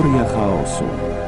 Teoria chaosu.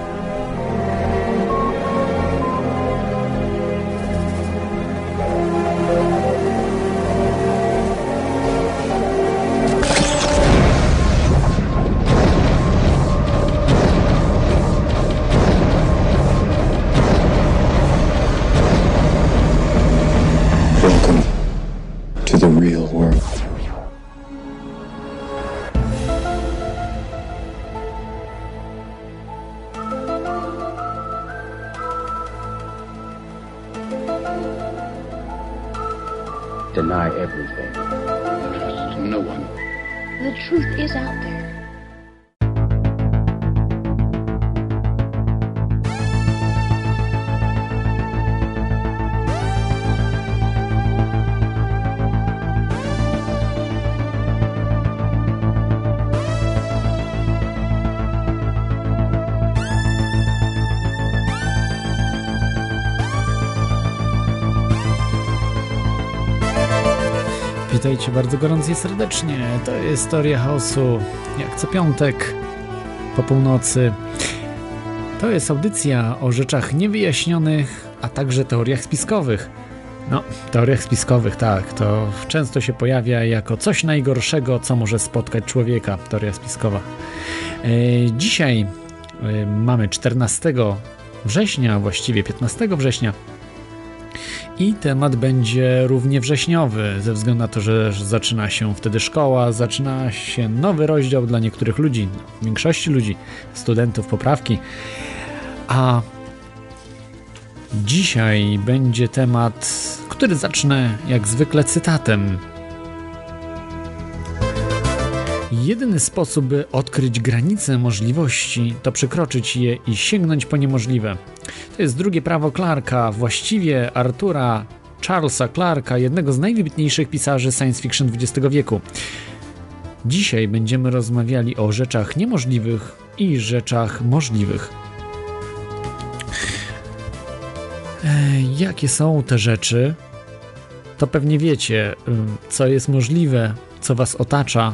Witajcie bardzo gorąco i serdecznie. To jest Teoria Chaosu, jak co piątek po północy. To jest audycja o rzeczach niewyjaśnionych, a także teoriach spiskowych. No, teoriach spiskowych, tak, to często się pojawia jako coś najgorszego, co może spotkać człowieka, teoria spiskowa. E, dzisiaj e, mamy 14 września, właściwie 15 września i temat będzie równie wrześniowy, ze względu na to, że zaczyna się wtedy szkoła, zaczyna się nowy rozdział dla niektórych ludzi, większości ludzi, studentów poprawki. A dzisiaj będzie temat, który zacznę jak zwykle cytatem. Jedyny sposób, by odkryć granice możliwości, to przekroczyć je i sięgnąć po niemożliwe. To jest drugie prawo Clarka, właściwie Artura Charlesa Clarka, jednego z najwybitniejszych pisarzy science fiction XX wieku. Dzisiaj będziemy rozmawiali o rzeczach niemożliwych i rzeczach możliwych. Jakie są te rzeczy? To pewnie wiecie, co jest możliwe, co was otacza,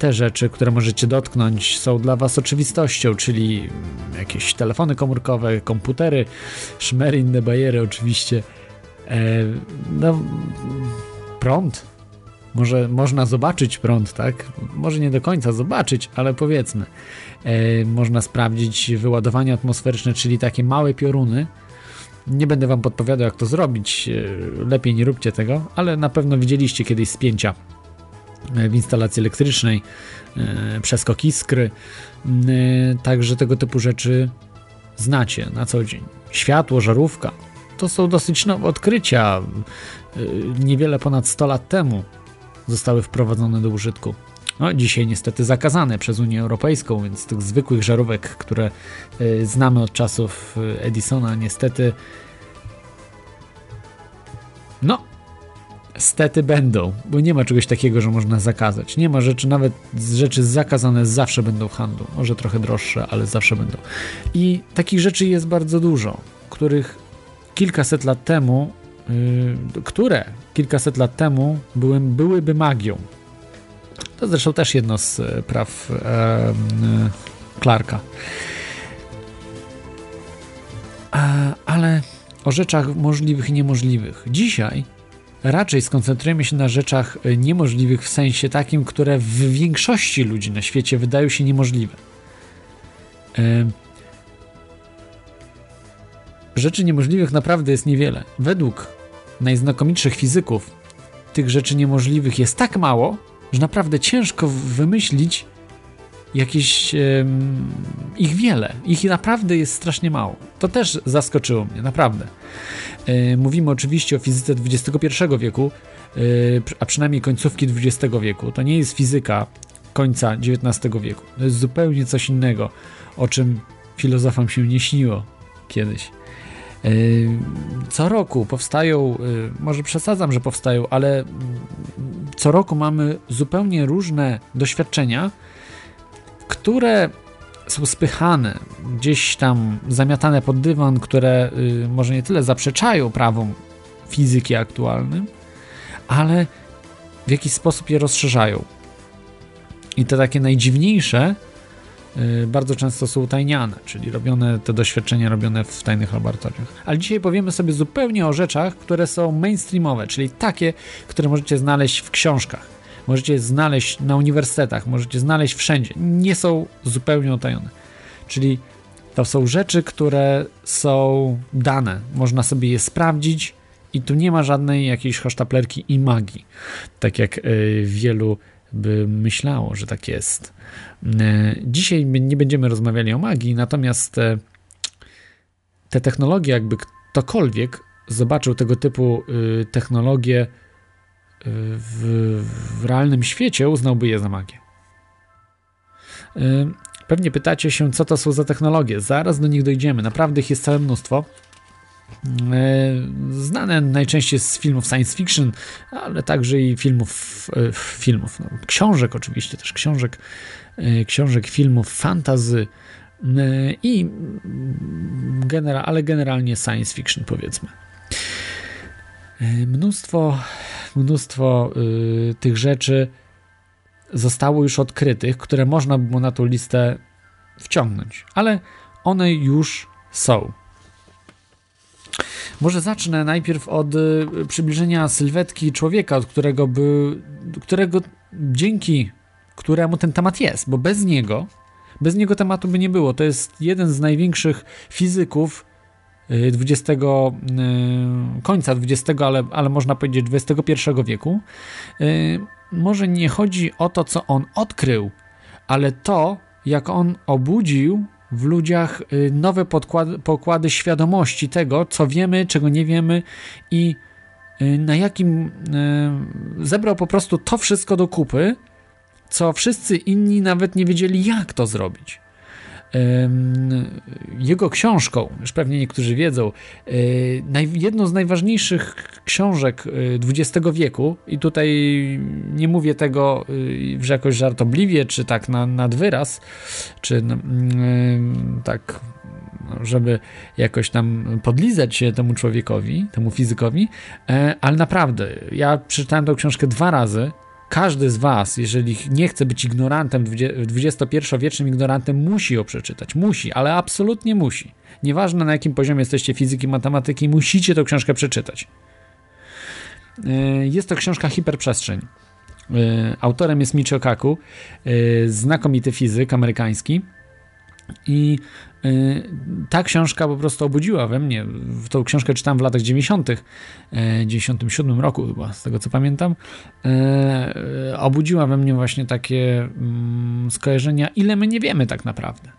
te rzeczy, które możecie dotknąć, są dla Was oczywistością, czyli jakieś telefony komórkowe, komputery, szmery, inne bajery, oczywiście. E, no, prąd. Może można zobaczyć prąd, tak? Może nie do końca zobaczyć, ale powiedzmy. E, można sprawdzić wyładowanie atmosferyczne, czyli takie małe pioruny. Nie będę Wam podpowiadał, jak to zrobić. E, lepiej nie róbcie tego, ale na pewno widzieliście kiedyś spięcia w instalacji elektrycznej, e, przeskok iskry, e, także tego typu rzeczy znacie na co dzień. Światło, żarówka to są dosyć nowe odkrycia. E, niewiele ponad 100 lat temu zostały wprowadzone do użytku. No, dzisiaj niestety zakazane przez Unię Europejską, więc tych zwykłych żarówek, które znamy od czasów Edisona, niestety no, stety będą, bo nie ma czegoś takiego, że można zakazać. Nie ma rzeczy, nawet rzeczy zakazane zawsze będą w handlu. Może trochę droższe, ale zawsze będą. I takich rzeczy jest bardzo dużo, których kilkaset lat temu, yy, które kilkaset lat temu były, byłyby magią. To zresztą też jedno z e, praw e, Clarka. Ale o rzeczach możliwych i niemożliwych. Dzisiaj raczej skoncentrujemy się na rzeczach e, niemożliwych w sensie takim, które w większości ludzi na świecie wydają się niemożliwe. Rzeczy niemożliwych naprawdę jest niewiele. Według najznakomitszych fizyków tych rzeczy niemożliwych jest tak mało, że naprawdę ciężko wymyślić jakieś ich wiele. Ich naprawdę jest strasznie mało. To też zaskoczyło mnie, naprawdę. E, mówimy oczywiście o fizyce XXI wieku, e, a przynajmniej końcówki XX wieku. To nie jest fizyka końca XIX wieku. To jest zupełnie coś innego, o czym filozofom się nie śniło kiedyś. E, co roku powstają, może przesadzam, że powstają, ale co roku mamy zupełnie różne doświadczenia, które są spychane, gdzieś tam zamiatane pod dywan, które y, może nie tyle zaprzeczają prawom fizyki aktualnym, ale w jakiś sposób je rozszerzają. I te takie najdziwniejsze y, bardzo często są utajniane, czyli robione te doświadczenia robione w tajnych laboratoriach. Ale dzisiaj powiemy sobie zupełnie o rzeczach, które są mainstreamowe, czyli takie, które możecie znaleźć w książkach, możecie znaleźć na uniwersytetach, możecie znaleźć wszędzie. Nie są zupełnie utajone. Czyli to są rzeczy, które są dane, można sobie je sprawdzić i tu nie ma żadnej jakiejś hosztaplerki i magii, tak jak y, wielu by myślało, że tak jest. E, dzisiaj nie będziemy rozmawiali o magii, natomiast te, te technologie, jakby ktokolwiek zobaczył tego typu y, technologie y, w, w realnym świecie, uznałby je za magię. Pewnie pytacie się, co to są za technologie. Zaraz do nich dojdziemy. Naprawdę ich jest całe mnóstwo. E, znane najczęściej z filmów science fiction, ale także i filmów, e, filmów no, książek oczywiście, też książek, e, książek, filmów, fantazy i genera, ale generalnie science fiction powiedzmy. Mnóstwo, mnóstwo tych rzeczy zostało już odkrytych, które można było na tą listę wciągnąć, ale one już są. Może zacznę najpierw od y, przybliżenia sylwetki człowieka, od którego by, którego dzięki któremu ten temat jest, bo bez niego, bez niego tematu by nie było. To jest jeden z największych fizyków XX, y, y, końca XX, ale, ale można powiedzieć XXI wieku. Może nie chodzi o to, co on odkrył, ale to, jak on obudził w ludziach y, nowe podkłady, pokłady świadomości tego, co wiemy, czego nie wiemy i y, na jakim y, zebrał po prostu to wszystko do kupy, co wszyscy inni nawet nie wiedzieli, jak to zrobić jego książką, już pewnie niektórzy wiedzą, e, jedną z najważniejszych książek XX e, wieku, i tutaj nie mówię tego, e, że jakoś żartobliwie, czy tak na, nad wyraz, czy tak, żeby jakoś tam podlizać się temu człowiekowi, temu fizykowi, ale naprawdę, ja przeczytałem tę książkę dwa razy każdy z Was, jeżeli nie chce być ignorantem, XXI-wiecznym ignorantem, musi ją przeczytać. Musi, ale absolutnie musi. Nieważne na jakim poziomie jesteście fizyki, matematyki, musicie tę książkę przeczytać. E, jest to książka Hiperprzestrzeń. E, autorem jest Michio Kaku, e, znakomity fizyk amerykański. I ta książka po prostu obudziła we mnie. Tą książkę czytałem w latach 90., 97 roku chyba, z tego co pamiętam. Y, obudziła we mnie właśnie takie mm, skojarzenia, ile my nie wiemy tak naprawdę.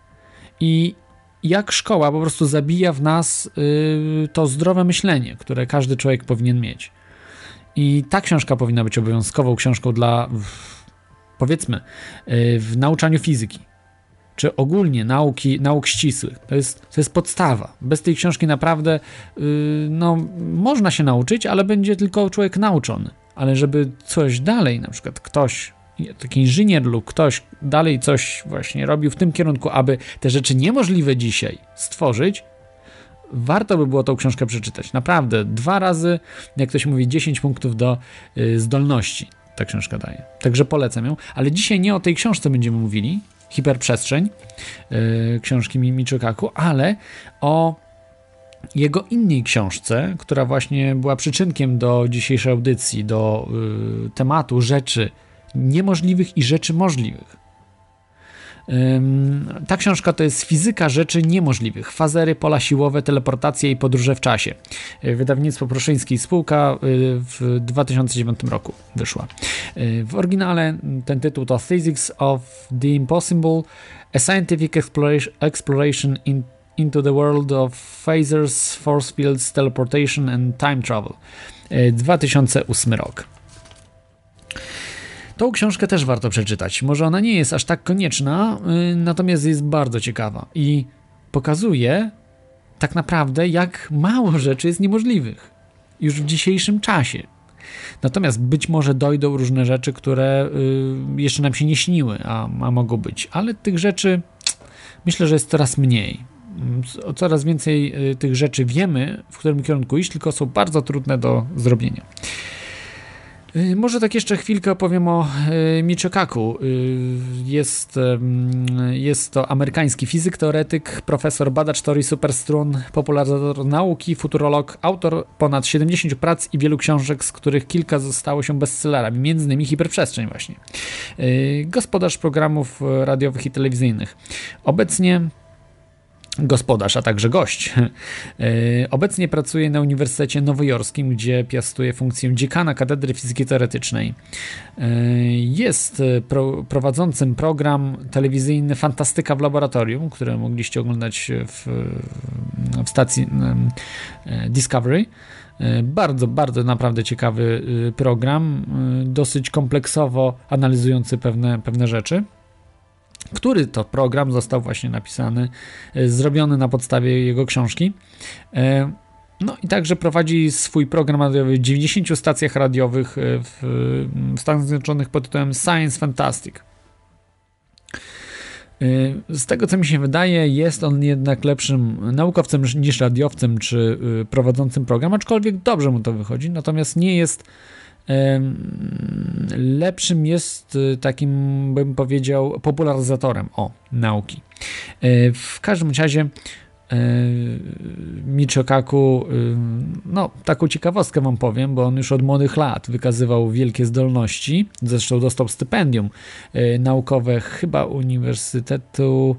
I jak szkoła po prostu zabija w nas y, to zdrowe myślenie, które każdy człowiek powinien mieć. I ta książka powinna być obowiązkową książką dla, powiedzmy, w nauczaniu fizyki czy ogólnie nauki, nauk ścisłych. To jest, to jest podstawa. Bez tej książki naprawdę yy, no, można się nauczyć, ale będzie tylko człowiek nauczony. Ale żeby coś dalej, na przykład ktoś, taki inżynier lub ktoś dalej coś właśnie robił w tym kierunku, aby te rzeczy niemożliwe dzisiaj stworzyć, warto by było tą książkę przeczytać. Naprawdę, dwa razy, jak ktoś mówi, 10 punktów do y, zdolności ta książka daje. Także polecam ją. Ale dzisiaj nie o tej książce będziemy mówili, Hiperprzestrzeń yy, książki Michio Kaku, ale o jego innej książce, która właśnie była przyczynkiem do dzisiejszej audycji, do y, tematu rzeczy niemożliwych i rzeczy możliwych. Ta książka to jest Fizyka rzeczy niemożliwych. Fazery, pola siłowe, teleportacje i podróże w czasie. E, wydawnictwo Proszyński Spółka e, w 2009 roku wyszła. E, w oryginale ten tytuł to Physics of the Impossible, a Scientific Exploration in, into the World of Phasers, Force Fields, Teleportation and Time Travel. 2008 rok. Tą książkę też warto przeczytać. Może ona nie jest aż tak konieczna, yy, natomiast jest bardzo ciekawa i pokazuje tak naprawdę, jak mało rzeczy jest niemożliwych już w dzisiejszym czasie. Natomiast być może dojdą różne rzeczy, które yy, jeszcze nam się nie śniły, a, a mogą być, ale tych rzeczy myślę, że jest coraz mniej. O coraz więcej yy, tych rzeczy wiemy, w którym kierunku iść, tylko są bardzo trudne do zrobienia. Y, może tak jeszcze chwilkę opowiem o y, Michikaku. Y, jest, jest to amerykański fizyk, teoretyk, profesor, badacz teorii superstrun, popularyzator nauki, futurolog, autor ponad 70 prac i wielu książek, z których kilka zostało się bestsellerami, między innymi Hiperprzestrzeń właśnie. Gospodarz programów radiowych i telewizyjnych. Obecnie gospodarz, a także gość. E, obecnie pracuje na Uniwersytecie Nowojorskim, gdzie piastuje funkcję dziekana Katedry Fizyki Teoretycznej. E, jest pro, prowadzącym program telewizyjny Fantastyka w Laboratorium, który mogliście oglądać w, w stacji e, Discovery. Bardzo, bardzo naprawdę ciekawy program, dosyć kompleksowo analizujący pewne, pewne rzeczy który to program został właśnie napisany, e, zrobiony na podstawie jego książki. E, no i także prowadzi swój program radiowy w 90 stacjach radiowych e, w Stanach Zjednoczonych pod tytułem Science Fantastic. Z tego co mi się wydaje, jest on jednak lepszym naukowcem niż radiowcem czy prowadzącym program, aczkolwiek dobrze mu to wychodzi, natomiast nie jest lepszym jest y, takim, bym powiedział, popularyzatorem o nauki. E, w każdym razie e, Michikaku, y, no taką ciekawostkę wam powiem, bo on już od młodych lat wykazywał wielkie zdolności, zresztą dostał stypendium e, naukowe chyba Uniwersytetu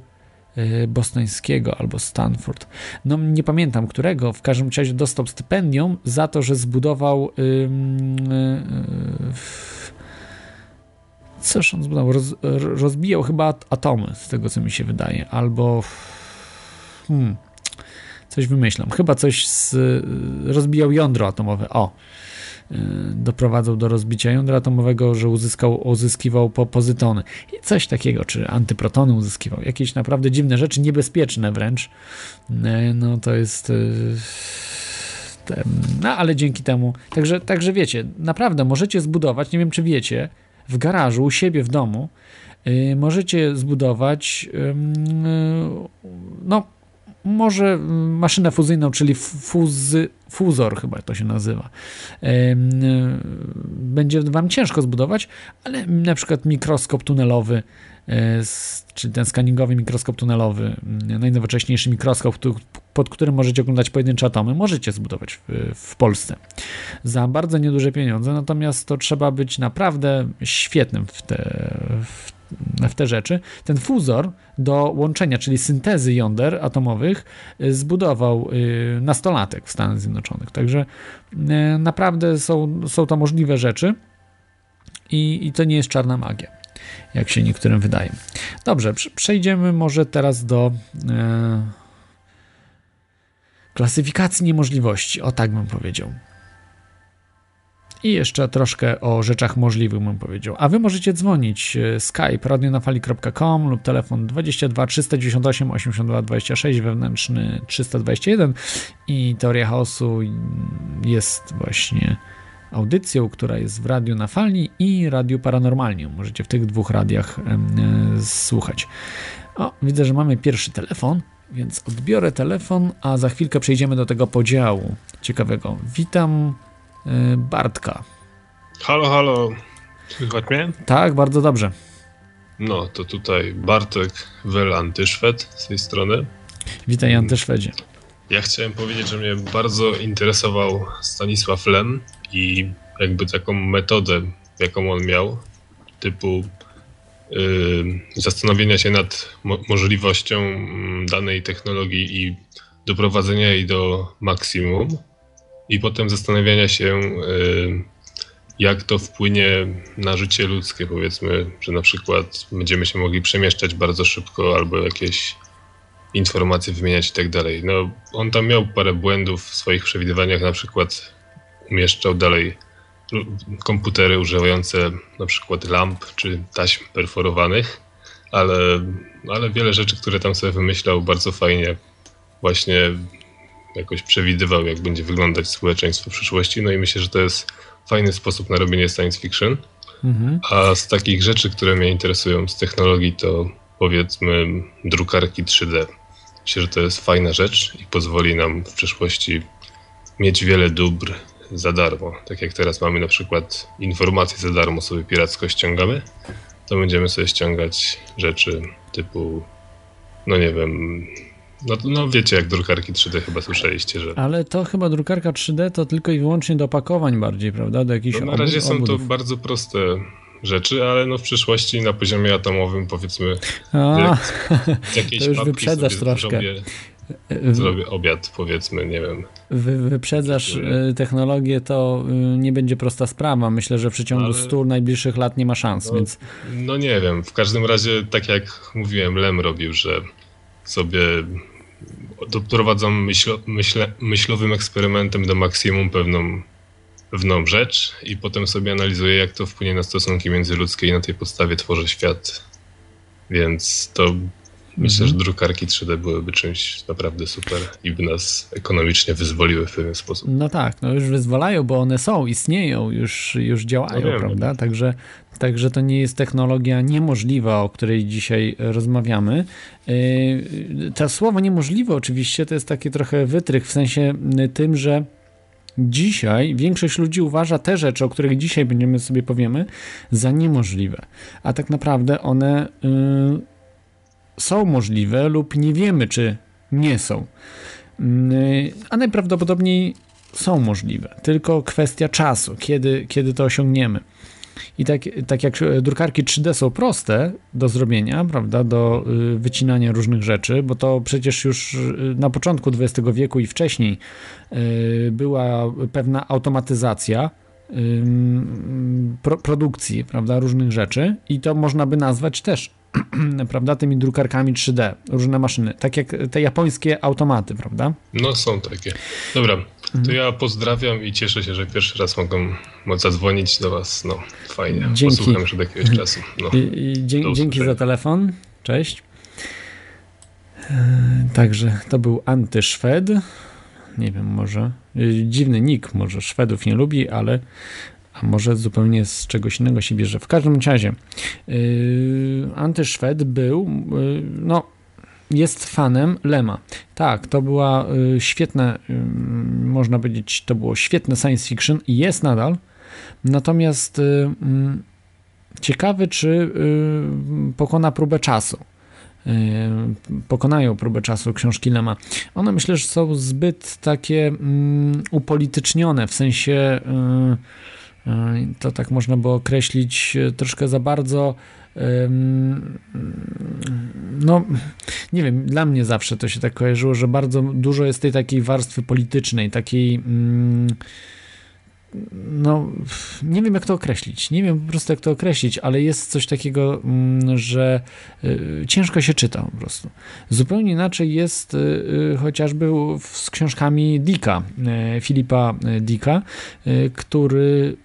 bostońskiego albo Stanford. No nie pamiętam którego, w każdym razie dostał stypendium za to, że zbudował yy, yy, Coś on zbudował? Roz, rozbijał chyba atomy, z tego co mi się wydaje, albo hmm, coś wymyślam. Chyba coś z, rozbijał jądro atomowe. O, Y, doprowadzał do rozbicia jądra atomowego, że uzyskał, uzyskiwał po pozytony. I coś takiego, czy antyprotony uzyskiwał. Jakieś naprawdę dziwne rzeczy, niebezpieczne wręcz. Y, no to jest... Y, no ale dzięki temu, także, także wiecie, naprawdę możecie zbudować, nie wiem czy wiecie, w garażu u siebie w domu, możecie zbudować no może maszynę fuzyjną, czyli fuzy, fuzor chyba to się nazywa. Będzie Wam ciężko zbudować, ale na przykład mikroskop tunelowy, e, czyli ten skaningowy mikroskop tunelowy, najnowocześniejszy mikroskop, pod którym możecie oglądać pojedyncze atomy, możecie zbudować w, w Polsce za bardzo nieduże pieniądze, natomiast to trzeba być naprawdę świetnym w te, w w te rzeczy. Ten fuzor do łączenia, czyli syntezy jąder atomowych, y, zbudował y, nastolatek w Stanach Zjednoczonych. Także y, naprawdę są, są to możliwe rzeczy i, i to nie jest czarna magia, jak się niektórym wydaje. Dobrze, przejdziemy może teraz do e, klasyfikacji niemożliwości. O tak bym powiedział. I jeszcze troszkę o rzeczach możliwych bym powiedział. A wy możecie dzwonić e, skype radionafali.com lub telefon 22 398 82 26 wewnętrzny 321 i Teoria Chaosu jest właśnie audycją, która jest w Radiu na Fali i Radiu Paranormalnium. Możecie w tych dwóch radiach e, słuchać. O, widzę, że mamy pierwszy telefon, więc odbiorę telefon, a za chwilkę przejdziemy do tego podziału ciekawego. Witam Bartka. Halo, halo. Słychać mnie? Tak, bardzo dobrze. No, to tutaj Bartek Wel Antyszwed z tej strony. Witaj Antyszwedzie. Ja chciałem powiedzieć, że mnie bardzo interesował Stanisław Lem i jakby taką metodę, jaką on miał, typu yy, zastanowienia się nad mo możliwością mm, danej technologii i doprowadzenia jej do maksimum i potem zastanawiania się, y, jak to wpłynie na życie ludzkie, powiedzmy, że na przykład będziemy się mogli przemieszczać bardzo szybko albo jakieś informacje wymieniać i tak dalej. No, on tam miał parę błędów w swoich przewidywaniach, na przykład umieszczał dalej komputery używające na przykład lamp czy taśm perforowanych, ale, ale wiele rzeczy, które tam sobie wymyślał, bardzo fajnie. Właśnie jakoś przewidywał, jak będzie wyglądać społeczeństwo w przyszłości. No i myślę, że to jest fajny sposób na robienie science fiction. Mhm. A z takich rzeczy, które mnie interesują z technologii, to powiedzmy drukarki 3D. Myślę, że to jest fajna rzecz i pozwoli nam w przyszłości mieć wiele dóbr za darmo. Tak jak teraz mamy na przykład informacje za darmo sobie piracko ściągamy, to będziemy sobie ściągać rzeczy typu, no nie wiem, no, no wiecie jak drukarki 3D chyba słyszeliście, że... Ale to chyba drukarka 3D to tylko i wyłącznie do opakowań bardziej, prawda? Do jakichś No, na razie są to bardzo proste rzeczy, ale no w przyszłości na poziomie atomowym powiedzmy A, to już wyprzedzasz troszkę. Zrobię, zrobię obiad powiedzmy, nie wiem. Wy, wyprzedzasz y, technologię, to y, nie będzie prosta sprawa. Myślę, że w przeciągu Ale- 100 najbliższych lat nie ma szans, No, więc No nie wiem, w każdym razie tak jak mówiłem, Lem robił, że sobie myśle, myślowym eksperymentem do maksimum pewną, pewną rzecz i potem sobie analizuje, jak to wpłynie na stosunki międzyludzkie i na tej podstawie tworzy świat. Więc to myślę, że drukarki 3D byłyby czymś naprawdę super i by nas ekonomicznie wyzwoliły w pewien sposób. no tak, no już wyzwalają, bo one są, istnieją, już, już działają, No prawda? Także, także to nie jest technologia niemożliwa, o której dzisiaj rozmawiamy. Yy, To słowo niemożliwe oczywiście to jest taki trochę wytrych, w sensie y, tym, że Dzisiaj większość ludzi uważa te rzeczy, o których dzisiaj będziemy sobie powiemy, za niemożliwe. A tak naprawdę one y, są możliwe lub nie wiemy, czy nie są. Y, a najprawdopodobniej są możliwe. Tylko kwestia czasu, kiedy, kiedy to osiągniemy. I tak, tak jak e, drukarki 3D są proste do zrobienia, prawda, do y, wycinania różnych rzeczy, bo to przecież już y, na początku XX wieku i wcześniej była pewna automatyzacja produkcji, prawda, różnych rzeczy i to można by nazwać też prawda, tymi drukarkami 3D, różne maszyny, tak jak te japońskie automaty, prawda? No są takie. Dobra, to ja pozdrawiam i cieszę się, że pierwszy raz mogę móc zadzwonić do was. No fajnie, Dzięki. posłucham już od jakiegoś czasu. No. Dzie, dzięki za telefon. Cześć. E, Także to był antyszwed. Nie wiem, może y, dziwny nick, może Szwedów nie lubi, ale może zupełnie z czegoś innego się bierze. W każdym razie yy, antyszwed był, yy, no jest fanem Lema. Tak, to była y, świetne, y, można powiedzieć, to było świetne science fiction i jest nadal. Natomiast y, ciekawy, czy pokona próbę czasu. Pokonają próbę czasu książki Lema. One myślę, że są zbyt takie mm, upolitycznione, w sensie to tak można było określić y, troszkę za bardzo. No, nie wiem, dla mnie zawsze to się tak kojarzyło, że bardzo dużo jest tej takiej warstwy politycznej, takiej. mm, No, nie wiem jak to określić. Nie wiem po prostu jak to określić, ale jest coś takiego, mm, że y, ciężko się czyta po prostu. Zupełnie inaczej jest y, y, chociażby z książkami Dicka, Filipa Dicka, który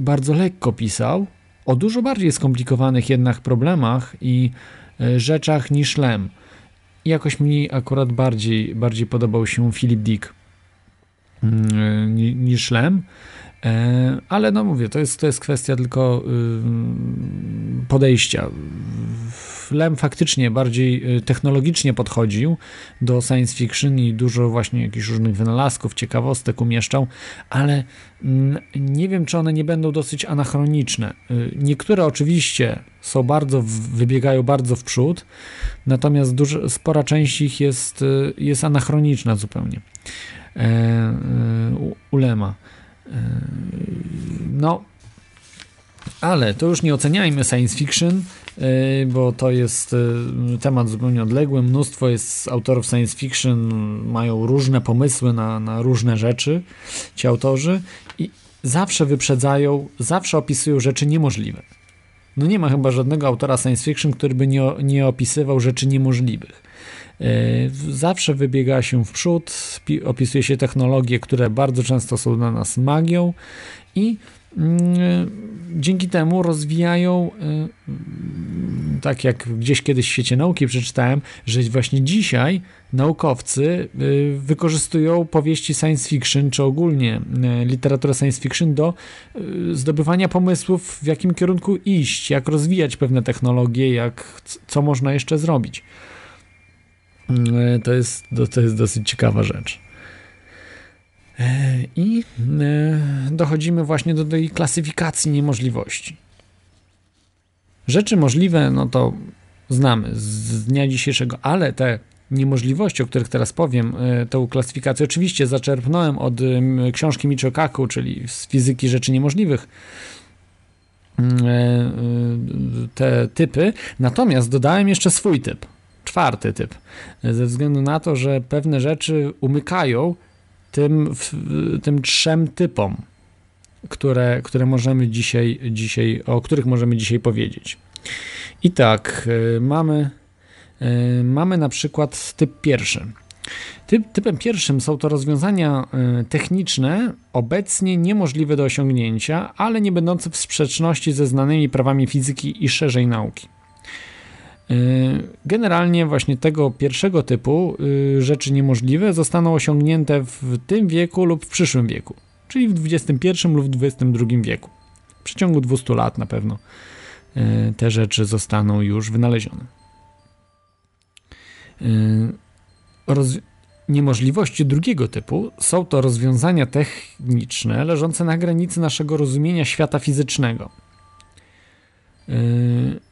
bardzo lekko pisał o dużo bardziej skomplikowanych jednak problemach i rzeczach niż Lem. Jakoś mi akurat bardziej, bardziej podobał się Philip Dick mm, ni- niż Lem. E, Ale no mówię, to jest, to jest kwestia tylko podejścia. Lem faktycznie bardziej y, technologicznie podchodził do science fiction i dużo właśnie jakichś różnych wynalazków, ciekawostek umieszczał, ale mm, nie wiem, czy one nie będą dosyć anachroniczne. Y, Niektóre oczywiście są bardzo, wybiegają bardzo w przód, natomiast dużo, spora część ich jest, y, jest anachroniczna zupełnie. E, y, u- u Lema. No, ale to już nie oceniajmy science fiction, yy, bo to jest yy, temat zupełnie odległy. Mnóstwo jest autorów science fiction, mają różne pomysły na, na różne rzeczy, ci autorzy, i zawsze wyprzedzają, zawsze opisują rzeczy niemożliwe. No nie ma chyba żadnego autora science fiction, który by nie, nie opisywał rzeczy niemożliwych. Yy, Zawsze wybiega się w przód, pi- opisuje się technologie, które bardzo często są dla nas magią i mm, dzięki temu rozwijają, y, tak jak gdzieś kiedyś w świecie nauki przeczytałem, że właśnie dzisiaj naukowcy y, wykorzystują powieści science fiction, czy ogólnie literaturę science fiction do zdobywania pomysłów, w jakim kierunku iść, jak rozwijać pewne technologie, jak, co można jeszcze zrobić. Y, To jest, to jest dosyć ciekawa rzecz. E, I e, dochodzimy właśnie do tej klasyfikacji niemożliwości. Rzeczy możliwe, no to znamy z dnia dzisiejszego, ale te niemożliwości, o których teraz powiem, e, tą klasyfikację oczywiście zaczerpnąłem od książki Michio Kaku, czyli z fizyki rzeczy niemożliwych, mm, te typy, natomiast dodałem jeszcze swój typ, czwarty typ, ze względu na to, że pewne rzeczy umykają tym, tym trzem typom, które, które możemy dzisiaj, dzisiaj, o których możemy dzisiaj powiedzieć. I tak, y, mamy, y, mamy na przykład typ pierwszy. Typ, typem pierwszym są to rozwiązania y, techniczne, obecnie niemożliwe do osiągnięcia, ale nie będące w sprzeczności ze znanymi prawami fizyki i szerzej nauki. Y, generalnie właśnie tego pierwszego typu y, rzeczy niemożliwe zostaną osiągnięte w tym wieku lub w przyszłym wieku, czyli w XXI lub XXI wieku. W przeciągu 200 lat na pewno y, te rzeczy zostaną już wynalezione. Roz... Niemożliwości drugiego typu są to rozwiązania techniczne leżące na granicy naszego rozumienia świata fizycznego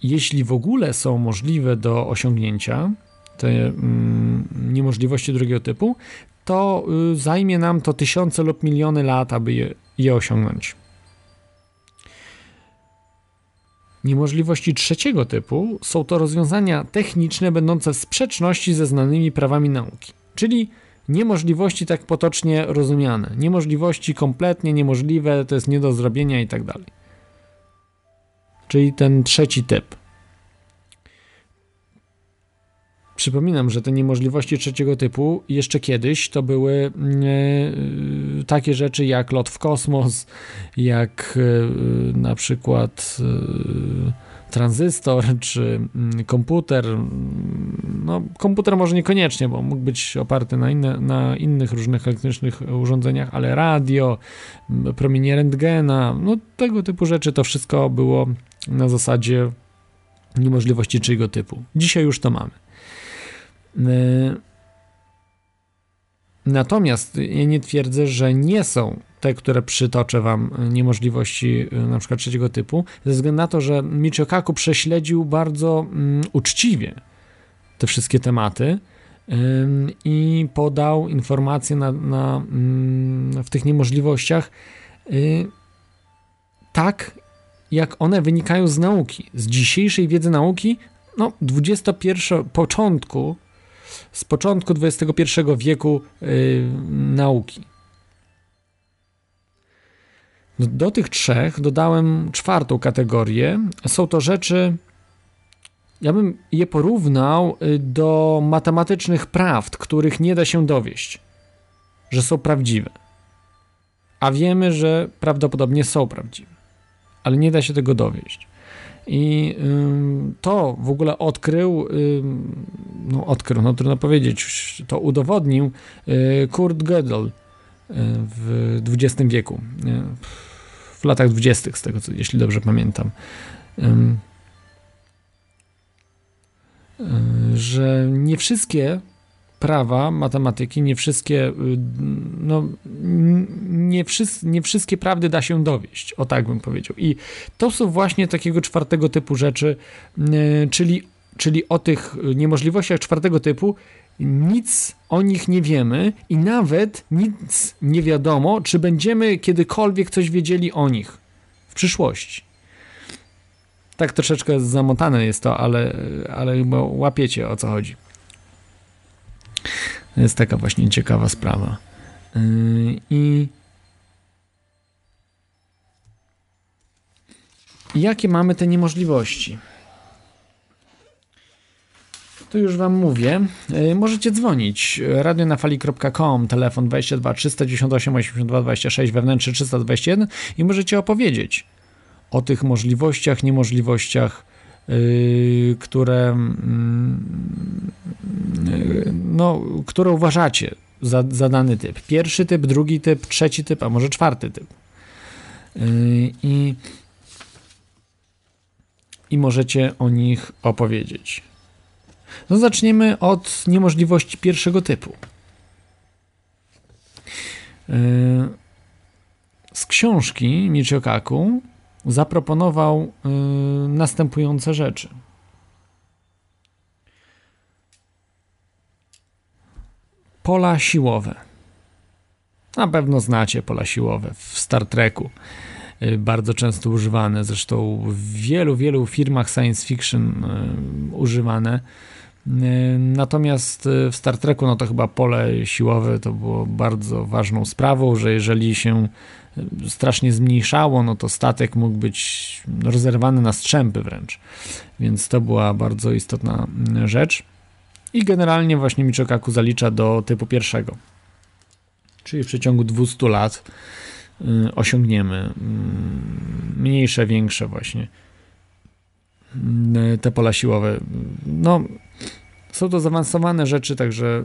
jeśli w ogóle są możliwe do osiągnięcia, te mm, niemożliwości drugiego typu, to y, zajmie nam to tysiące lub miliony lat, aby je, je osiągnąć. Niemożliwości trzeciego typu są to rozwiązania techniczne będące w sprzeczności ze znanymi prawami nauki, czyli niemożliwości tak potocznie rozumiane, niemożliwości kompletnie niemożliwe, to jest nie do zrobienia i tak dalej czyli ten trzeci typ. Przypominam, że te niemożliwości trzeciego typu jeszcze kiedyś to były e, takie rzeczy jak lot w kosmos, jak e, na przykład e, tranzystor czy mm, komputer. No, komputer może niekoniecznie, bo mógł być oparty na, inne, na innych różnych elektrycznych urządzeniach, ale radio, promienie rentgena, no tego typu rzeczy to wszystko było na zasadzie niemożliwości czyjego typu. Dzisiaj już to mamy. E, natomiast ja nie twierdzę, że nie są te, które przytoczę Wam, niemożliwości e, na przykład trzeciego typu, ze względu na to, że Michio Kaku prześledził bardzo um, uczciwie te wszystkie tematy um, i podał informacje na, na um, w tych niemożliwościach y, tak, jak one wynikają z nauki, z dzisiejszej wiedzy nauki, no 21 początku, z początku XXI wieku yy, nauki. Do, do tych trzech dodałem czwartą kategorię. Są to rzeczy, ja bym je porównał y, do matematycznych prawd, których nie da się dowieść, że są prawdziwe. A wiemy, że prawdopodobnie są prawdziwe ale nie da się tego dowieść. I to w ogóle odkrył, no odkrył, no trudno powiedzieć, to udowodnił y, Kurt Gödel y, w XX wieku, w latach dwudziestych, z tego co, jeśli dobrze pamiętam. Y, że nie wszystkie prawa matematyki, nie wszystkie, y, no, nie, wszys nie wszystkie prawdy da się dowieść, o tak bym powiedział. I to są właśnie takiego czwartego typu rzeczy, y, czyli, czyli o tych niemożliwościach czwartego typu nic o nich nie wiemy i nawet nic nie wiadomo, czy będziemy kiedykolwiek coś wiedzieli o nich w przyszłości. Tak troszeczkę zamotane jest to, ale, ale łapiecie o co chodzi. Jest taka właśnie ciekawa sprawa. Yy, I jakie mamy te niemożliwości? To już Wam mówię. Yy, możecie dzwonić. radionafali.com, telefon 22 398 82 26, wewnętrzny 321 i możecie opowiedzieć o tych możliwościach, niemożliwościach które, mm, y, no, które uważacie za, za dany typ. Pierwszy typ, drugi typ, trzeci typ, a może czwarty typ. Y, I, i możecie o nich opowiedzieć. No zaczniemy od niemożliwości pierwszego typu. z książki Michio Zaproponował następujące rzeczy. Pola siłowe. Na pewno znacie pola siłowe w Star Treku. Y, bardzo często używane, zresztą w wielu, wielu firmach science fiction y, używane. Y, natomiast w Star Treku, no to chyba pole siłowe to było bardzo ważną sprawą, że jeżeli się strasznie zmniejszało, no to statek mógł być rozerwany na strzępy wręcz. Więc to była bardzo istotna rzecz. I generalnie właśnie Michikaku zalicza do typu pierwszego. Czyli w przeciągu 200 lat y, osiągniemy y, mniejsze, większe właśnie y, te pola siłowe. No, są to zaawansowane rzeczy, także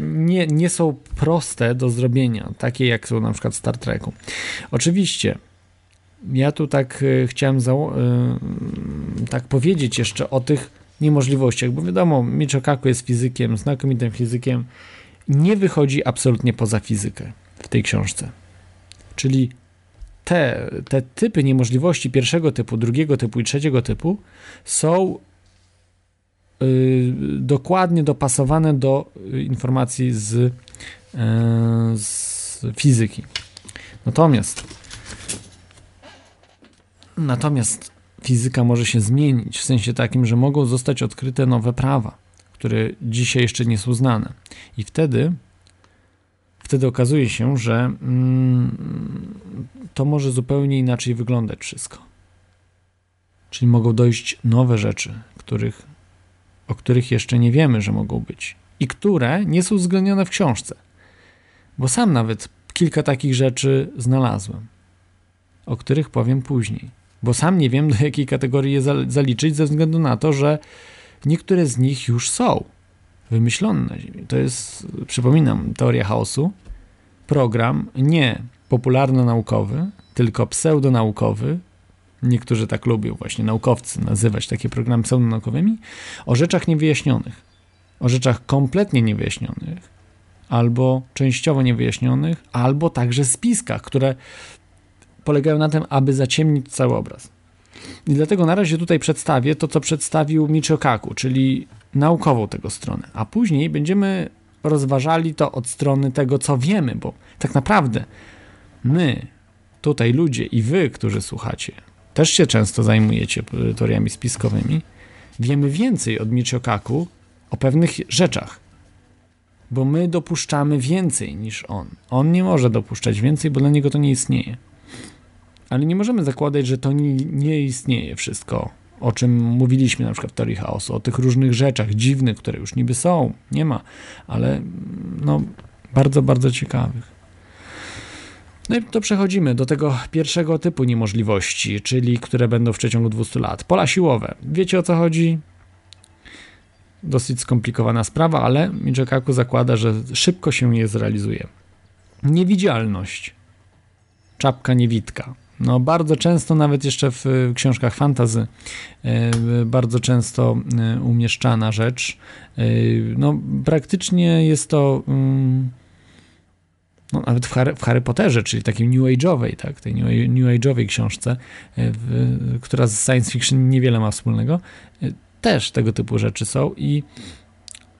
nie, nie są proste do zrobienia, takie jak są na przykład w Star Treku. Oczywiście, ja tu tak chciałem tak powiedzieć jeszcze o tych niemożliwościach, bo wiadomo, Michio Kaku jest fizykiem, znakomitym fizykiem, nie wychodzi absolutnie poza fizykę w tej książce. Czyli te, te typy niemożliwości pierwszego typu, drugiego typu i trzeciego typu są dokładnie dopasowane do informacji z, yy, z fizyki. Natomiast natomiast fizyka może się zmienić w sensie takim, że mogą zostać odkryte nowe prawa które dzisiaj jeszcze nie są znane. I wtedy, wtedy okazuje się, że mm, to może zupełnie inaczej wyglądać wszystko. Czyli mogą dojść nowe rzeczy, których, o których jeszcze nie wiemy, że mogą być i które nie są uwzględnione w książce. Bo sam nawet kilka takich rzeczy znalazłem, o których powiem później. Bo sam nie wiem, do jakiej kategorii je zaliczyć, ze względu na to, że niektóre z nich już są wymyślone na Ziemi. To jest, przypominam, teoria chaosu. Program nie popularno-naukowy, tylko pseudonaukowy. Niektórzy tak lubią właśnie naukowcy nazywać takie programy pseudonaukowymi o rzeczach niewyjaśnionych, o rzeczach kompletnie niewyjaśnionych, albo częściowo niewyjaśnionych, albo także spiskach, które polegają na tym, aby zaciemnić cały obraz. I dlatego na razie tutaj przedstawię to, co przedstawił Michio Kaku, czyli naukową tego stronę, a później będziemy rozważali to od strony tego, co wiemy, bo tak naprawdę my, tutaj ludzie i wy, którzy słuchacie, też się często zajmujecie teoriami spiskowymi, wiemy więcej od Michio Kaku o pewnych rzeczach, bo my dopuszczamy więcej niż on. On nie może dopuszczać więcej, bo dla niego to nie istnieje. Ale nie możemy zakładać, że to nie, nie istnieje wszystko, o czym mówiliśmy na przykład w teorii chaosu, o tych różnych rzeczach dziwnych, które już niby są, nie ma, ale no, bardzo, bardzo ciekawych. No i to przechodzimy do tego pierwszego typu niemożliwości, czyli które będą w przeciągu 200 lat. Pola siłowe. Wiecie o co chodzi? Dosyć skomplikowana sprawa, ale Michikaku zakłada, że szybko się je zrealizuje. Niewidzialność. Czapka niewidka. No, bardzo często, nawet jeszcze w książkach fantazy, e, bardzo często e, umieszczana rzecz. E, no, praktycznie jest to. Mm, no, nawet w Harry, w Harry Potterze, czyli takiej New Age'owej, tak, tej New, New Age'owej książce, w, która z science fiction niewiele ma wspólnego, też tego typu rzeczy są i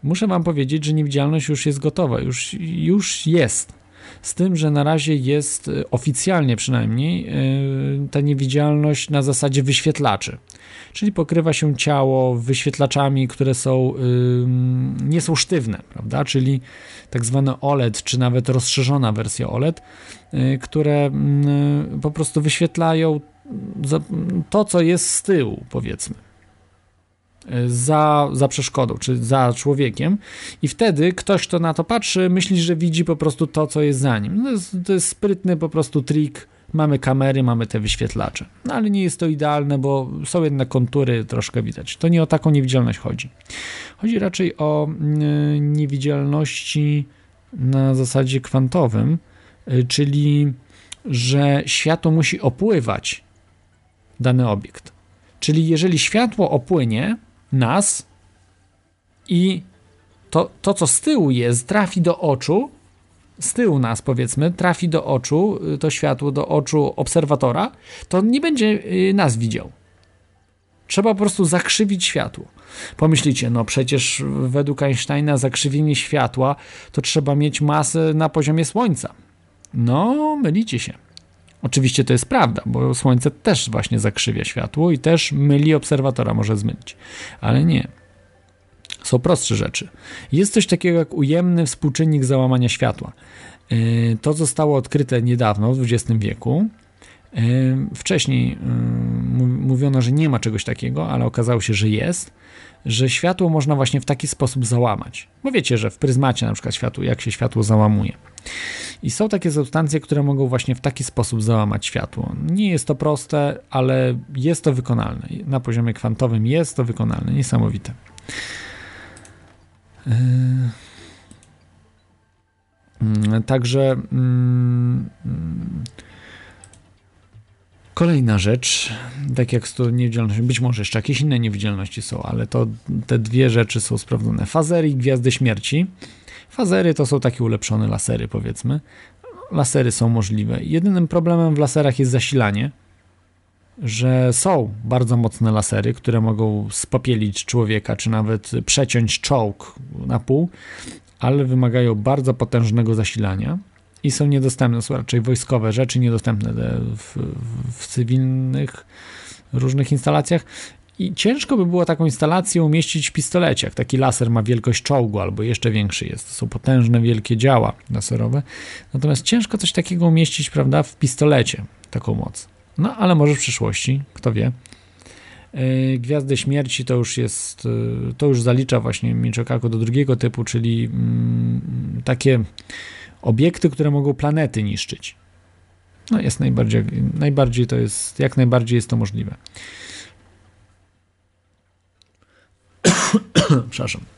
muszę wam powiedzieć, że niewidzialność już jest gotowa, już, już jest z tym, że na razie jest e, oficjalnie przynajmniej e, ta niewidzialność na zasadzie wyświetlaczy. Czyli pokrywa się ciało wyświetlaczami, które są, nie są sztywne, prawda? Czyli tak zwane OLED, czy nawet rozszerzona wersja OLED, e, które po prostu wyświetlają to, co jest z tyłu, powiedzmy za, za przeszkodą, czy za człowiekiem, i wtedy ktoś, kto na to patrzy, myśli, że widzi po prostu to, co jest za nim. To jest, to jest sprytny po prostu trik. Mamy kamery, mamy te wyświetlacze. No ale nie jest to idealne, bo są jednak kontury, troszkę widać. To nie o taką niewidzialność chodzi. Chodzi raczej o mm, niewidzialności na zasadzie kwantowym, y, czyli że światło musi opływać dany obiekt. Czyli jeżeli światło opłynie, nas i to, to, co z tyłu jest, trafi do oczu, z tyłu nas, powiedzmy, trafi do oczu, y, to światło do oczu obserwatora, to nie będzie y, nas widział. Trzeba po prostu zakrzywić światło. Pomyślicie, no przecież według Einsteina zakrzywienie światła to trzeba mieć masę na poziomie Słońca. No, mylicie się. Oczywiście to jest prawda, bo Słońce też właśnie zakrzywia światło i też myli obserwatora, może zmylić. Ale nie. Są prostsze rzeczy. Jest coś takiego jak ujemny współczynnik załamania światła. Yy, to zostało odkryte niedawno, w XX wieku. Yy, wcześniej yy, mówiono, że nie ma czegoś takiego, ale okazało się, że jest, że światło można właśnie w taki sposób załamać. Bo wiecie, że w pryzmacie na przykład światło, jak się światło załamuje. I są takie substancje, które mogą właśnie w taki sposób załamać światło. Nie jest to proste, ale jest to wykonalne. Na poziomie kwantowym jest to wykonalne. Niesamowite. Yy, także mm, kolejna rzecz, tak jak z tą niewidzialnością, być może jeszcze jakieś inne niewidzialności są, ale to te dwie rzeczy są sprawdzone. Fazery i gwiazdy śmierci. Fazery to są takie ulepszone lasery, powiedzmy. Lasery są możliwe. Jedynym problemem w laserach jest zasilanie że są bardzo mocne lasery, które mogą spopielić człowieka, czy nawet przeciąć czołg na pół, ale wymagają bardzo potężnego zasilania i są niedostępne, są raczej wojskowe rzeczy, niedostępne w, w cywilnych różnych instalacjach. I ciężko by było taką instalację umieścić w pistolecie. Jak taki laser ma wielkość czołgu albo jeszcze większy jest. To są potężne, wielkie działa laserowe. Natomiast ciężko coś takiego umieścić, prawda, w pistolecie, taką moc. No, ale może w przyszłości, kto wie. E, Gwiazdy Śmierci to już jest, e, to już zalicza właśnie Michikaku do drugiego typu, czyli mm, takie obiekty, które mogą planety niszczyć. No jest najbardziej, najbardziej to jest, jak najbardziej jest to możliwe. Przepraszam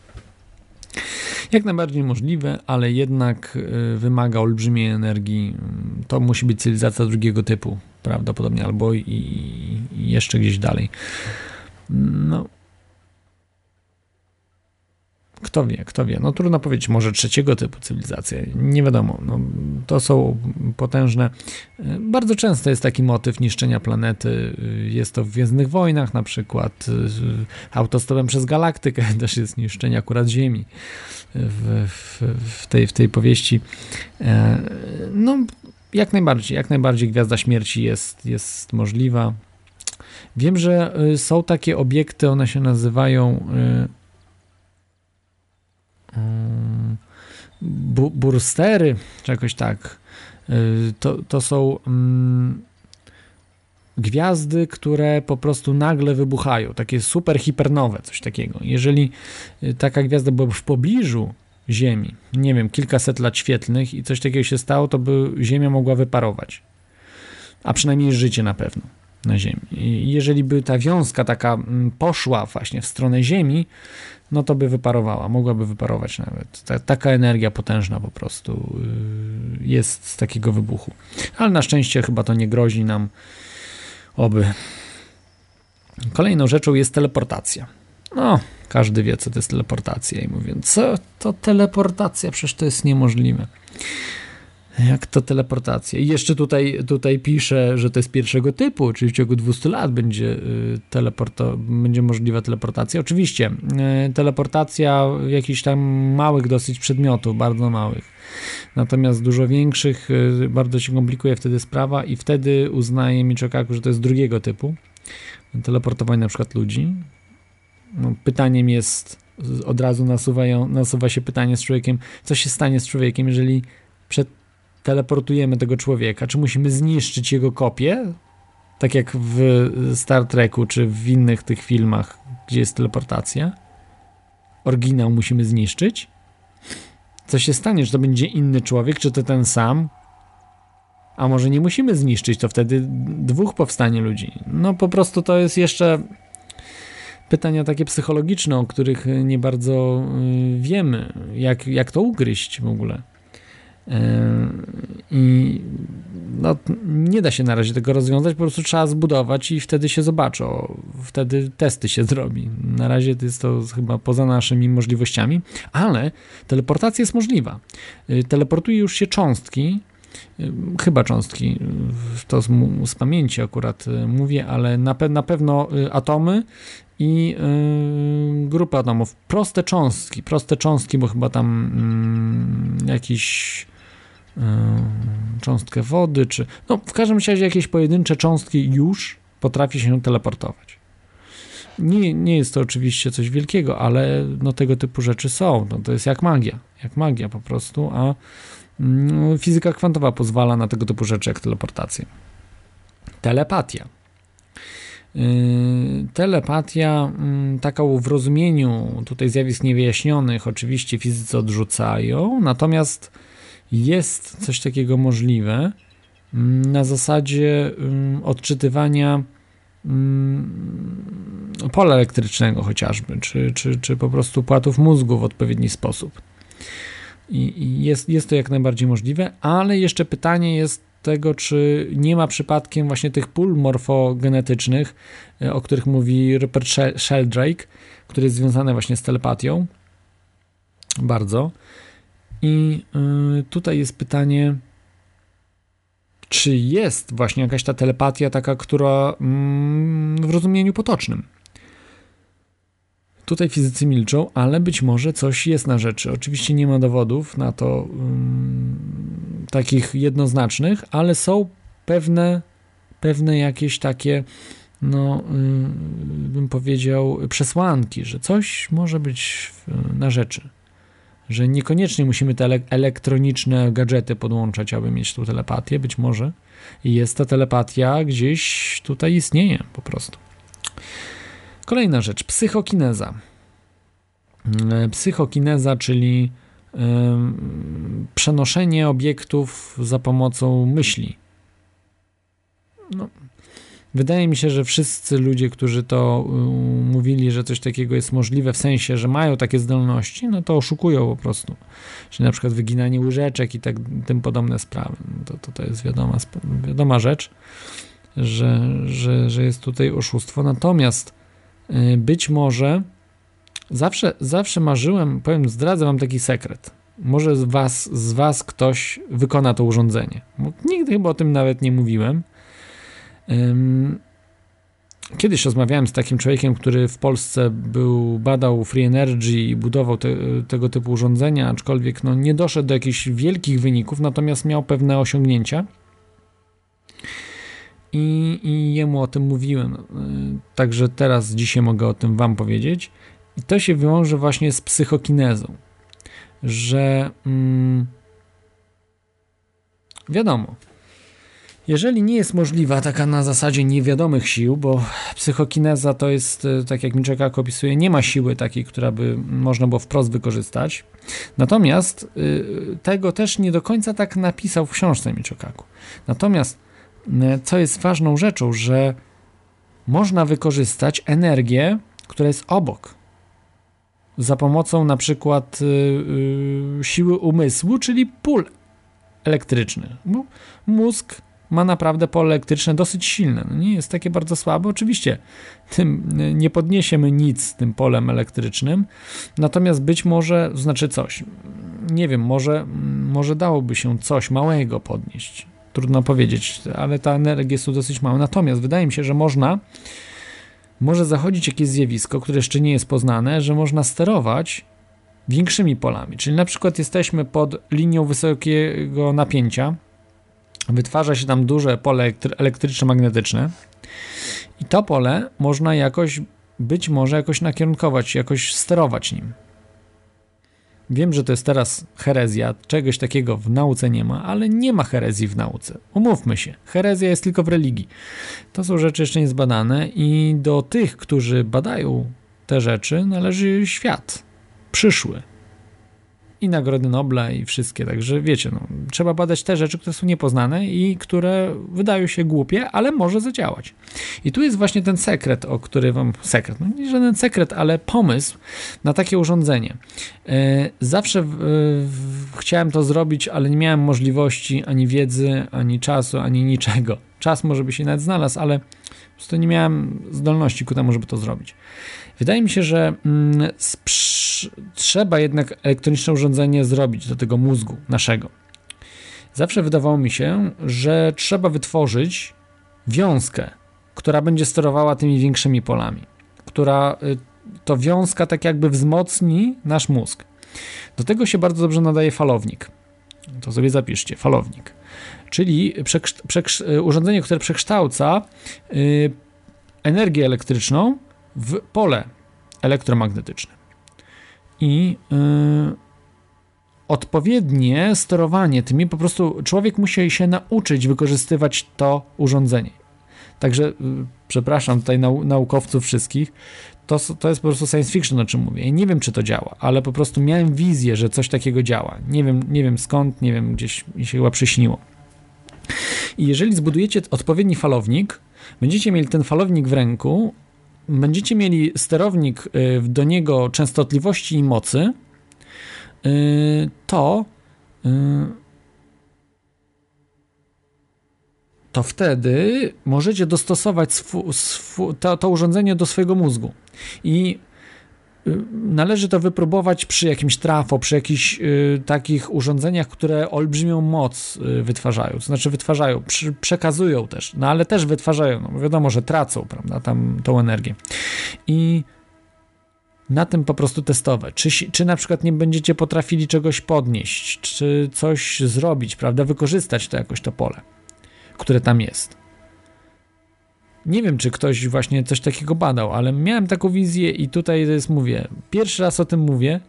jak najbardziej możliwe, ale jednak e, wymaga olbrzymiej energii. To musi być cywilizacja drugiego typu, prawdopodobnie, albo i, i jeszcze gdzieś dalej. No, kto wie, kto wie. No trudno powiedzieć, może trzeciego typu cywilizacje. Nie wiadomo. No, to są potężne. Bardzo często jest taki motyw niszczenia planety. Jest to w Gwiezdnych Wojnach na przykład. Autostopem przez galaktykę też jest niszczenie akurat Ziemi w, w, w, tej, w tej powieści. E, no, jak najbardziej, jak najbardziej Gwiazda Śmierci jest, jest możliwa. Wiem, że są takie obiekty, one się nazywają bu burstery, czy jakoś tak. Y, to, to są mm, gwiazdy, które po prostu nagle wybuchają, takie super hipernowe, coś takiego. Jeżeli y, taka gwiazda byłaby w pobliżu Ziemi, nie wiem, kilkaset lat świetlnych i coś takiego się stało, to by Ziemia mogła wyparować. A przynajmniej życie na pewno na Ziemi. I jeżeli by ta wiązka taka mm, poszła właśnie w stronę Ziemi, no to by wyparowała, mogłaby wyparować nawet. Ta, taka energia potężna po prostu yy, jest z takiego wybuchu. Ale na szczęście chyba to nie grozi nam, oby. Kolejną rzeczą jest teleportacja. No, każdy wie, co to jest teleportacja i mówię, co to teleportacja? Przecież to jest niemożliwe. Jak to teleportacja? I jeszcze tutaj, tutaj pisze, że to jest pierwszego typu, czyli w ciągu 200 lat będzie, y, teleporto, będzie możliwa teleportacja. Oczywiście, y, teleportacja jakichś tam małych dosyć przedmiotów, bardzo małych. Natomiast dużo większych y, bardzo się komplikuje wtedy sprawa i wtedy uznaje Michikaku, że to jest drugiego typu. Teleportowanie na przykład ludzi. No, pytaniem jest, od razu nasuwają, nasuwa się pytanie z człowiekiem, co się stanie z człowiekiem, jeżeli przed teleportujemy tego człowieka, czy musimy zniszczyć jego kopię, tak jak w Star Treku, czy w innych tych filmach, gdzie jest teleportacja? Oryginał musimy zniszczyć? Co się stanie, że to będzie inny człowiek, czy to ten sam? A może nie musimy zniszczyć, to wtedy dwóch powstanie ludzi. No po prostu to jest jeszcze pytania takie psychologiczne, o których nie bardzo y, wiemy, jak, jak to ugryźć w ogóle. I no, nie da się na razie tego rozwiązać, po prostu trzeba zbudować i wtedy się zobaczy, o, wtedy testy się zrobi. Na razie jest to chyba poza naszymi możliwościami, ale teleportacja jest możliwa. Y, teleportuje już się cząstki, y, chyba cząstki, to z, z pamięci akurat y, mówię, ale na, pe na pewno atomy i yy, grupy atomów. Proste cząstki, proste cząstki, bo chyba tam yy, jakiś cząstkę wody, czy no w każdym razie jakieś pojedyncze cząstki już potrafi się teleportować. Nie, nie jest to oczywiście coś wielkiego, ale no, tego typu rzeczy są. No, to jest jak magia, jak magia po prostu, a no, fizyka kwantowa pozwala na tego typu rzeczy jak teleportację. Telepatia. Yy, telepatia, yy, taka w rozumieniu tutaj zjawisk niewyjaśnionych, oczywiście fizycy odrzucają, natomiast jest coś takiego możliwe mm, na zasadzie mm, odczytywania mm, pola elektrycznego chociażby, czy, czy, czy po prostu płatów mózgu w odpowiedni sposób. I jest, jest to jak najbardziej możliwe, ale jeszcze pytanie jest tego, czy nie ma przypadkiem właśnie tych pól morfogenetycznych, e, o których mówi Rupert Sheldrake, który jest związany właśnie z telepatią. Bardzo. I y, tutaj jest pytanie, czy jest właśnie jakaś ta telepatia taka, która mm, w rozumieniu potocznym. Tutaj fizycy milczą, ale być może coś jest na rzeczy. Oczywiście nie ma dowodów na to um, takich jednoznacznych, ale są pewne, pewne jakieś takie, no, um, bym powiedział, przesłanki, że coś może być na rzeczy że niekoniecznie musimy te elektroniczne gadżety podłączać, aby mieć tą telepatię, być może jest ta telepatia gdzieś tutaj istnieje po prostu. Kolejna rzecz, psychokineza. E, psychokineza, czyli przenoszenie obiektów za pomocą myśli. No, Wydaje mi się, że wszyscy ludzie, którzy to y, mówili, że coś takiego jest możliwe, w sensie, że mają takie zdolności, no to oszukują po prostu. Czyli na przykład wyginanie łyżeczek i tak tym podobne sprawy. No to, to, to jest wiadoma, wiadoma rzecz, że, że, że jest tutaj oszustwo. Natomiast y, być może zawsze, zawsze marzyłem, powiem, zdradzę wam taki sekret. Może z was, z was ktoś wykona to urządzenie. Nigdy chyba o tym nawet nie mówiłem Kiedyś rozmawiałem z takim człowiekiem, który w Polsce był, badał free energy i budował te, tego typu urządzenia, aczkolwiek no, nie doszedł do jakichś wielkich wyników, natomiast miał pewne osiągnięcia. I, I jemu o tym mówiłem. E, także teraz, dzisiaj mogę o tym Wam powiedzieć. I to się wiąże właśnie z psychokinezą, że mm, wiadomo, jeżeli nie jest możliwa taka na zasadzie niewiadomych sił, bo psychokineza to jest, e, tak jak Miczekak opisuje, nie ma siły takiej, która by można było wprost wykorzystać. Natomiast y, tego też nie do końca tak napisał w książce Miczekaku. Natomiast co jest ważną rzeczą, że można wykorzystać energię, która jest obok. Za pomocą na przykład y, siły umysłu, czyli pól elektrycznych. Mózg ma naprawdę pole elektryczne dosyć silne. No nie jest takie bardzo słabe. Oczywiście tym nie podniesiemy nic tym polem elektrycznym, natomiast być może, znaczy coś, nie wiem, może, może dałoby się coś małego podnieść. Trudno powiedzieć, ale ta energia jest tu dosyć mała. Natomiast wydaje mi się, że można, może zachodzić jakieś zjawisko, które jeszcze nie jest poznane, że można sterować większymi polami. Czyli na przykład jesteśmy pod linią wysokiego napięcia, wytwarza się tam duże pole elektryczno-magnetyczne i to pole można jakoś, być może jakoś nakierunkować, jakoś sterować nim. Wiem, że to jest teraz herezja, czegoś takiego w nauce nie ma, ale nie ma herezji w nauce. Umówmy się, herezja jest tylko w religii. To są rzeczy jeszcze niezbadane i do tych, którzy badają te rzeczy, należy świat przyszły. I Nagrody Nobla i wszystkie, także wiecie, no, trzeba badać te rzeczy, które są niepoznane i które wydają się głupie, ale może zadziałać. I tu jest właśnie ten sekret, o który wam, sekret, no nie żaden sekret, ale pomysł na takie urządzenie. E, zawsze w, chciałem to zrobić, ale nie miałem możliwości, ani wiedzy, ani czasu, ani niczego. Czas może by się nawet znalazł, ale po prostu nie miałem zdolności ku temu, żeby to zrobić. Wydaje mi się, że mm, trzeba jednak elektroniczne urządzenie zrobić do tego mózgu naszego. Zawsze wydawało mi się, że trzeba wytworzyć wiązkę, która będzie sterowała tymi większymi polami, która y, to wiązka tak jakby wzmocni nasz mózg. Do tego się bardzo dobrze nadaje falownik. To sobie zapiszcie, falownik. Czyli y, urządzenie, które przekształca y, energię elektryczną w pole elektromagnetyczne. I yy, odpowiednie sterowanie tymi, po prostu człowiek musi się nauczyć wykorzystywać to urządzenie. Także, yy, przepraszam tutaj nau naukowców wszystkich, to, to jest po prostu science fiction, o czym mówię. I nie wiem, czy to działa, ale po prostu miałem wizję, że coś takiego działa. Nie wiem, nie wiem skąd, nie wiem, gdzieś mi się chyba przyśniło. I jeżeli zbudujecie odpowiedni falownik, będziecie mieli ten falownik w ręku, będziecie mieli sterownik y, do niego częstotliwości i mocy, y, to y, to wtedy możecie dostosować swu, swu, to, to urządzenie do swojego mózgu. I należy to wypróbować przy jakimś trafo, przy jakichś y, takich urządzeniach, które olbrzymią moc y, wytwarzają, to znaczy wytwarzają, przy, przekazują też, no ale też wytwarzają, no wiadomo, że tracą, prawda, tam tą energię. I na tym po prostu testować. Czy, czy na przykład nie będziecie potrafili czegoś podnieść, czy coś zrobić, prawda, wykorzystać to jakoś to pole, które tam jest. Nie wiem, czy ktoś właśnie coś takiego badał, ale miałem taką wizję i tutaj jest, mówię, pierwszy raz o tym mówię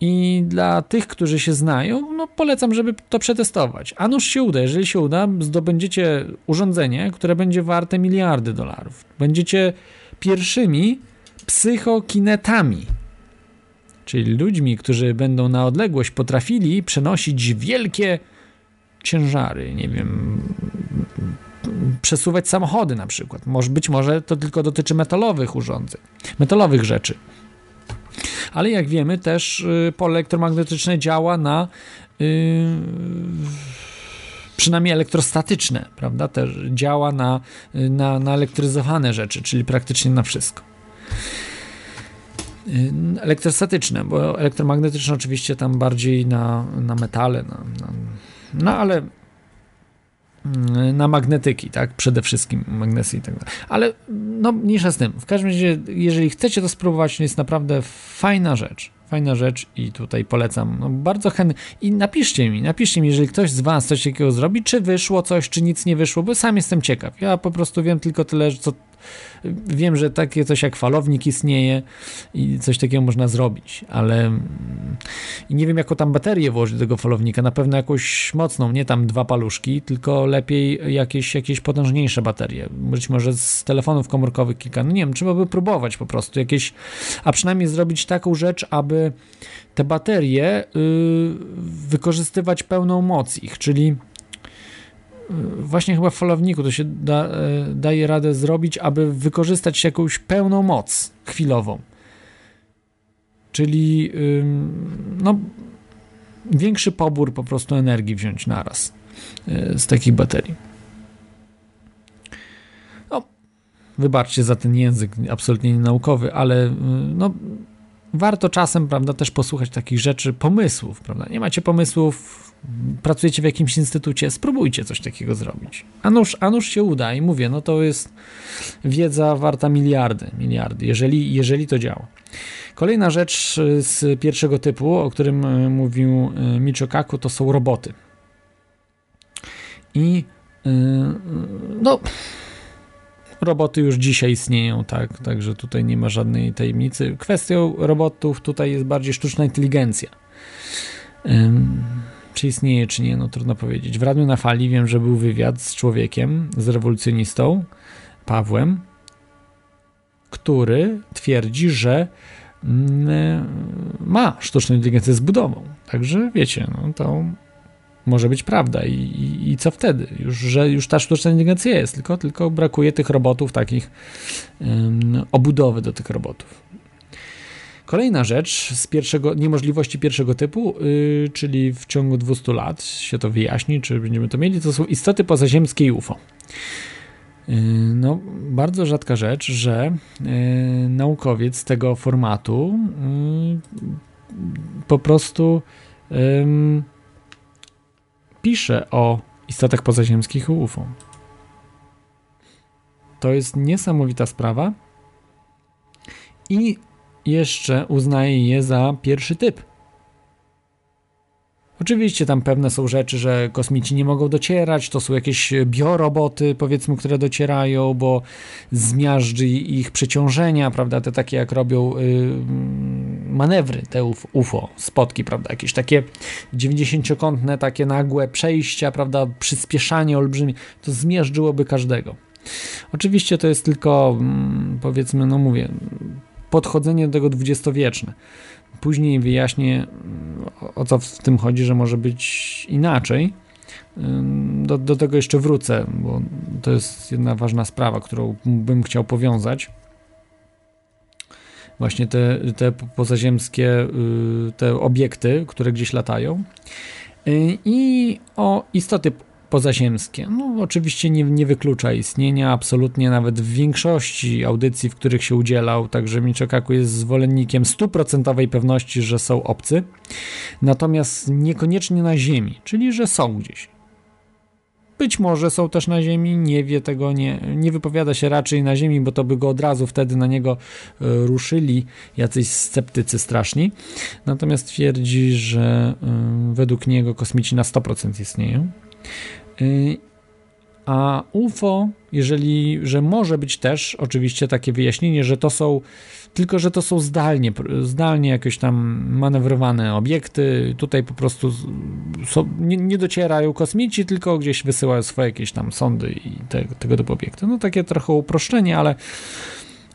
i dla tych, którzy się znają, no polecam, żeby to przetestować. A nuż się uda, jeżeli się uda, zdobędziecie urządzenie, które będzie warte miliardy dolarów. Będziecie pierwszymi psychokinetami, czyli ludźmi, którzy będą na odległość potrafili przenosić wielkie ciężary, nie wiem, przesuwać samochody na przykład. Może, być może to tylko dotyczy metalowych urządzeń, metalowych rzeczy. Ale jak wiemy, też y, pole elektromagnetyczne działa na yy, przynajmniej elektrostatyczne, prawda? Też działa na, y, na, na elektryzowane rzeczy, czyli praktycznie na wszystko. Yy, elektrostatyczne, bo elektromagnetyczne oczywiście tam bardziej na, na metale, na, na, no ale na magnetyki, tak? Przede wszystkim magnesy i tak dalej. Ale no, mniejsza z tym. W każdym razie, jeżeli chcecie to spróbować, to jest naprawdę fajna rzecz. Fajna rzecz i tutaj polecam. No, bardzo chętnie. I napiszcie mi, napiszcie mi, jeżeli ktoś z Was coś takiego zrobi, czy wyszło coś, czy nic nie wyszło, bo sam jestem ciekaw. Ja po prostu wiem tylko tyle, co Wiem, że takie coś jak falownik istnieje i coś takiego można zrobić, ale mm, i nie wiem, jaką tam baterię włożyć do tego falownika. Na pewno jakąś mocną, nie tam dwa paluszki, tylko lepiej jakieś, jakieś potężniejsze baterie. Być może z telefonów komórkowych kilka. No nie wiem, trzeba by próbować po prostu jakieś, a przynajmniej zrobić taką rzecz, aby te baterie yy, wykorzystywać pełną moc ich, czyli właśnie chyba w falowniku to się da, e, daje radę zrobić, aby wykorzystać jakąś pełną moc chwilową. Czyli no, większy pobór po prostu energii wziąć naraz e, z takich baterii. No, wybaczcie za ten język absolutnie nienaukowy, ale y, no, warto czasem, prawda, też posłuchać takich rzeczy, pomysłów, prawda. Nie macie pomysłów, pracujecie w jakimś instytucie, spróbujcie coś takiego zrobić. A nuż, a nuż się uda i mówię, no to jest wiedza warta miliardy, miliardy, jeżeli, jeżeli to działa. Kolejna rzecz z pierwszego typu, o którym e, mówił e, Michio Kaku, to są roboty. I no roboty już dzisiaj istnieją, tak, także tutaj nie ma żadnej tajemnicy. Kwestią robotów tutaj jest bardziej sztuczna inteligencja. Czy istnieje, czy nie, no trudno powiedzieć. W Radiu na Fali wiem, że był wywiad z człowiekiem, z rewolucjonistą, Pawłem, który twierdzi, że mm, ma sztuczną inteligencję zbudową. Także wiecie, no to może być prawda i, i, i, co wtedy? Już, że już ta sztuczna inteligencja jest, tylko, tylko brakuje tych robotów, takich obudowy do tych robotów. Kolejna rzecz z pierwszego, niemożliwości pierwszego typu, yy, czyli w ciągu 200 lat się to wyjaśni, czy będziemy to mieli, to są istoty pozaziemskie i UFO. Yy, no, bardzo rzadka rzecz, że yy, naukowiec tego formatu yy, po prostu pisze o istotach pozaziemskich i UFO. To jest niesamowita sprawa i jeszcze uznaje je za pierwszy typ. Oczywiście tam pewne są rzeczy, że kosmici nie mogą docierać, to są jakieś bioroboty, powiedzmy, które docierają, bo zmiażdży ich przeciążenia, prawda, te takie jak robią yy, manewry, te UFO, spotki, prawda, jakieś takie 90-kątne, takie nagłe przejścia, prawda, przyspieszanie olbrzymie, to zmiażdżyłoby każdego. Oczywiście to jest tylko, mm, powiedzmy, no mówię, podchodzenie do tego dwudziestowieczne. Później wyjaśnię, o co w tym chodzi, że może być inaczej. Do, do tego jeszcze wrócę, bo to jest jedna ważna sprawa, którą bym chciał powiązać. Właśnie te, te pozaziemskie y, te obiekty, które gdzieś latają. Y, I o istoty pozaziemskie. No, oczywiście nie, nie wyklucza istnienia absolutnie nawet w większości audycji, w których się udzielał, także Michikaku jest zwolennikiem stuprocentowej pewności, że są obcy, natomiast niekoniecznie na Ziemi, czyli że są gdzieś. Być może są też na Ziemi, nie wie tego, nie, nie wypowiada się raczej na Ziemi, bo to by go od razu wtedy na niego y, ruszyli jacyś sceptycy straszni. Natomiast twierdzi, że y, według niego kosmici na 100% istnieją. Y, a UFO, jeżeli, że może być też oczywiście takie wyjaśnienie, że to są, tylko że to są zdalnie, zdalnie jakieś tam manewrowane obiekty, tutaj po prostu są, nie, nie, docierają kosmici, tylko gdzieś wysyłają swoje jakieś tam sondy i te, tego typu obiekty. No takie trochę uproszczenie, ale,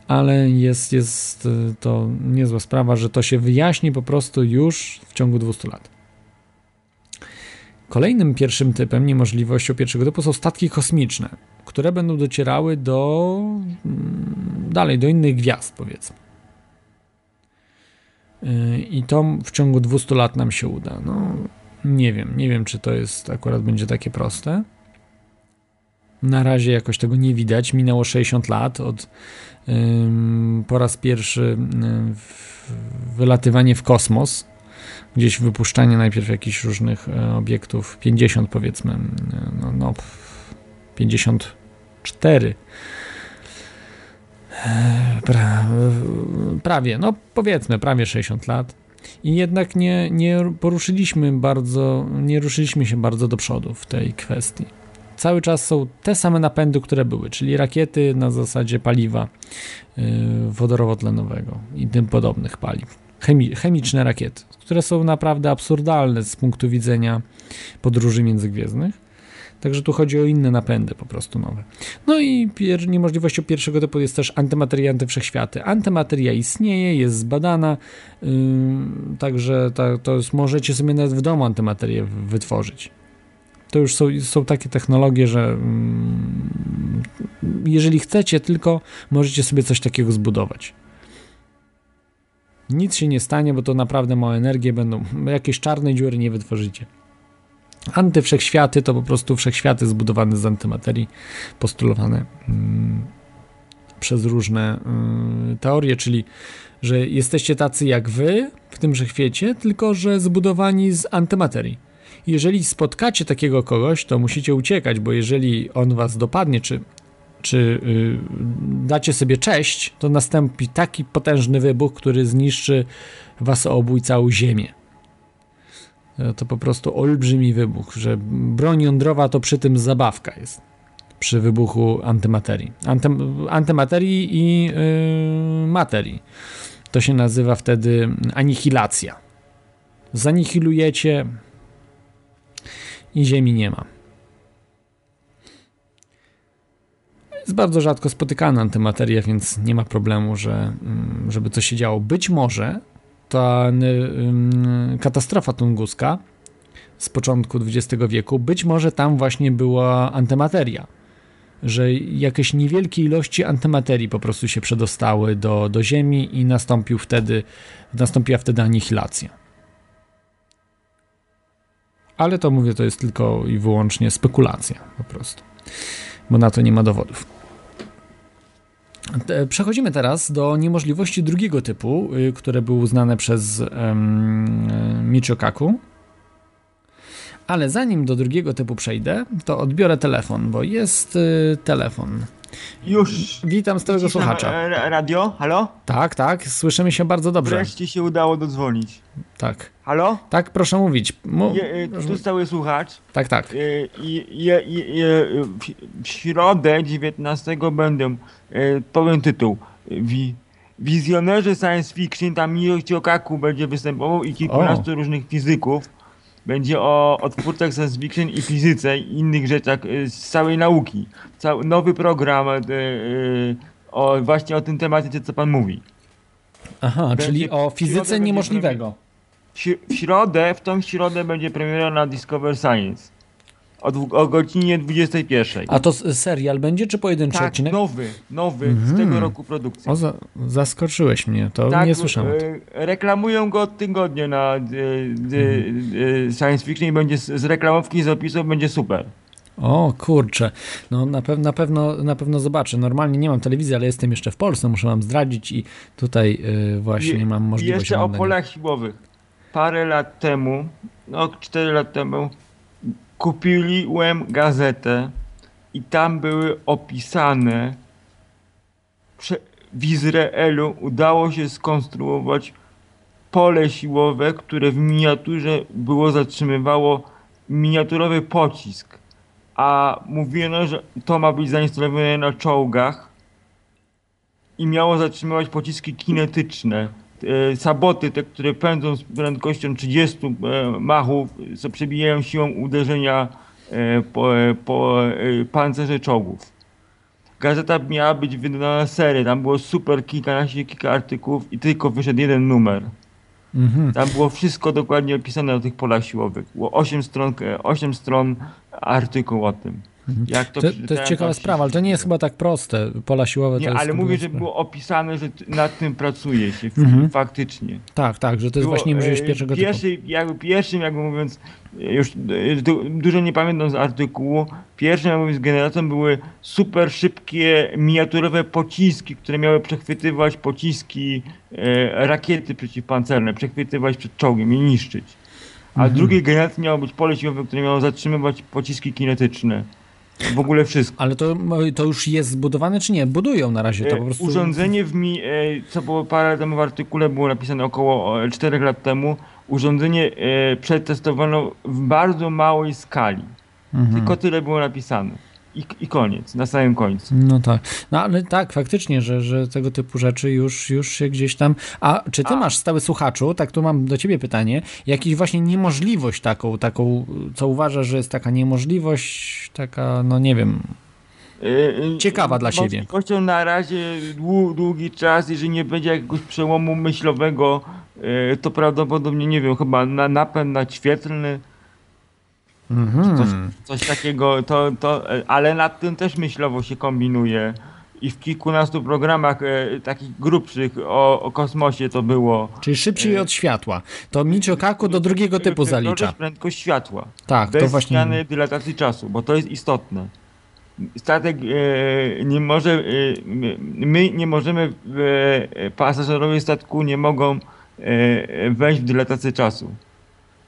ale jest, jest to niezła sprawa, że to się wyjaśni po prostu już w ciągu 200 lat. Kolejnym pierwszym typem, niemożliwością pierwszego typu są statki kosmiczne, które będą docierały do mm, dalej, do innych gwiazd, powiedzmy. Y, I to w ciągu 200 lat nam się uda. No, nie wiem, nie wiem, czy to jest akurat będzie takie proste. Na razie jakoś tego nie widać. Minęło 60 lat od po raz pierwszy wylatywanie w kosmos gdzieś wypuszczanie najpierw jakichś różnych e, obiektów, 50 powiedzmy, no, no 54 e, pra, prawie, no powiedzmy prawie 60 lat i jednak nie, nie poruszyliśmy bardzo, nie ruszyliśmy się bardzo do przodu w tej kwestii. Cały czas są te same napędy, które były, czyli rakiety na zasadzie paliwa yy, wodorowotlenowego i tym podobnych paliw. Chemi chemiczne rakiety które są naprawdę absurdalne z punktu widzenia podróży międzygwiezdnych. Także tu chodzi o inne napędy po prostu nowe. No i niemożliwością pierwszego typu jest też antymateria, antywszechświaty. Antymateria istnieje, jest zbadana, yy, także ta, to jest, możecie sobie nawet w domu antymaterię wytworzyć. To już są, są takie technologie, że yy, jeżeli chcecie tylko, możecie sobie coś takiego zbudować. Nic się nie stanie, bo to naprawdę małe energie będą. Jakieś czarne dziury nie wytworzycie. Antywszechświaty to po prostu wszechświaty zbudowane z antymaterii, postulowane mm, przez różne mm, teorie, czyli że jesteście tacy jak wy w tym wszechświecie, tylko że zbudowani z antymaterii. Jeżeli spotkacie takiego kogoś, to musicie uciekać, bo jeżeli on was dopadnie, czy czy y, dacie sobie cześć, to nastąpi taki potężny wybuch, który zniszczy was obu i całą Ziemię. E, to po prostu olbrzymi wybuch, że broń jądrowa to przy tym zabawka jest. Przy wybuchu antymaterii. Antym, antymaterii i yy, materii. To się nazywa wtedy anihilacja. Zanihilujecie i Ziemi nie ma. Jest bardzo rzadko spotykana antymateria, więc nie ma problemu, że, mm, żeby coś się działo. Być może ta ym, katastrofa tunguska z początku XX wieku, być może tam właśnie była antymateria, że jakieś niewielkie ilości antymaterii po prostu się przedostały do, do Ziemi i nastąpił wtedy, nastąpiła wtedy anihilacja. Ale to mówię, to jest tylko i wyłącznie spekulacja po prostu, bo na to nie ma dowodów. Przechodzimy teraz do niemożliwości drugiego typu, y, które były uznane przez um, Michio Kaku. Ale zanim do drugiego typu przejdę, to odbiorę telefon, bo jest y, telefon. Już. Witam stałego słuchacza. ra- Radio? Halo? Tak, tak, słyszymy się bardzo dobrze. Wreszcie się udało dodzwonić. Tak. Halo? Tak, proszę mówić. Mu... Je, y, tu stały słuchacz. Tak, tak. Y, je, je, je, w- środę 19 będę, y, powiem tytuł, Wi, Wizjonerzy science fiction, tam Michio Kaku będzie występował i kilkunastu różnych fizyków. Będzie o, o twórcach science fiction i fizyce i innych rzeczach y, z całej nauki. Cały, nowy program y, y, o, właśnie o tym temacie, co pan mówi. Aha, będzie- czyli o fizyce niemożliwego. W środę, w tą środę będzie premiera na Discover Science. O, o godzinie 21. A to serial będzie, czy pojedynczy Tak, odcinek? nowy, nowy, z Mhm. tego roku produkcji. O, za, zaskoczyłeś mnie, to tak, nie słyszałem. e, reklamują go od tygodnia na e, e, e, Science Fiction i będzie z, z reklamówki, z opisów będzie super. O kurczę, no na, pew na, pewno, na pewno zobaczę. Normalnie nie mam telewizji, ale jestem jeszcze w Polsce, muszę wam zdradzić i tutaj y, właśnie I- mam I możliwość jeszcze o polach siłowych. Parę lat temu, no 4 lat temu, kupiłem gazetę i tam były opisane w Izraelu udało się skonstruować pole siłowe, które w miniaturze było zatrzymywało miniaturowy pocisk. A mówiono, że to ma być zainstalowane na czołgach i miało zatrzymywać pociski kinetyczne. E, Saboty, te, które pędzą z prędkością 30 e, machów, co przebijają siłą uderzenia e, po, po pancerze czołgów. Gazeta miała być wydana na serię, tam było super kilkanaście, kilka artykułów i tylko wyszedł jeden numer. Mhm. Tam było wszystko dokładnie opisane o tych polach siłowych. Było 8 stron, 8 stron artykuł o tym. Jak To, to, to jest ciekawa sprawa, ale to nie jest chyba tak proste. Pola siłowe to Nie, jest... ale mówię, że było opisane, że nad tym pracuje się Mhm. faktycznie. Tak, tak, że to jest Było, właśnie możliwość e, pierwszego typu. pierwszy, jakby Pierwszym, jakby mówiąc, już e, du- dużo nie pamiętam z artykułu, pierwszym jakby z generacją były super szybkie, miniaturowe pociski, które miały przechwytywać pociski, e, rakiety przeciwpancerne, przechwytywać przed czołgiem i niszczyć. A Mhm. drugiej generacji miało być pole siłowe, które miało zatrzymywać pociski kinetyczne. W ogóle wszystko. Ale to, to już jest zbudowane, czy nie? Budują na razie to po E, prostu. Urządzenie w mi, e, co było parę temu w artykule, było napisane około e, 4 lat temu. Urządzenie e, przetestowano w bardzo małej skali. Mhm. Tylko tyle było napisane. I, I koniec, na samym końcu. No tak. No ale tak, faktycznie, że, że tego typu rzeczy już, już się gdzieś tam. A czy ty A. masz stały słuchaczu? Tak, tu mam do ciebie pytanie. Jakiś właśnie niemożliwość taką, taką, co uważasz, że jest taka niemożliwość, taka, no nie wiem. E, e, Ciekawa dla siebie. Możliwością na razie dłu, długi czas, jeżeli nie będzie jakiegoś przełomu myślowego, e, to prawdopodobnie, nie wiem, chyba na napęd naćwietlny, Mhm. Coś, coś takiego, to, to, e, ale nad tym też myślowo się kombinuje. I w kilkunastu programach e, takich grubszych o, o kosmosie to było. Czyli szybciej e, od światła. To Michio Kaku do drugiego typu zalicza. Prędkość światła. Tak, to bez właśnie. zmiany dylatacji czasu, bo to jest istotne. Statek e, nie może, e, my- nie możemy, e, pasażerowie statku nie mogą e, wejść w dylatację czasu.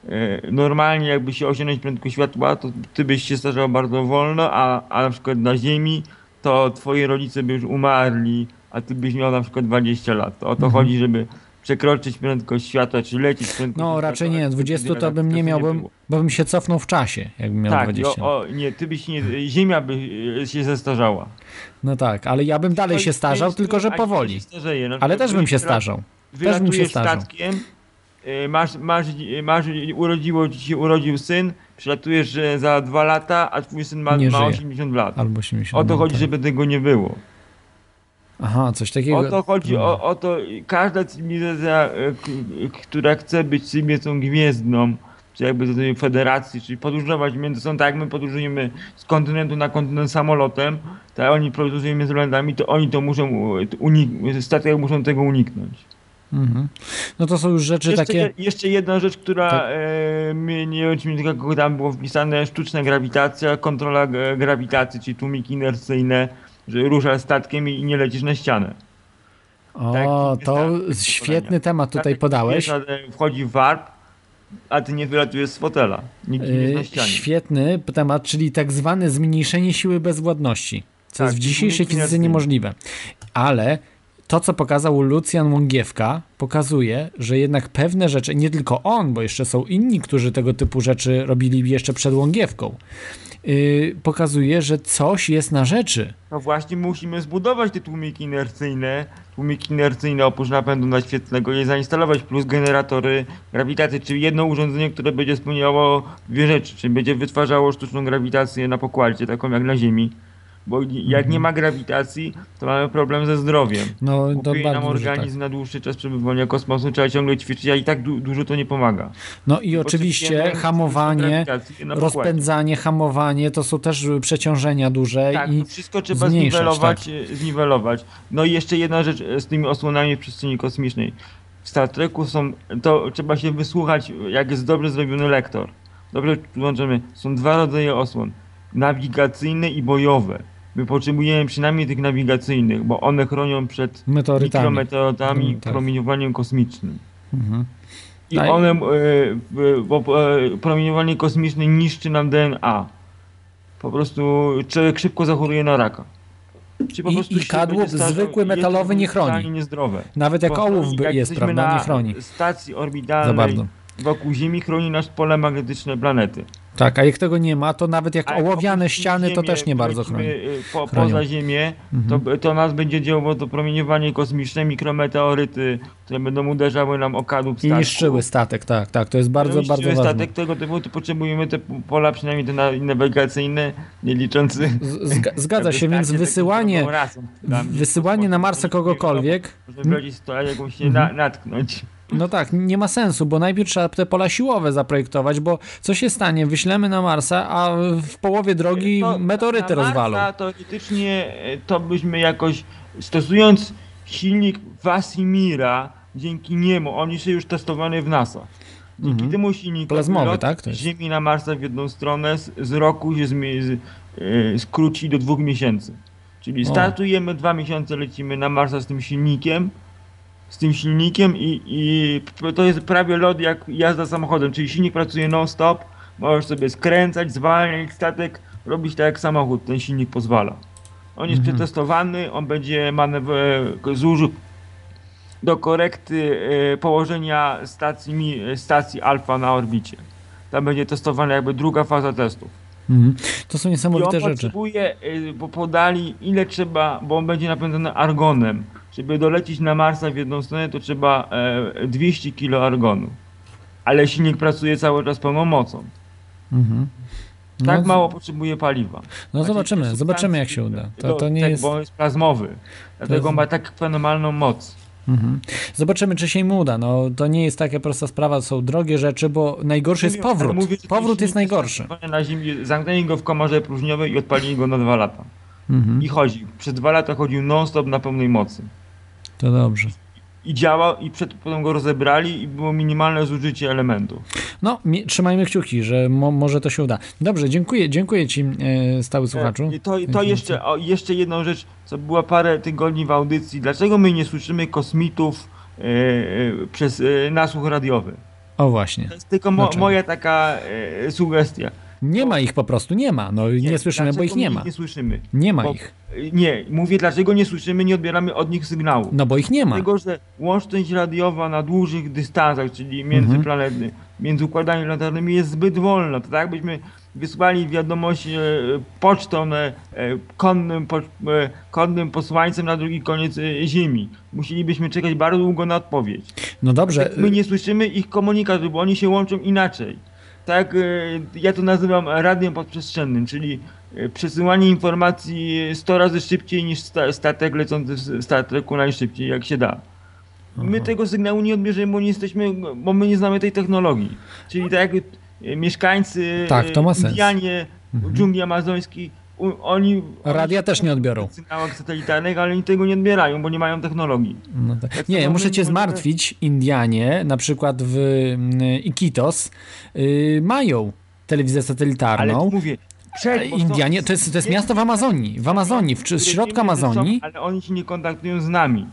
E, Normalnie jakby się osiągnąć prędkość światła, to ty byś się starzał bardzo wolno, a, a na przykład na Ziemi to twoi rodzice by już umarli, a ty byś miał na przykład 20 lat. To o to Mhm. chodzi, żeby przekroczyć prędkość światła, czy lecieć prędkość No światła. raczej nie, a 20 to bym nie czasu miałbym, było. bo bym się cofnął w czasie, jakbym miał Tak, 20. o, o, nie, ty byś nie, Ziemia by się zestarzała. No tak, ale ja bym dalej się starzał, tylko że nie powoli. starzeje. Ale też bym się starzał. Też bym się starzał. statkiem, masz, masz, masz, urodziło ci się, urodził syn, przylatujesz za dwa lata, a twój syn ma, Nie ma żyje. 80 lat. Albo 80. O to no, chodzi, tak. żeby tego nie było. Aha, coś takiego. O to chodzi, No. o, o to każda cywilizacja, k- która chce być cywilizacją gwiezdną, czy jakby do tej federacji, czyli podróżować między, są tak jak my podróżujemy z kontynentu na kontynent samolotem, tak oni podróżują między lądami, to oni to muszą, e, unik- statek muszą tego uniknąć. Mhm. No to są już rzeczy Jeszcze, takie. je, jeszcze jedna rzecz, która Tak. e, mnie nie wiem, czy tylko tam było wpisane, sztuczna grawitacja, kontrola e, grawitacji, czyli tłumiki inercyjne, że ruszasz statkiem i nie lecisz na ścianę. tak, O, nie to świetny temat tutaj Statek podałeś. e, Wchodzi w warp, a ty nie wylatujesz z fotela. Nikt nie jest na Yy, ścianie. Świetny temat, czyli tak zwane zmniejszenie siły bezwładności, co Tak, jest w dzisiejszej fizyce niemożliwe. Ale to, co pokazał Lucjan Łągiewka, pokazuje, że jednak pewne rzeczy, nie tylko on, bo jeszcze są inni, którzy tego typu rzeczy robili jeszcze przed Łągiewką, yy, pokazuje, że coś jest na rzeczy. No właśnie musimy zbudować te tłumiki inercyjne. Tłumiki inercyjne oprócz napędu naświetlnego je zainstalować plus generatory grawitacji, czyli jedno urządzenie, które będzie spełniało dwie rzeczy, czyli będzie wytwarzało sztuczną grawitację na pokładzie, taką jak na Ziemi. Bo jak nie ma grawitacji, to mamy problem ze zdrowiem. No, to Kupuje nam tak. organizm na dłuższy czas przebywania kosmosu, trzeba ciągle ćwiczyć, a i tak du- dużo to nie pomaga. No i oczywiście hamowanie, rozpędzanie, hamowanie, to są też przeciążenia duże Tak, i to wszystko trzeba zmniejszać, zniwelować, tak. e, zniwelować. No i jeszcze jedna rzecz e, z tymi osłonami w przestrzeni kosmicznej. W Star Treku są, to trzeba się wysłuchać, jak jest dobrze zrobiony lektor. Dobrze włączymy. Są dwa rodzaje osłon. Nawigacyjne i bojowe. My potrzebujemy przynajmniej tych nawigacyjnych, bo one chronią przed meteorytami. mikrometeorami, Mm, tak. promieniowaniem kosmicznym. Mhm. I A i- one, e, bo e, promieniowanie kosmiczne niszczy nam DNA. Po prostu człowiek szybko zachoruje na raka. Po I- prostu i kadłub zwykły metalowy nie chroni. niezdrowe. Nawet jak ołów jak jest, prawda, na nie chroni stacji orbitalnej wokół Ziemi chroni nas pole magnetyczne planety. Tak, a jak tego nie ma, to nawet jak A ołowiane ściany, to Ziemię, też nie bardzo chroni. y, Po, Chronią. poza Ziemię, to, to nas będzie działo to promieniowanie kosmiczne, mikrometeoryty, które będą uderzały nam o kadłub I statku. niszczyły statek, tak, tak, to jest bardzo, bardzo ważne. statek tego typu, to potrzebujemy te pola, przynajmniej te na- nawigacyjne, nie liczący... Zga, zgadza się, więc wysyłanie, tam, wysyłanie na Marsa kogokolwiek, Można to jakąś się na, natknąć. No tak, nie ma sensu, bo najpierw trzeba te pola siłowe zaprojektować, bo co się stanie, wyślemy na Marsa, a w połowie drogi To meteoryty na Marsa rozwalą. Teoretycznie e, to byśmy jakoś, stosując silnik Wasimira, dzięki niemu, on jest już testowany w NASA. Dzięki Mhm. temu silnikowi Plazmowy, lot tak? To z. Ziemi na Marsa w jedną stronę z, z roku się zmi- z, e, skróci do dwóch miesięcy. Czyli O. startujemy, dwa miesiące lecimy na Marsa z tym silnikiem, z tym silnikiem i, i to jest prawie lot jak jazda samochodem, czyli silnik pracuje non-stop, możesz sobie skręcać, zwalniać statek, robić tak jak samochód, ten silnik pozwala. On jest Mhm. przetestowany, on będzie manewr, zużył do korekty e, położenia stacji, stacji alfa na orbicie. Tam będzie testowana jakby druga faza testów. Mhm. To są I on niesamowite rzeczy. potrzebuje, y, bo podali ile trzeba, bo on będzie napędzany argonem. Żeby dolecieć na Marsa w jedną stronę, to trzeba e, 200 kg argonu. Ale silnik pracuje cały czas pełną mocą. Mhm. Tak No, mało potrzebuje paliwa. No zobaczymy, zobaczymy jak się uda. To, to nie tak, jest... Bo on jest plazmowy. Dlatego jest- ma tak fenomenalną moc. Mhm. Zobaczymy, czy się im uda. No, to nie jest taka prosta sprawa, są drogie rzeczy, bo najgorszy jest Mówię, ale powrót. mówię, Powrót jest najgorszy. Na ziemi, zamknęli go w komorze próżniowej i odpalili go na dwa lata. Mhm. I chodzi. Przez dwa lata chodził non-stop na pełnej mocy. To dobrze. I działał, i przed, potem go rozebrali i było minimalne zużycie elementu. No, mi, trzymajmy kciuki, że mo, może to się uda. Dobrze, dziękuję, dziękuję Ci, e, stały słuchaczu. E, To, to jeszcze, o, jeszcze jedną rzecz, co była parę tygodni w audycji. Dlaczego my nie słyszymy kosmitów e, e, przez e, nasłuch radiowy? O właśnie. To jest tylko mo, moja taka e, sugestia. Nie ma ich po prostu, nie ma. No nie, słyszymy, bo ich nie ma. Nie słyszymy. Nie ma Bo- ich. Nie, mówię dlaczego nie słyszymy, nie odbieramy od nich sygnału. No bo ich nie ma. Dlatego, że łączność radiowa na dużych dystansach, czyli między Mhm. planety, między układami planetarnymi jest zbyt wolna. To tak jakbyśmy wysłali wiadomość e, pocztą e, e, konnym, po, e, konnym posłańcem na drugi koniec e, Ziemi. Musielibyśmy czekać bardzo długo na odpowiedź. No dobrze, My nie słyszymy ich komunikatu, bo oni się łączą inaczej. Tak, y, ja to nazywam radiem podprzestrzennym, czyli y, przesyłanie informacji 100 razy szybciej niż sta, statek lecący w statku najszybciej, jak się da. My tego sygnału nie odbierzemy, bo nie jesteśmy, bo my nie znamy tej technologii. Czyli tak jak y, mieszkańcy, Tak, to. Indianie dżungli amazońskiej, oni... Radia oni też nie odbiorą. w sygnałach satelitarnych, ale oni tego nie odbierają, bo nie mają technologii. No tak. Nie, ja muszę cię zmartwić. Indianie, na przykład w mm, Iquitos, y, mają telewizję Ale satelitarną. mówię, przed, Indianie, to jest, to jest miasto w Amazonii, w Amazonii, w, w środku Amazonii. Ale oni się nie kontaktują z nami.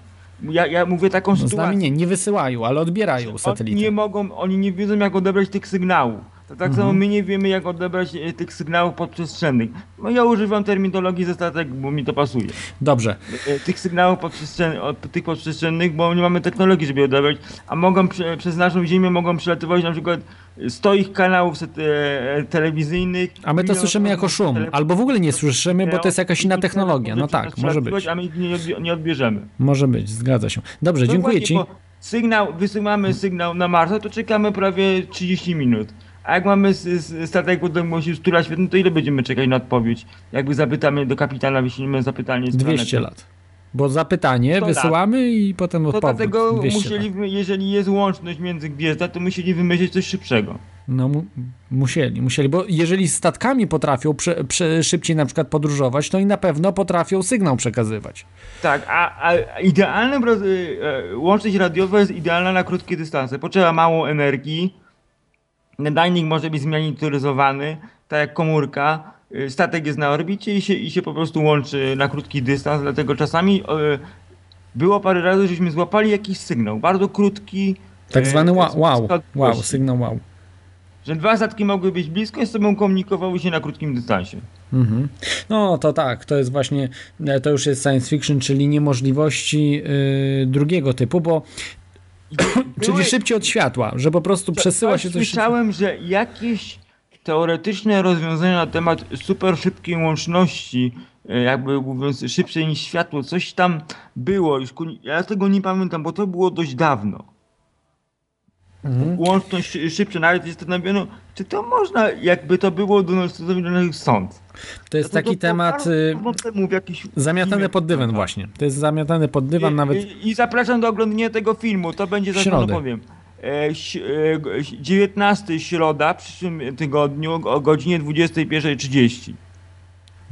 Ja, ja mówię taką No z sytuację. nami nie, nie wysyłają, ale odbierają Oni satelity. nie mogą, oni nie wiedzą jak odebrać tych sygnałów. To tak Mhm. samo my nie wiemy jak odebrać e, tych sygnałów podprzestrzennych. No ja używam terminologii ze statek, bo mi to pasuje. Dobrze, E, Tych sygnałów podprzestrzennych, od tych podprzestrzennych, bo nie mamy technologii, żeby je odebrać, a mogą prze, przez naszą ziemię mogą przelatywać na przykład 100 ich kanałów e, telewizyjnych. a my to słyszymy jako szum, albo w ogóle nie słyszymy, bo to jest jakaś inna technologia. No tak, może być. A my ich nie, odbie- nie odbierzemy. Może być, zgadza się. Dobrze, No dziękuję ci. Sygnał, wysyłamy sygnał na Marsa, to czekamy prawie 30 minut. A jak mamy statek 100 lat świetny, to ile będziemy czekać na odpowiedź? Jakby zapytamy do kapitana, wyślimy zapytanie z 200 planety. lat. Bo zapytanie 100 lat. wysyłamy i potem To odpowiedź. dlatego 200 lat. musieli, jeżeli jest łączność między gwiazda, to musieli wymyślić coś szybszego. No mu, musieli, musieli, bo jeżeli statkami potrafią prze, prze, szybciej na przykład podróżować, to i na pewno potrafią sygnał przekazywać. Tak, a, a idealnym roz, e, łączność radiowa jest idealna na krótkie dystanse. Potrzeba mało energii, nadajnik może być zmianituryzowany, tak jak komórka. E, Statek jest na orbicie i się, i się po prostu łączy na krótki dystans, dlatego czasami było parę razy, żeśmy złapali jakiś sygnał, bardzo krótki. Tak e, zwany wow, wow, wow, sygnał wow. Że dwa statki mogły być blisko i z sobą komunikowały się na krótkim dystansie. Mhm. No to tak, to jest właśnie, e, to już jest science fiction, czyli niemożliwości y, drugiego typu, bo czyli szybciej od światła, że po prostu przesyła się coś szybciej. Słyszałem, że jakieś teoretyczne rozwiązania na temat super szybkiej łączności, e, jakby mówiąc szybszej niż światło, coś tam było. Już ja tego nie pamiętam, bo to było dość dawno. Mhm. Łączność szy- szybsza, nawet zastanawiano, czy to można, jakby to było do nas sąd. To jest taki to- temat y, jakiś zamiatany pod dywan właśnie. To jest zamiatany pod dywan I, nawet. I, I zapraszam do oglądania tego filmu, to będzie za chwilę powiem. E, ś- e, g- 19 środa w przyszłym tygodniu o godzinie 21.30.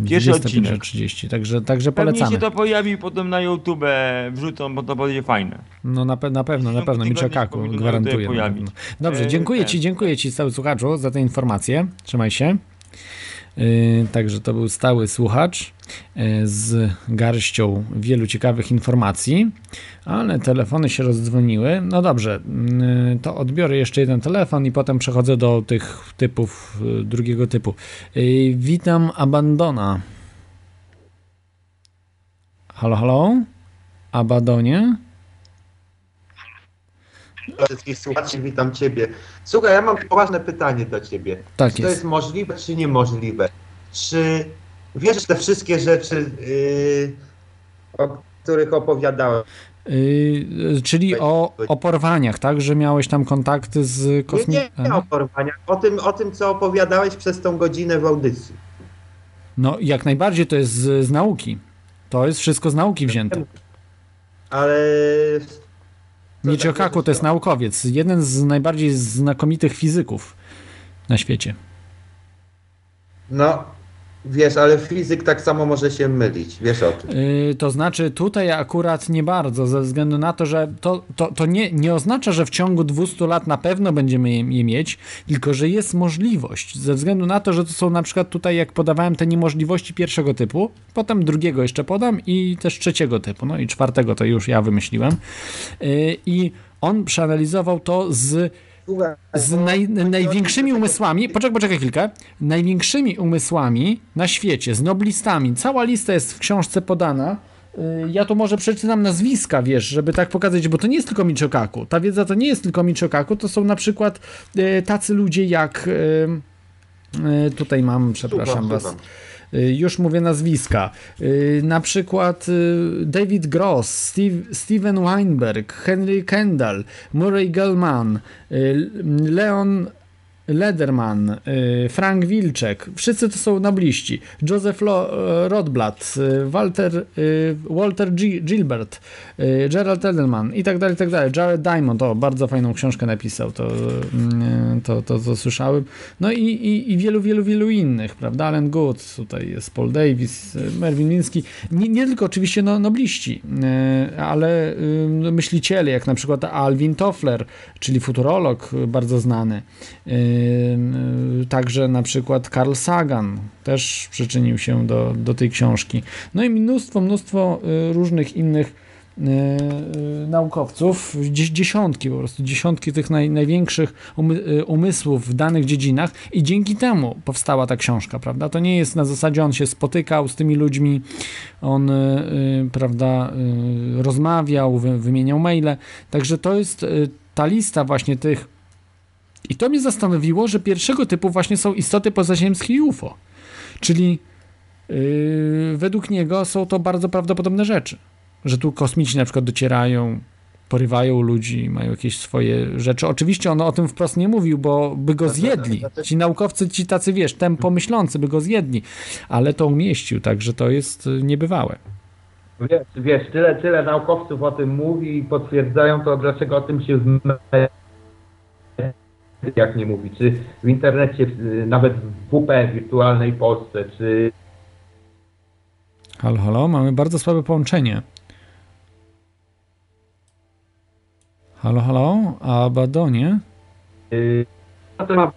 Pierwszy odcinek. 21.30, także, także Pewnie polecamy. się to pojawi potem na YouTube wrzucą, bo to będzie fajne. No na, pe- na pewno, na pewno, powinno gwarantuję. na pewno. Dobrze, E, dziękuję ten. Ci, dziękuję Ci stały słuchaczu za tę informację. Trzymaj się. Yy, także to był stały słuchacz yy, z garścią wielu ciekawych informacji, ale telefony się rozdzwoniły. No dobrze, yy, to odbiorę jeszcze jeden telefon i potem przechodzę do tych typów drugiego typu. Witam Abandona. Halo, halo? Abadonie? Wszystkich słuchaczy, witam Ciebie. Słuchaj, ja mam poważne pytanie do Ciebie. Tak czy to jest możliwe, czy niemożliwe? Czy wiesz te wszystkie rzeczy, yy, o których opowiadałem? Yy, czyli o, o porwaniach, tak? Że miałeś tam kontakty z Nie, kosmitami. nie, nie o porwaniach, o tym, o tym, co opowiadałeś przez tą godzinę w audycji. No, jak najbardziej to jest z, z nauki. To jest wszystko z nauki wzięte. Ale... co Michio Kaku to jest chciałem? naukowiec, jeden z najbardziej znakomitych fizyków na świecie. No, wiesz, ale fizyk tak samo może się mylić, wiesz o tym. Yy, to znaczy tutaj akurat nie bardzo, ze względu na to, że to, to, to nie, nie oznacza, że w ciągu 200 lat na pewno będziemy je, je mieć, tylko że jest możliwość, ze względu na to, że to są na przykład tutaj, jak podawałem te niemożliwości pierwszego typu, potem drugiego jeszcze podam i też trzeciego typu, no i czwartego to już ja wymyśliłem. Yy, I on przeanalizował to z z naj, największymi umysłami, poczekaj, poczekaj chwilkę, największymi umysłami na świecie, z noblistami, cała lista jest w książce podana, Y, ja tu może przeczytam nazwiska, wiesz, żeby tak pokazać, bo to nie jest tylko Michio Kaku, ta wiedza to nie jest tylko Michio Kaku, to są na przykład y, tacy ludzie jak, y, tutaj mam, przepraszam Słucham, was. Y, Już mówię nazwiska. Y, Na przykład y, David Gross, Steve, Steven Weinberg, Henry Kendall, Murray Gell-Mann, y, Leon Lederman, y, Frank Wilczek, wszyscy to są nobliści. Joseph y, Rodblatt, y, Walter, Walter G, Gilbert, Gerald Edelman i tak dalej, tak dalej. Jared Diamond, o, bardzo fajną książkę napisał, to, y, to, to, to słyszałem. No i, i, i wielu, wielu, wielu innych, prawda? Alan Good, tutaj jest Paul Davis, Mervyn Minsky. Nie, nie tylko oczywiście no, nobliści, ale y, myśliciele, jak na przykład Alvin Toffler, czyli futurolog bardzo znany. Także na przykład Carl Sagan też przyczynił się do, do tej książki. No i mnóstwo, mnóstwo y, różnych innych y, y, naukowców, dzie- dziesiątki po prostu, dziesiątki tych naj, największych umy, umysłów w danych dziedzinach i dzięki temu powstała ta książka, prawda? To nie jest na zasadzie on się spotykał z tymi ludźmi, on, prawda, rozmawiał, wy, wymieniał maile, także to jest ta lista właśnie tych i to mnie zastanowiło, że pierwszego typu właśnie są istoty pozaziemskie i UFO. Czyli yy, według niego są to bardzo prawdopodobne rzeczy. Że tu kosmici na przykład docierają, porywają ludzi, mają jakieś swoje rzeczy. Oczywiście on o tym wprost nie mówił, bo by go zjedli. Ci naukowcy, ci tacy, wiesz, tempo myślący by go zjedli, ale to umieścił, także to jest y, niebywałe. Wiesz, wiesz tyle, tyle naukowców o tym mówi i potwierdzają to, dlaczego o tym się w jak nie mówi, czy w internecie, y, nawet w WP wirtualnej Polsce, czy Halo, halo, mamy bardzo słabe połączenie. Halo, halo, Abadonie? y, no to ma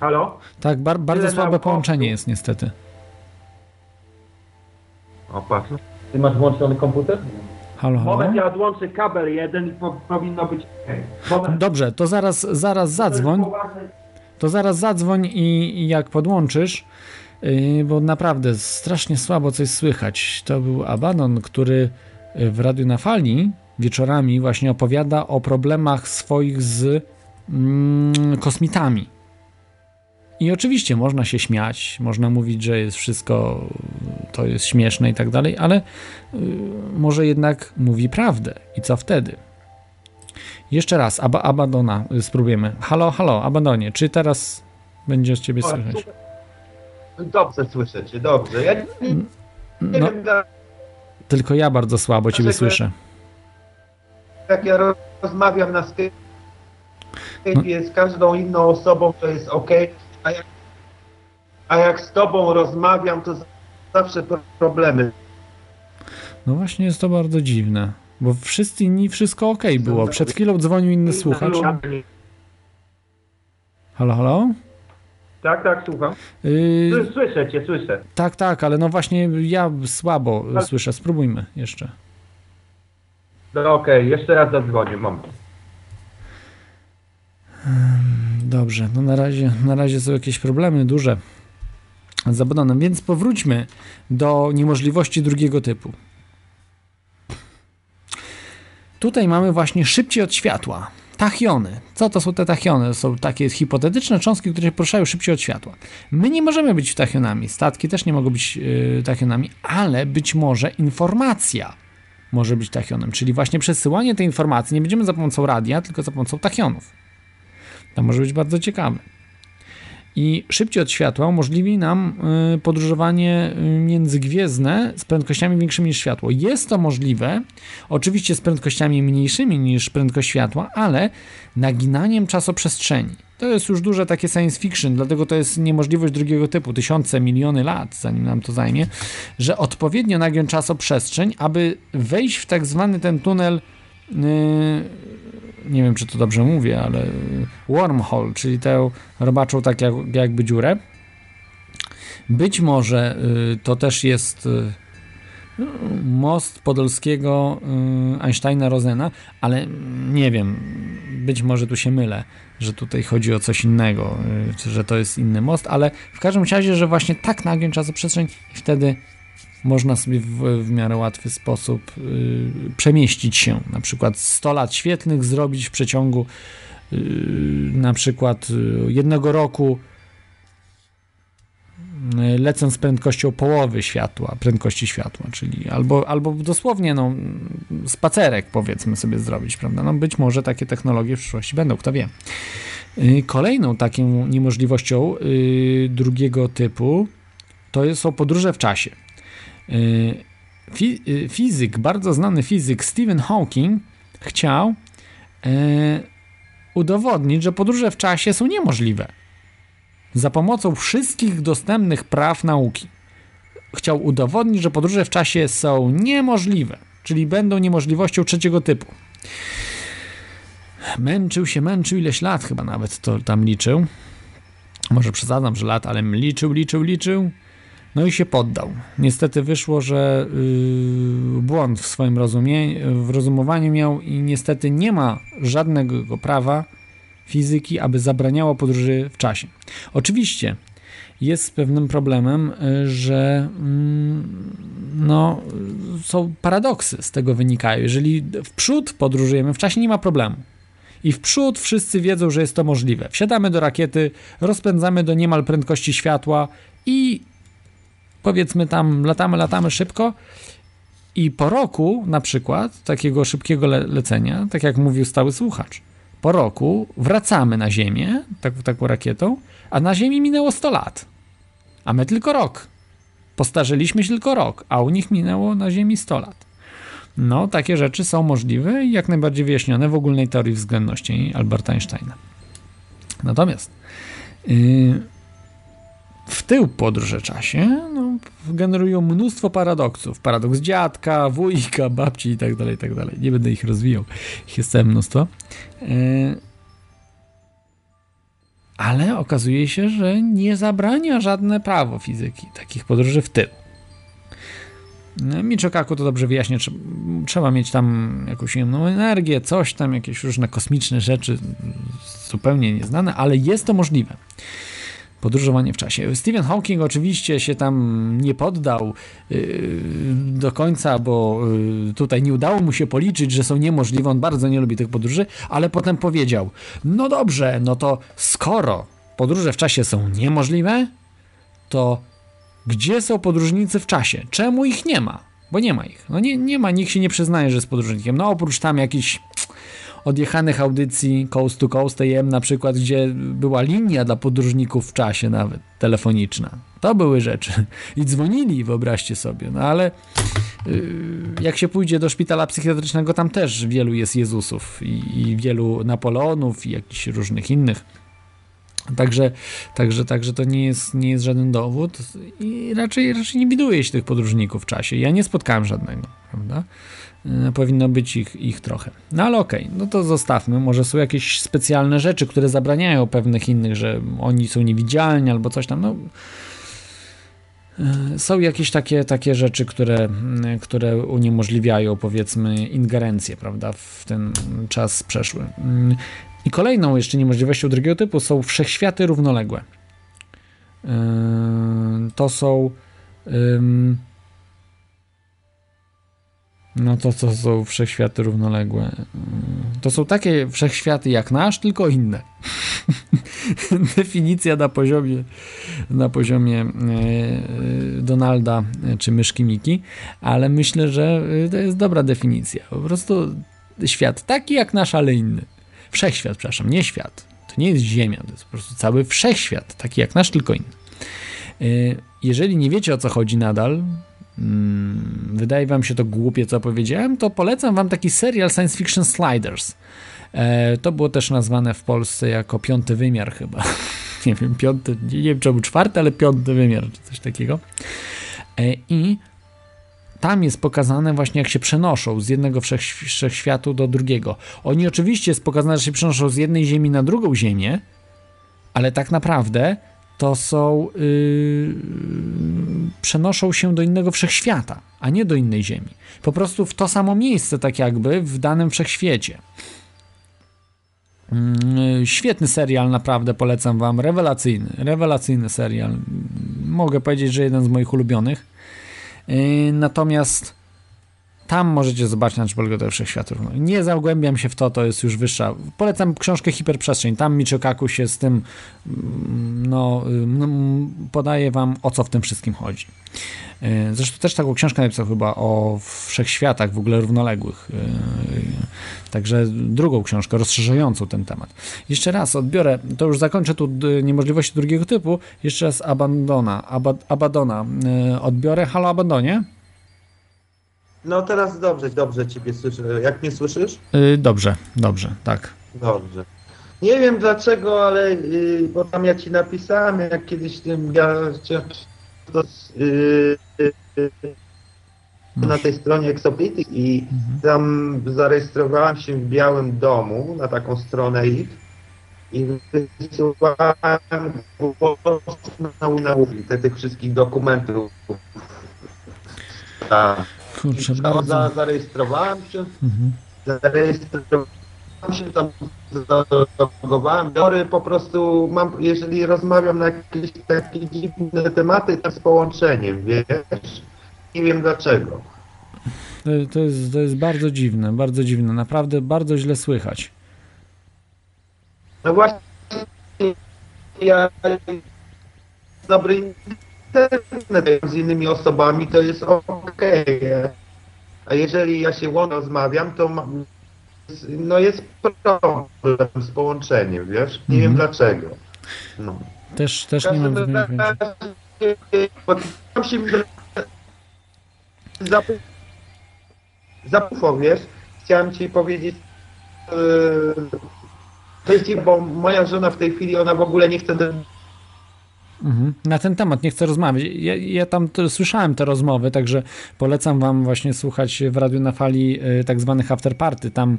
Halo? Tak, bar, bardzo Tyle słabe połączenie jest niestety. O, patrz. Ty masz włączony komputer? Halo, halo. Moment, ja odłączę kabel jeden i po, powinno być. Moment. Dobrze, to zaraz, zaraz zadzwoń. To zaraz zadzwoń i, i jak podłączysz, yy, bo naprawdę strasznie słabo coś słychać. To był Abaddon, który yy, w Radiu na Fali wieczorami właśnie opowiada o problemach swoich z mm, kosmitami. I oczywiście można się śmiać, można mówić, że jest wszystko to jest śmieszne i tak dalej, ale yy, może jednak mówi prawdę. I co wtedy? Jeszcze raz, Ab Abadona y, spróbujemy. Halo, halo, Abadonie, czy teraz będzie z ciebie O, słychać? Dobrze słyszę cię, dobrze. Ja nie, nie No, wiem, tylko ja bardzo słabo ciebie Dlaczego- słyszę. jak ja ro- rozmawiam na Skype'ie No. z każdą inną osobą, to jest ok, a jak, a jak z tobą rozmawiam, to zawsze pro- problemy. No właśnie jest to bardzo dziwne, bo wszyscy inni wszystko ok było. Przed chwilą dzwonił inny słuchacz. Halo, halo? Tak, tak, słucham. Yy, Sły- Słyszę cię, słyszę. tak, tak, ale no właśnie ja słabo y, słyszę. Spróbujmy jeszcze. No okej, jeszcze raz zadzwonię, moment. Dobrze, no na razie, na razie są jakieś problemy duże z Abadonem, więc powróćmy do niemożliwości drugiego typu. Tutaj mamy właśnie szybciej od światła. Tachiony. Co to są te tachiony? Są takie hipotetyczne cząstki, które się poruszają szybciej od światła. My nie możemy być tachionami, statki też nie mogą być yy, tachionami, ale być może informacja może być tachionem, czyli właśnie przesyłanie tej informacji nie będziemy za pomocą radia, tylko za pomocą tachionów. To może być bardzo ciekawe. I szybciej od światła umożliwi nam y, podróżowanie y, międzygwiezdne z prędkościami większymi niż światło. Jest to możliwe, oczywiście z prędkościami mniejszymi niż prędkość światła, ale naginaniem czasoprzestrzeni. To jest już duże takie science fiction, dlatego to jest niemożliwość drugiego typu, tysiące, miliony lat, zanim nam to zajmie, że odpowiednio nagiąć czasoprzestrzeń, aby wejść w tak zwany ten tunel y, nie wiem czy to dobrze mówię, ale wormhole, czyli tę robaczą tak jak, jakby dziurę. Być może y, to też jest y, most Podolskiego y, Einsteina-Rosena, ale nie wiem, być może tu się mylę, że tutaj chodzi o coś innego, y, że to jest inny most, ale w każdym razie, że właśnie tak nagiąć czasoprzestrzeń i wtedy można sobie w, w miarę łatwy sposób y, przemieścić się. Na przykład 100 lat świetlnych zrobić w przeciągu y, na przykład y, jednego roku y, lecąc z prędkością połowy światła, prędkości światła, czyli albo, albo dosłownie no, spacerek powiedzmy sobie zrobić, prawda? No być może takie technologie w przyszłości będą, kto wie. Y, Kolejną taką niemożliwością drugiego typu to są podróże w czasie. Y, fi- y, Fizyk, bardzo znany fizyk Stephen Hawking chciał y, udowodnić, że podróże w czasie są niemożliwe. Za pomocą wszystkich dostępnych praw nauki. Chciał udowodnić, że podróże w czasie są niemożliwe, czyli będą niemożliwością trzeciego typu. Męczył się, męczył ileś lat chyba nawet to tam liczył. Może przesadzam, że lat, ale liczył, liczył, liczył. No i się poddał. Niestety wyszło, że yy, błąd w swoim rozumie, w rozumowaniu miał i niestety nie ma żadnego prawa fizyki, aby zabraniało podróży w czasie. Oczywiście jest pewnym problemem, y, że mm, no, są paradoksy z tego wynikają. Jeżeli w przód podróżujemy w czasie, nie ma problemu. I w przód wszyscy wiedzą, że jest to możliwe. Wsiadamy do rakiety, rozpędzamy do niemal prędkości światła i powiedzmy tam latamy, latamy szybko i po roku na przykład takiego szybkiego le lecenia, tak jak mówił stały słuchacz, po roku wracamy na Ziemię tak, taką rakietą, a na Ziemi minęło 100 lat, a my tylko rok. Postarzyliśmy się tylko rok, a u nich minęło na Ziemi 100 lat. No, takie rzeczy są możliwe i jak najbardziej wyjaśnione w ogólnej teorii względności Alberta Einsteina. Natomiast yy, w tył podróże czasie no, generują mnóstwo paradoksów. Paradoks dziadka, wujka, babci i tak dalej, tak dalej. Nie będę ich rozwijał. Ich jest całe mnóstwo. Yy, ale okazuje się, że nie zabrania żadne prawo fizyki takich podróży w tył. Michikaku to dobrze wyjaśnia, trzeba mieć tam jakąś inną energię, coś tam, jakieś różne kosmiczne rzeczy, zupełnie nieznane, ale jest to możliwe. Podróżowanie w czasie. Stephen Hawking oczywiście się tam nie poddał yy, do końca, bo yy, tutaj nie udało mu się policzyć, że są niemożliwe. On bardzo nie lubi tych podróży, ale potem powiedział: No dobrze, no to skoro podróże w czasie są niemożliwe, to gdzie są podróżnicy w czasie? Czemu ich nie ma? Bo nie ma ich. No nie, nie ma, nikt się nie przyznaje, że jest podróżnikiem. No oprócz tam jakichś odjechanych audycji Coast to Coast AM na przykład, gdzie była linia dla podróżników w czasie nawet, telefoniczna. To były rzeczy. I dzwonili, wyobraźcie sobie. No ale yy, jak się pójdzie do szpitala psychiatrycznego, tam też wielu jest Jezusów i, i wielu Napoleonów i jakichś różnych innych. Także, także, także to nie jest, nie jest żaden dowód i raczej, raczej nie widuje się tych podróżników w czasie. Ja nie spotkałem żadnego, prawda? E, powinno być ich, ich trochę. No ale okej, okay, no to zostawmy. Może są jakieś specjalne rzeczy, które zabraniają pewnych innych, że oni są niewidzialni albo coś tam. No, e, są jakieś takie, takie rzeczy, które, które uniemożliwiają, powiedzmy, ingerencję, prawda, w ten czas przeszły. I kolejną jeszcze niemożliwością drugiego typu są wszechświaty równoległe. Yy, to są. No to co są wszechświaty równoległe? To są takie wszechświaty jak nasz, tylko inne. Definicja na poziomie, na poziomie yy, Donalda czy myszki Miki, ale myślę, że to jest dobra definicja. Po prostu świat taki jak nasz, ale inny. Wszechświat, przepraszam, nie świat. To nie jest Ziemia, to jest po prostu cały wszechświat, taki jak nasz, tylko inny. Jeżeli nie wiecie o co chodzi nadal, wydaje wam się to głupie, co powiedziałem, to polecam wam taki serial Science Fiction Sliders. E, to było też nazwane w Polsce jako piąty wymiar chyba. Nie wiem, piąty, nie wiem czemu czwarty, ale piąty wymiar, czy coś takiego. E, I tam jest pokazane właśnie jak się przenoszą z jednego wszechświatu do drugiego. Oni oczywiście jest pokazane, że się przenoszą z jednej ziemi na drugą ziemię, ale tak naprawdę to są yy, przenoszą się do innego wszechświata, a nie do innej ziemi. Po prostu w to samo miejsce, tak jakby w danym wszechświecie. Yy, świetny serial, naprawdę polecam wam. Rewelacyjny, rewelacyjny serial. Mogę powiedzieć, że jeden z moich ulubionych. Yy, natomiast tam możecie zobaczyć, na to wszechświatów. No, nie zagłębiam się w to, to jest już wyższa. Polecam książkę Hiperprzestrzeń. Tam Michio Kaku się z tym mm, no, no, podaje wam, o co w tym wszystkim chodzi. E, Zresztą też taką książkę napisał chyba o wszechświatach w ogóle równoległych. E, Także drugą książkę rozszerzającą ten temat. Jeszcze raz odbiorę, to już zakończę tu niemożliwości drugiego typu. Jeszcze raz Abandona. Aba, Abadona. E, Odbiorę. Halo Abandonie? No teraz dobrze, dobrze ciebie słyszę. Jak mnie słyszysz? Y, Dobrze, dobrze, tak. Dobrze. Nie wiem dlaczego, ale y, bo tam ja ci napisałem, jak kiedyś tym ja to, y, y, y, na tej stronie Exopolitics i tam zarejestrowałem się w Białym Domu na taką stronę ich i wysyłałem głos na nauki tych wszystkich dokumentów. Tak. Kurczę, Za, bardzo. zarejestrowałem się, Mhm. zarejestrowałem się tam, zalogowałem. Biorę po prostu, mam, jeżeli rozmawiam na jakieś takie dziwne tematy, to z połączeniem, wiesz? Nie wiem dlaczego. To, to, jest, to jest bardzo dziwne, bardzo dziwne. Naprawdę bardzo źle słychać. No właśnie, ja dobry internet z innymi osobami, to jest okej. A jeżeli ja się łączę, rozmawiam, to mam, no jest problem z połączeniem, wiesz? Nie wiem Mhm. dlaczego. No. Też, też nie mam. Tam się zapufał, wiesz? Chciałem ci powiedzieć, yy, bo moja żona w tej chwili, ona w ogóle nie chce Mhm. Na ten temat nie chcę rozmawiać. Ja, ja tam to, słyszałem te rozmowy, także polecam wam właśnie słuchać w Radiu na Fali y, tak zwanych afterparty. Tam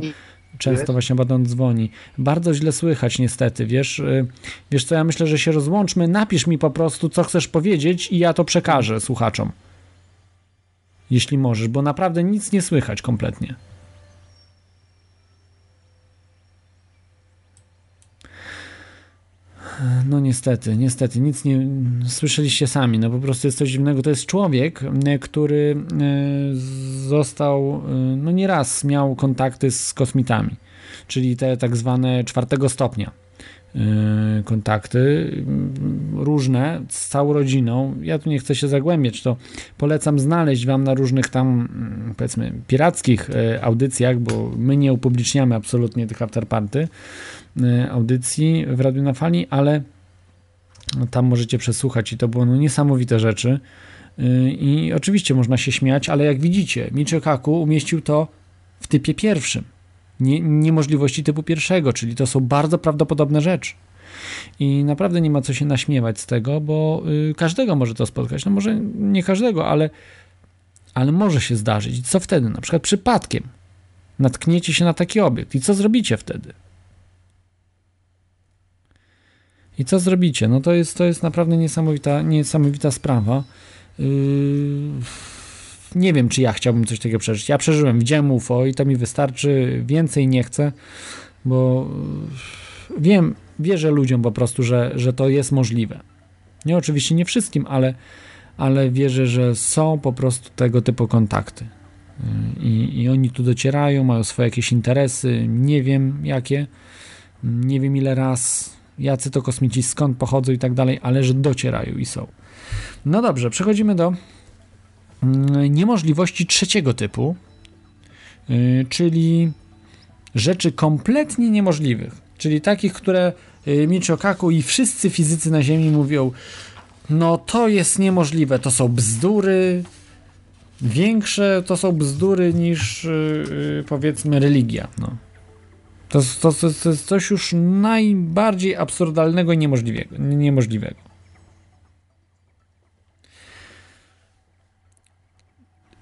często Wiesz? właśnie Badon dzwoni. Bardzo źle słychać niestety, wiesz? y, Wiesz co, ja myślę, że się rozłączmy. Napisz mi po prostu, co chcesz powiedzieć i ja to przekażę słuchaczom. Jeśli możesz, bo naprawdę nic nie słychać kompletnie. No niestety, niestety, nic nie słyszeliście sami, no po prostu jest coś dziwnego. To jest człowiek, e, który e, został, e, no nieraz miał kontakty z kosmitami, czyli te tak zwane czwartego stopnia kontakty, różne, z całą rodziną. Ja tu nie chcę się zagłębiać, to polecam znaleźć wam na różnych tam, powiedzmy, pirackich audycjach, bo my nie upubliczniamy absolutnie tych afterparty, audycji w Radiu na Fali, ale tam możecie przesłuchać i to było no, niesamowite rzeczy. Y, I oczywiście można się śmiać, ale jak widzicie, Michio Kaku umieścił to w typie pierwszym. Nie, niemożliwości typu pierwszego, czyli to są bardzo prawdopodobne rzeczy. I naprawdę nie ma co się naśmiewać z tego, bo y, każdego może to spotkać. No może nie każdego, ale, ale może się zdarzyć. Co wtedy? Na przykład przypadkiem natkniecie się na taki obiekt. I co zrobicie wtedy? I co zrobicie? No to jest, to jest naprawdę niesamowita, niesamowita sprawa. Yy, nie wiem, czy ja chciałbym coś takiego przeżyć. Ja przeżyłem, widziałem UFO i to mi wystarczy. Więcej nie chcę, bo yy, wiem, wierzę ludziom po prostu, że, że to jest możliwe. Nie oczywiście nie wszystkim, ale, ale wierzę, że są po prostu tego typu kontakty. Yy, I, I oni tu docierają, mają swoje jakieś interesy, nie wiem jakie, nie wiem ile raz, jacy to kosmici, skąd pochodzą i tak dalej, ale że docierają i są. No dobrze, przechodzimy do mm, niemożliwości trzeciego typu, yy, czyli rzeczy kompletnie niemożliwych, czyli takich, które yy, Michio Kaku i wszyscy fizycy na Ziemi mówią, no to jest niemożliwe, to są bzdury, większe to są bzdury niż yy, powiedzmy religia, no. To, to, to, to jest coś już najbardziej absurdalnego i niemożliwego. niemożliwego.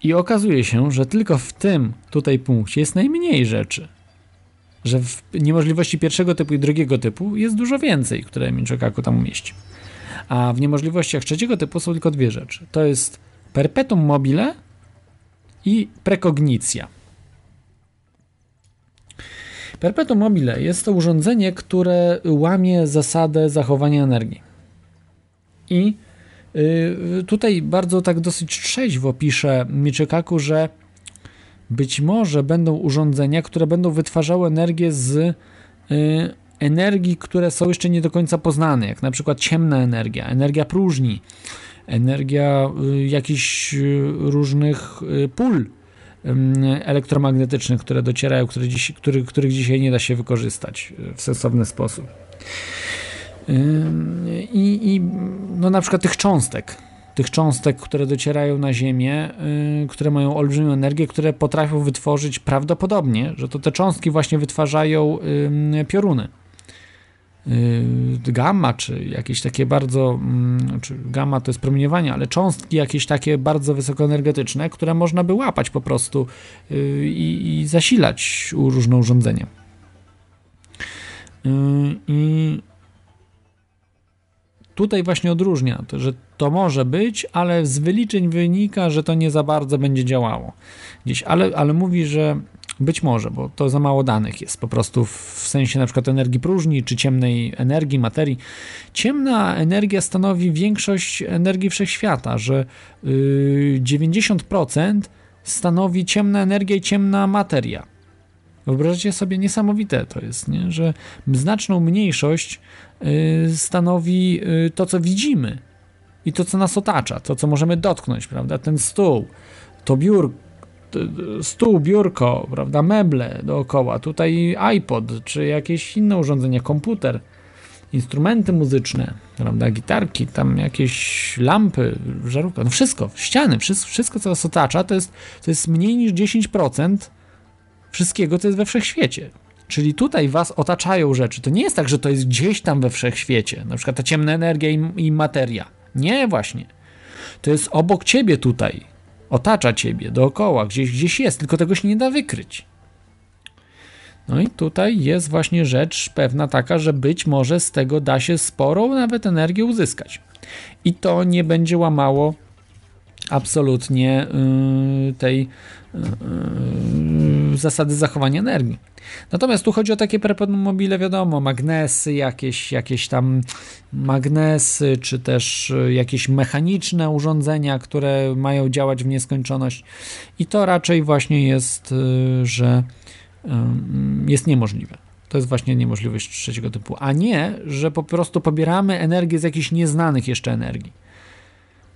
I okazuje się, że tylko w tym tutaj punkcie jest najmniej rzeczy. Że w niemożliwości pierwszego typu i drugiego typu jest dużo więcej, które Minchokaku tam umieścił. A w niemożliwościach trzeciego typu są tylko dwie rzeczy. To jest perpetuum mobile i prekognicja. Perpetuum mobile jest to urządzenie, które łamie zasadę zachowania energii. I y, tutaj bardzo tak dosyć trzeźwo pisze Michikaku, że być może będą urządzenia, które będą wytwarzały energię z y, energii, które są jeszcze nie do końca poznane, jak na przykład ciemna energia, energia próżni, energia y, jakichś różnych pól elektromagnetycznych, które docierają, które dziś, który, których dzisiaj nie da się wykorzystać w sensowny sposób. I, i no na przykład tych cząstek, tych cząstek, które docierają na Ziemię, które mają olbrzymią energię, które potrafią wytworzyć prawdopodobnie, że to te cząstki właśnie wytwarzają pioruny. Y, gamma, czy jakieś takie bardzo, mm, czy gamma to jest promieniowanie, ale cząstki jakieś takie bardzo wysokoenergetyczne, które można by łapać po prostu y, i, i zasilać różne urządzenia. Y, I tutaj właśnie odróżnia że to może być, ale z wyliczeń wynika, że to nie za bardzo będzie działało gdzieś, ale, ale mówi, że być może, bo to za mało danych jest po prostu w sensie na przykład energii próżni czy ciemnej energii, materii. Ciemna energia stanowi większość energii wszechświata, że 90% y, stanowi ciemna energia i ciemna materia. Wyobraźcie sobie, niesamowite to jest, nie? że znaczną mniejszość y, stanowi y, to, co widzimy i to, co nas otacza, to, co możemy dotknąć, prawda? Ten stół, to biurko, stół, biurko, prawda, meble dookoła, tutaj iPod, czy jakieś inne urządzenie, komputer, instrumenty muzyczne, prawda, gitarki, tam jakieś lampy, żarówka, no wszystko, ściany, wszystko, wszystko co nas otacza, to jest, to jest mniej niż 10% wszystkiego, co jest we wszechświecie. Czyli tutaj was otaczają rzeczy. To nie jest tak, że to jest gdzieś tam we wszechświecie, na przykład ta ciemna energia i, i materia. Nie, właśnie. To jest obok ciebie tutaj otacza ciebie dookoła, gdzieś, gdzieś jest, tylko tego się nie da wykryć. No i tutaj jest właśnie rzecz pewna taka, że być może z tego da się sporą nawet energię uzyskać. I to nie będzie łamało absolutnie yy, tej yy, zasady zachowania energii. Natomiast tu chodzi o takie perpetuum wiadomo, magnesy, jakieś, jakieś tam magnesy, czy też jakieś mechaniczne urządzenia, które mają działać w nieskończoność. I to raczej właśnie jest, że jest niemożliwe. To jest właśnie niemożliwość trzeciego typu, a nie, że po prostu pobieramy energię z jakichś nieznanych jeszcze energii.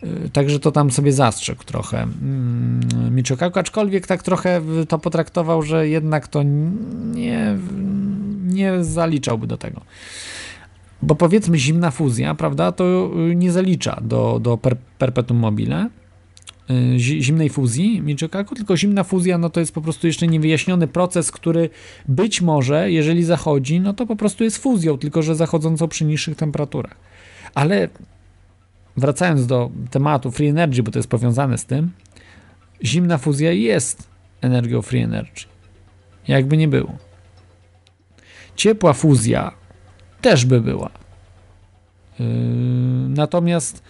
Y, także to tam sobie zastrzegł trochę mm, Michikaku, aczkolwiek tak trochę to potraktował, że jednak to nie, nie zaliczałby do tego. Bo powiedzmy zimna fuzja, prawda, to nie zalicza do, do per, perpetuum mobile, y, zimnej fuzji Michikaku, tylko zimna fuzja no to jest po prostu jeszcze niewyjaśniony proces, który być może, jeżeli zachodzi, no to po prostu jest fuzją, tylko że zachodzącą przy niższych temperaturach. Ale wracając do tematu free energy, bo to jest powiązane z tym, zimna fuzja jest energią free energy. Jakby nie było. Ciepła fuzja też by była. Yy, natomiast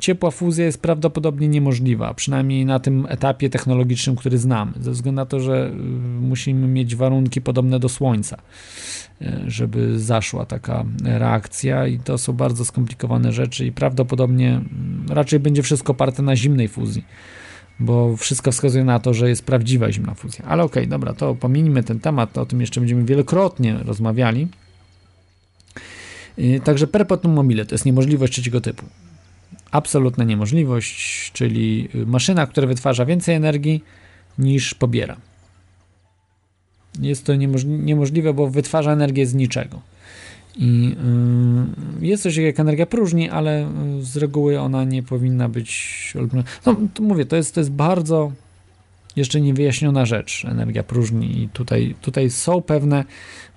ciepła fuzja jest prawdopodobnie niemożliwa, przynajmniej na tym etapie technologicznym, który znamy, ze względu na to, że yy, musimy mieć warunki podobne do Słońca. E, żeby zaszła taka reakcja i to są bardzo skomplikowane rzeczy i prawdopodobnie mm, raczej będzie wszystko oparte na zimnej fuzji, bo wszystko wskazuje na to, że jest prawdziwa zimna fuzja. Ale okej, okay, dobra, to pominijmy ten temat, o tym jeszcze będziemy wielokrotnie rozmawiali. Także perpetuum mobile to jest niemożliwość trzeciego typu. Absolutna niemożliwość, czyli maszyna, która wytwarza więcej energii niż pobiera. Jest to niemożliwe, bo wytwarza energię z niczego. I y, jest coś jak energia próżni, ale y, z reguły ona nie powinna być. No, mówię, to jest, to jest bardzo jeszcze niewyjaśniona rzecz, energia próżni, i tutaj, tutaj są pewne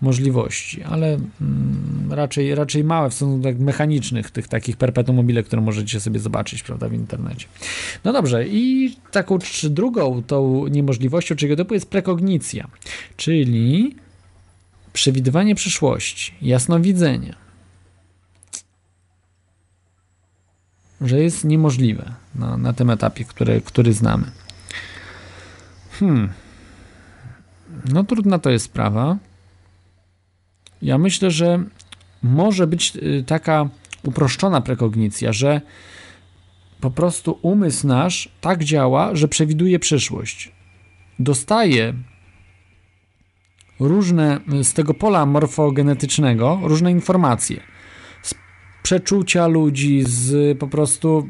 możliwości, ale mm, raczej, raczej małe w stosunku tak mechanicznych, tych takich perpetuum mobile, które możecie sobie zobaczyć prawda, w internecie. No dobrze, i taką drugą tą niemożliwością czego typu jest prekognicja, czyli przewidywanie przyszłości, jasnowidzenie. Że jest niemożliwe na, na tym etapie, który, który znamy. Hmm. No trudna to jest sprawa. Ja myślę, że może być y, taka uproszczona prekognicja, że po prostu umysł nasz tak działa, że przewiduje przyszłość. dostaje różne z tego pola morfogenetycznego różne informacje z przeczucia ludzi, z po prostu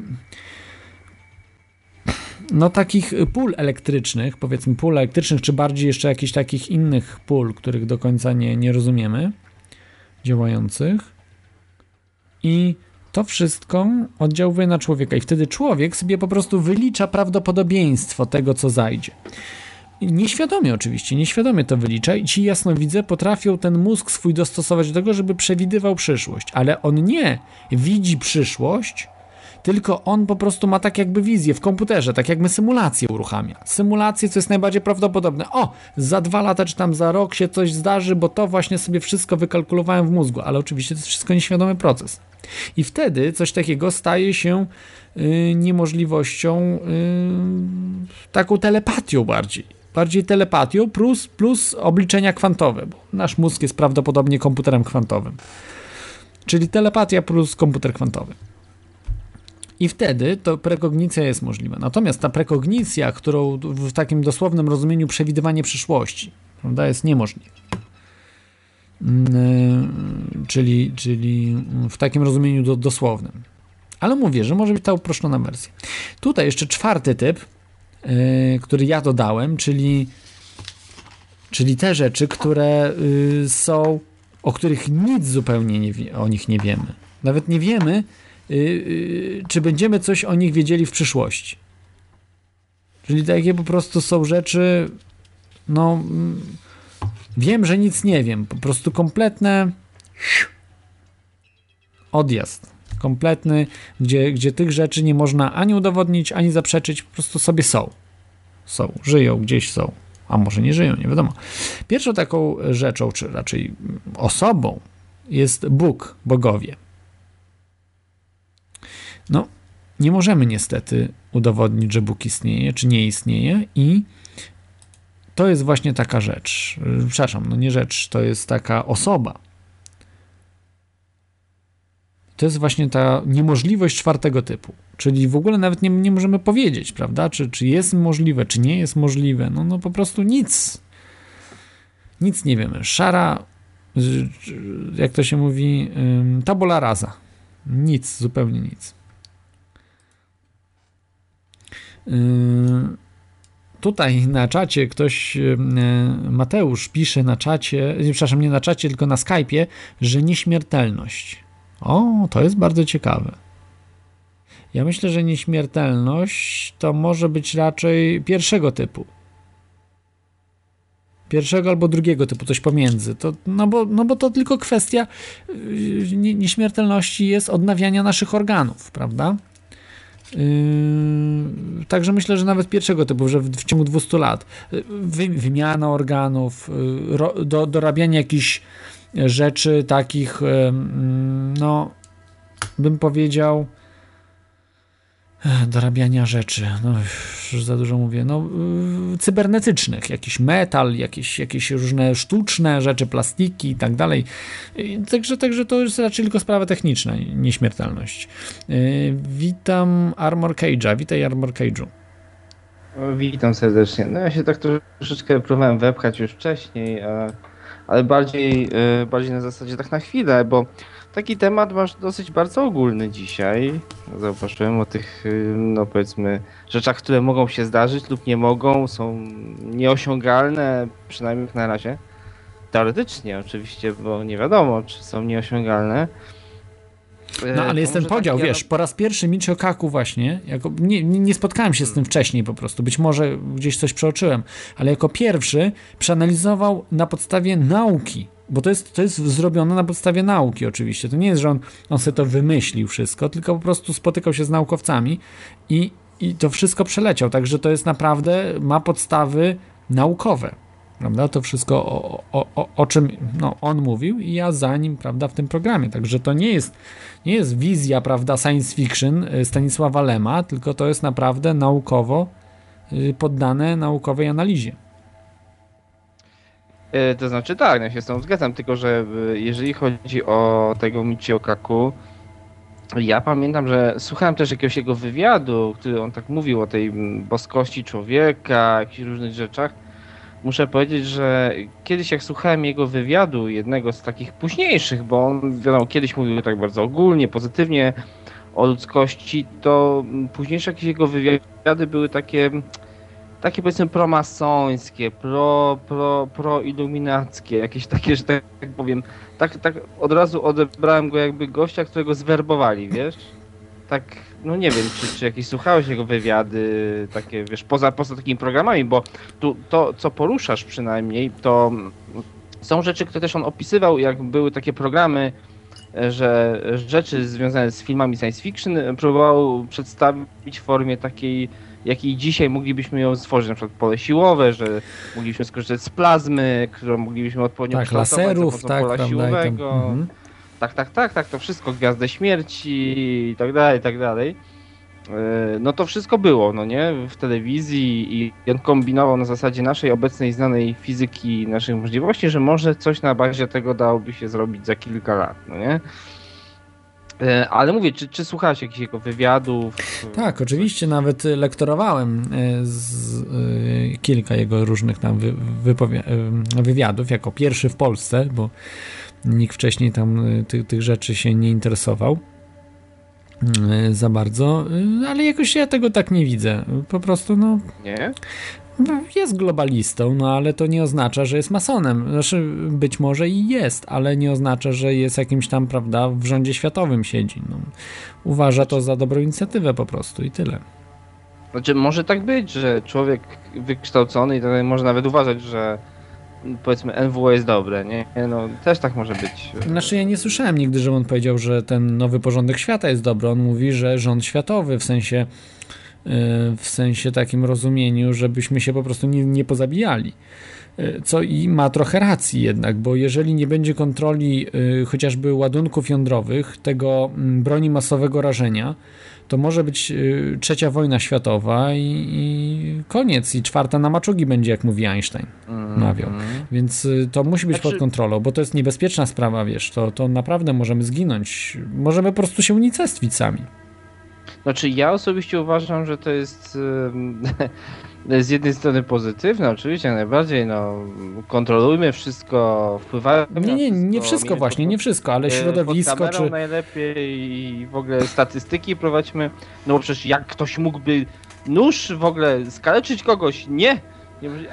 no takich pól elektrycznych, powiedzmy pól elektrycznych, czy bardziej jeszcze jakichś takich innych pól, których do końca nie, nie rozumiemy, działających. I to wszystko oddziałuje na człowieka, i wtedy człowiek sobie po prostu wylicza prawdopodobieństwo tego, co zajdzie. Nieświadomie oczywiście, nieświadomie to wylicza i ci jasnowidze potrafią ten mózg swój dostosować do tego, żeby przewidywał przyszłość, ale on nie widzi przyszłość, tylko on po prostu ma tak jakby wizję w komputerze, tak jak my symulację uruchamia. Symulację, co jest najbardziej prawdopodobne. O, za dwa lata czy tam za rok się coś zdarzy, bo to właśnie sobie wszystko wykalkulowałem w mózgu, ale oczywiście to jest wszystko nieświadomy proces. I wtedy coś takiego staje się yy, niemożliwością, yy, taką telepatią bardziej. Bardziej telepatią plus, plus obliczenia kwantowe, bo nasz mózg jest prawdopodobnie komputerem kwantowym. Czyli telepatia plus komputer kwantowy. I wtedy to prekognicja jest możliwa. Natomiast ta prekognicja, którą w takim dosłownym rozumieniu przewidywanie przyszłości, prawda, jest niemożliwa. Yy, czyli, czyli w takim rozumieniu do, dosłownym. Ale mówię, że może być ta uproszczona wersja. Tutaj jeszcze czwarty typ, yy, który ja dodałem, czyli, czyli te rzeczy, które yy, są, o których nic zupełnie nie o nich nie wiemy. Nawet nie wiemy, czy będziemy coś o nich wiedzieli w przyszłości. Czyli takie po prostu są rzeczy, no, wiem, że nic nie wiem, po prostu kompletne odjazd. Kompletny, gdzie, gdzie tych rzeczy nie można ani udowodnić, ani zaprzeczyć, po prostu sobie są. Są, żyją, gdzieś są. A może nie żyją, nie wiadomo. Pierwszą taką rzeczą, czy raczej osobą, jest Bóg, bogowie. No, nie możemy niestety udowodnić, że Bóg istnieje, czy nie istnieje i to jest właśnie taka rzecz. Przepraszam, no nie rzecz, to jest taka osoba. To jest właśnie ta niemożliwość czwartego typu. Czyli w ogóle nawet nie, nie możemy powiedzieć, prawda, czy, czy jest możliwe, czy nie jest możliwe. No, no po prostu nic. Nic nie wiemy. Szara, jak to się mówi, tabula rasa. Nic, zupełnie nic. Yy, tutaj na czacie ktoś, yy, Mateusz pisze na czacie, przepraszam, nie na czacie, tylko na Skype'ie, że nieśmiertelność. O, to jest bardzo ciekawe. Ja myślę, że nieśmiertelność to może być raczej pierwszego typu. Pierwszego albo drugiego typu, coś pomiędzy. To, no, bo, no bo to tylko kwestia nieśmiertelności jest odnawiania naszych organów, prawda? Yy, także myślę, że nawet pierwszego typu, że w, w ciągu 200 lat. Yy, wy, wymiana organów, yy, ro, do, dorabianie jakichś rzeczy takich, yy, no, bym powiedział, dorabiania rzeczy, no już za dużo mówię, no cybernetycznych, jakiś metal, jakieś, jakieś różne sztuczne rzeczy, plastiki i tak dalej. Także, także to jest raczej tylko sprawa techniczna, nieśmiertelność. Witam Armor Cage'a, witaj Armor Cage'u. Witam serdecznie. No ja się tak troszeczkę próbowałem wepchać już wcześniej, ale bardziej, bardziej na zasadzie tak na chwilę, bo taki temat masz dosyć bardzo ogólny dzisiaj. Zauważyłem o tych, no powiedzmy, rzeczach, które mogą się zdarzyć lub nie mogą, są nieosiągalne, przynajmniej na razie. Teoretycznie oczywiście, bo nie wiadomo, czy są nieosiągalne. No ale jest ten podział, tak, wiesz, po raz pierwszy Michio Kaku właśnie, jako, nie, nie spotkałem się z tym wcześniej po prostu, być może gdzieś coś przeoczyłem, ale jako pierwszy przeanalizował na podstawie nauki bo to jest, to jest zrobione na podstawie nauki oczywiście. To nie jest, że on, on sobie to wymyślił wszystko, tylko po prostu spotykał się z naukowcami i, i to wszystko przeleciał. Także to jest naprawdę, ma podstawy naukowe. Prawda? To wszystko, o, o, o, o czym no, on mówił i ja za nim prawda, w tym programie. Także to nie jest, nie jest wizja prawda, science fiction y, Stanisława Lema, tylko to jest naprawdę naukowo y, poddane naukowej analizie. E, to znaczy tak, no ja się z tą zgadzam, tylko że e, jeżeli chodzi o tego Michio Kaku, ja pamiętam, że słuchałem też jakiegoś jego wywiadu, który on tak mówił o tej mm, boskości człowieka, jakichś różnych rzeczach. Muszę powiedzieć, że kiedyś jak słuchałem jego wywiadu, jednego z takich późniejszych, bo on wiadomo, kiedyś mówił tak bardzo ogólnie, pozytywnie o ludzkości, to mm, późniejsze jakieś jego wywiady były takie takie powiedzmy promasońskie, pro, pro, proiluminackie, jakieś takie, że tak powiem, tak, tak od razu odebrałem go jakby gościa, którego zwerbowali, wiesz? Tak, no nie wiem, czy, czy jakieś słuchałeś jego wywiady, takie, wiesz, poza, poza takimi programami, bo tu to, co poruszasz przynajmniej, to są rzeczy, które też on opisywał, jak były takie programy, że rzeczy związane z filmami science fiction próbował przedstawić w formie takiej jakiej dzisiaj moglibyśmy ją stworzyć, na przykład pole siłowe, że moglibyśmy skorzystać z plazmy, którą moglibyśmy odpowiednio tak, laserów, tak, pola prawda, siłowego. Tam, mhm. Tak, tak, tak, tak, to wszystko, Gwiazdę Śmierci i tak dalej, i tak dalej. E, no to wszystko było, no nie, w telewizji i on kombinował na zasadzie naszej obecnej znanej fizyki, naszych możliwości, że może coś na bazie tego dałoby się zrobić za kilka lat, no nie? E, ale mówię, czy, czy słuchałeś jakichś jego wywiadów? Tak, oczywiście, nawet lektorowałem e, z, kilka jego różnych tam wy, wywiadów, jako pierwszy w Polsce, bo nikt wcześniej tam ty, tych rzeczy się nie interesował za bardzo, ale jakoś ja tego tak nie widzę. Po prostu, no. Nie? jest globalistą, no ale to nie oznacza, że jest masonem. Znaczy, być może i jest, ale nie oznacza, że jest jakimś tam, prawda, w rządzie światowym siedzi. No, uważa to za dobrą inicjatywę po prostu i tyle. Znaczy, może tak być, że człowiek wykształcony i tak może nawet uważać, że powiedzmy NWO jest dobre, nie? No, też tak może być. Znaczy ja nie słyszałem nigdy, że on powiedział, że ten nowy porządek świata jest dobry. On mówi, że rząd światowy, w sensie w sensie takim rozumieniu, żebyśmy się po prostu nie, nie pozabijali. Co i ma trochę racji jednak, bo jeżeli nie będzie kontroli y, chociażby ładunków jądrowych, tego mm, broni masowego rażenia, to może być y, trzecia wojna światowa i, i, koniec. I czwarta na maczugi będzie, jak mówi Einstein. Mm, mawiał. Więc y, to musi być znaczy... pod kontrolą, bo to jest niebezpieczna sprawa, wiesz, to, to naprawdę możemy zginąć. Możemy po prostu się unicestwić sami. Znaczy ja osobiście uważam, że to jest z jednej strony pozytywne, oczywiście najbardziej, no kontrolujmy wszystko, wpływajmy Nie, nie, nie wszystko właśnie, nie wszystko, ale środowisko czy... najlepiej i w ogóle statystyki prowadźmy, no bo przecież jak ktoś mógłby nóż w ogóle skaleczyć kogoś, nie!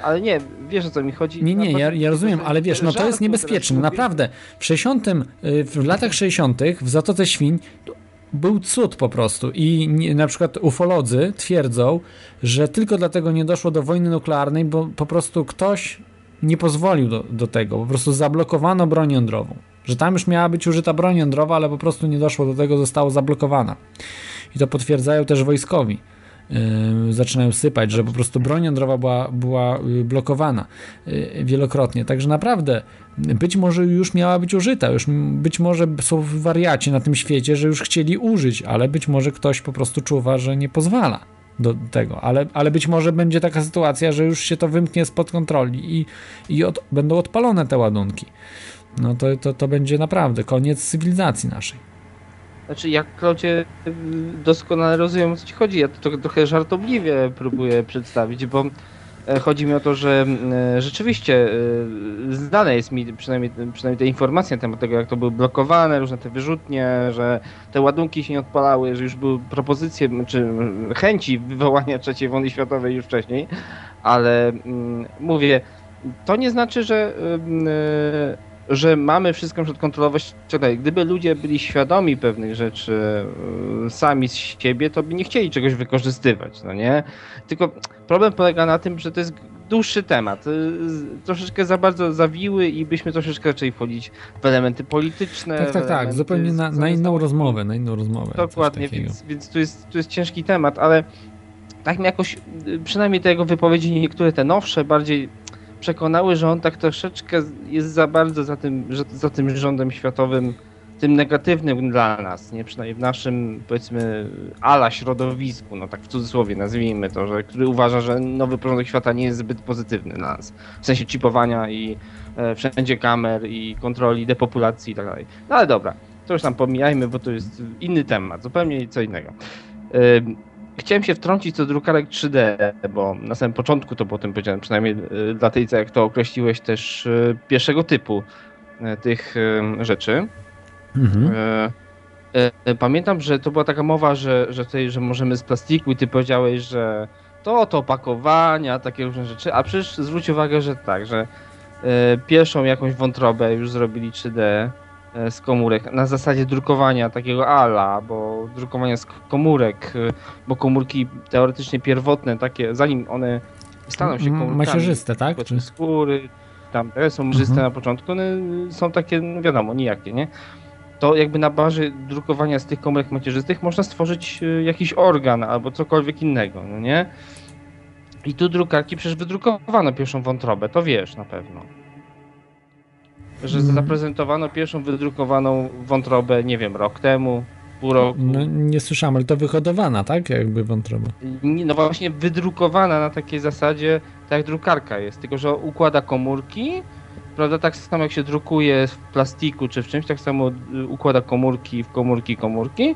ale nie, wiesz o co mi chodzi. Nie, nie, ja, ja rozumiem, ale wiesz, no to jest niebezpieczne, naprawdę. W 60, y, w latach 60. w Zatoce Świń był cud po prostu i na przykład ufolodzy twierdzą, że tylko dlatego nie doszło do wojny nuklearnej, bo po prostu ktoś nie pozwolił do, do tego, po prostu zablokowano broń jądrową. Że tam już miała być użyta broń jądrowa, ale po prostu nie doszło do tego, zostało zablokowana. I to potwierdzają też wojskowi. Yy, zaczynają sypać, że po prostu broń jądrowa była, była y, blokowana yy, wielokrotnie. Także naprawdę być może już miała być użyta, już być może są wariaci na tym świecie, że już chcieli użyć, ale być może ktoś po prostu czuwa, że nie pozwala do tego, ale, ale być może będzie taka sytuacja, że już się to wymknie spod kontroli i, i od, będą odpalone te ładunki. No to, to, to będzie naprawdę koniec cywilizacji naszej. Znaczy, jak Klaudzie doskonale rozumiem o co ci chodzi, ja to trochę żartobliwie próbuję przedstawić, bo e, chodzi mi o to, że e, rzeczywiście e, znane jest mi przynajmniej, przynajmniej te informacje na temat tego, jak to były blokowane, różne te wyrzutnie, że te ładunki się nie odpalały, że już były propozycje, czy chęci wywołania III wojny światowej już wcześniej, ale mówię, to nie znaczy, że że mamy wszystko przed. Czekaj, gdyby ludzie byli świadomi pewnych rzeczy e, sami z siebie, to by nie chcieli czegoś wykorzystywać, no nie? Tylko problem polega na tym, że to jest dłuższy temat, e, troszeczkę za bardzo zawiły i byśmy troszeczkę zaczęli wchodzić w elementy polityczne. Tak, tak, tak, zupełnie na, na inną rozmowę, na inną rozmowę. Dokładnie, więc, więc tu, jest, tu jest ciężki temat, ale tak mi jakoś, przynajmniej te jego wypowiedzi, niektóre te nowsze, bardziej przekonały, że on tak troszeczkę jest za bardzo za tym, za tym rządem światowym, tym negatywnym dla nas, nie przynajmniej w naszym, powiedzmy, ala środowisku, no tak w cudzysłowie nazwijmy to, że, który uważa, że nowy porządek świata nie jest zbyt pozytywny dla nas. W sensie chipowania i e, wszędzie kamer i kontroli depopulacji i tak dalej. No ale dobra, to już tam pomijajmy, bo to jest inny temat, zupełnie co innego. Chciałem się wtrącić co do drukarek 3D, bo na samym początku to potem powiedziałem, przynajmniej y, dla tej, jak to określiłeś też y, pierwszego typu y, tych rzeczy. Mhm. E, e, Pamiętam, że to była taka mowa, że, że, tutaj, że możemy z plastiku i ty powiedziałeś, że to, to opakowania, takie różne rzeczy, a przecież zwróć uwagę, że tak, że e, pierwszą jakąś wątrobę już zrobili 3D e, z komórek na zasadzie drukowania takiego ala, bo drukowania z komórek, e, bo komórki teoretycznie pierwotne, takie, zanim one staną się komórkami, macierzyste, tak? Czy- skóry, tam te są mrzyste Mhm. na początku, one są takie, no wiadomo, nijakie, nie? To jakby na bazie drukowania z tych komórek macierzystych można stworzyć y, jakiś organ albo cokolwiek innego, no nie? I tu drukarki przecież wydrukowano pierwszą wątrobę, to wiesz na pewno. Że Mm. zaprezentowano pierwszą wydrukowaną wątrobę, nie wiem, rok temu, pół roku. No, nie słyszałem, ale to wyhodowana, tak? Jakby wątroba. No właśnie wydrukowana na takiej zasadzie, tak jak drukarka jest, tylko że układa komórki, prawda, tak samo jak się drukuje w plastiku czy w czymś, tak samo y, układa komórki w komórki, komórki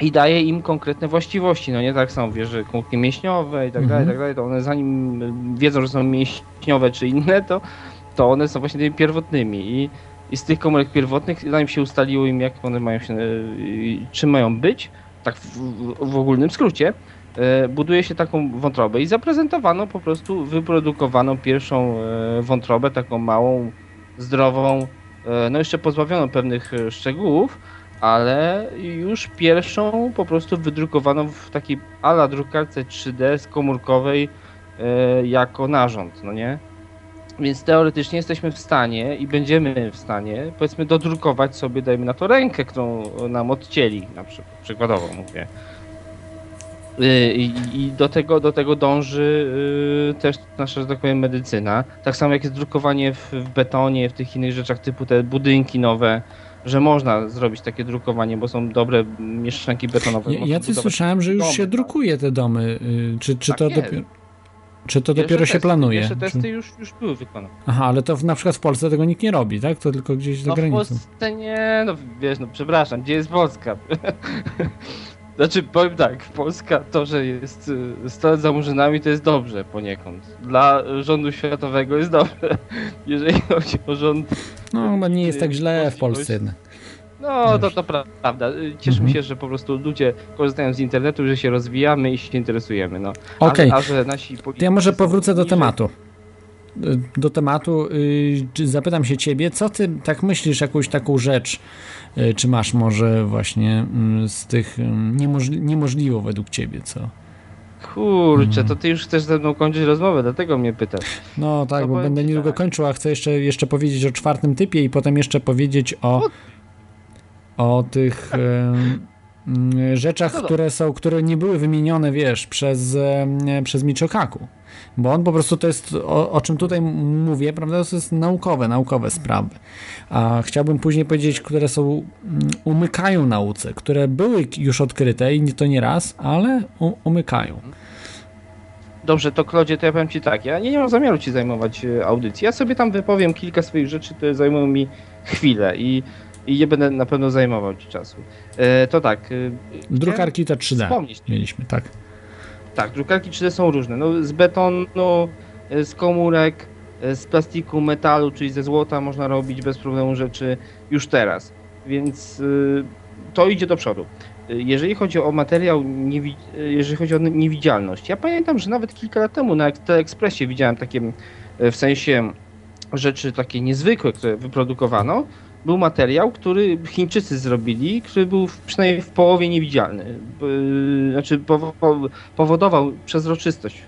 i daje im konkretne właściwości, no nie tak samo, wiesz, że komórki mięśniowe i tak dalej, i tak dalej, to one zanim y, wiedzą, że są mięśniowe czy inne, to, to one są właśnie tymi pierwotnymi i, i z tych komórek pierwotnych, zanim się ustaliło im, jak one mają się, y, czym mają być, tak w, w, ogólnym skrócie, e, buduje się taką wątrobę i zaprezentowano po prostu, wyprodukowano pierwszą e, wątrobę, taką małą, zdrową, e, no jeszcze pozbawioną pewnych e, szczegółów, ale już pierwszą po prostu wydrukowaną w takiej ala drukarce 3D z komórkowej e, jako narząd, no nie? Więc teoretycznie jesteśmy w stanie i będziemy w stanie, powiedzmy, dodrukować sobie, dajmy na to rękę, którą nam odcięli, na przykład, przykładowo mówię. Y, I, I do tego, do tego dąży y, też nasza, że tak powiem, medycyna. Tak samo jak jest drukowanie w, w betonie, w tych innych rzeczach, typu te budynki nowe, że można zrobić takie drukowanie, bo są dobre mieszczanki betonowe. Ja, ja słyszałem, że już domy, się drukuje te domy. y, Czy, czy Tak to dopiero. Czy to dopiero się testy- planuje? Pierwsze Czy... testy już, już były wykonane. Aha, ale to w, na przykład w Polsce tego nikt nie robi, tak? To tylko gdzieś za No w granicą. Polsce nie, no wiesz, no przepraszam, gdzie jest Polska? Znaczy, powiem tak, Polska to, że jest y, 100 lat za murzynami, to jest dobrze poniekąd. Dla rządu światowego jest dobrze. Jeżeli chodzi o rząd, No, chyba nie jest tak źle w Polsce jednak. No to to pra- prawda. Y, Cieszymy Mhm. się, że po prostu ludzie korzystają z internetu, że się rozwijamy i się interesujemy, no. Okej. To ja może powrócę do tematu. Y, Do tematu, y, zapytam się ciebie, co ty tak myślisz, jakąś taką rzecz, czy masz może właśnie mm, z tych mm, niemożli- niemożliwą według ciebie, co? Kurczę, Mhm. to ty już chcesz ze mną kończyć rozmowę, dlatego mnie pytasz. No tak, To bo powiem będę niedługo tak. kończył, a chcę jeszcze, jeszcze powiedzieć o czwartym typie i potem jeszcze powiedzieć o, o tych em, mm, rzeczach, No które są, które nie były wymienione, wiesz, przez, przez Michiokaku. Bo on po prostu to jest, o, o czym tutaj mówię, prawda, to jest naukowe, naukowe sprawy. A chciałbym później powiedzieć, które są, umykają nauce, które były już odkryte i nie- to nie raz, ale u, umykają. Dobrze, to Klodzie, to ja powiem Ci tak, ja nie mam zamiaru Ci zajmować e, audycji, ja sobie tam wypowiem kilka swoich rzeczy, które zajmują mi chwilę i, i nie będę na pewno zajmował Ci czasu. E, to tak. e, Drukarki te 3D wspomnieć. mieliśmy, tak. Tak, drukarki 3D są różne, no z betonu, e, z komórek, z plastiku, metalu, czyli ze złota można robić bez problemu rzeczy już teraz, więc to idzie do przodu. Jeżeli chodzi o materiał, jeżeli chodzi o niewidzialność, ja pamiętam, że nawet kilka lat temu na Teleekspresie widziałem takie, w sensie rzeczy takie niezwykłe, które wyprodukowano. Był materiał, który Chińczycy zrobili, który był w, przynajmniej w połowie niewidzialny. Y, Znaczy powo- po- powodował przezroczystość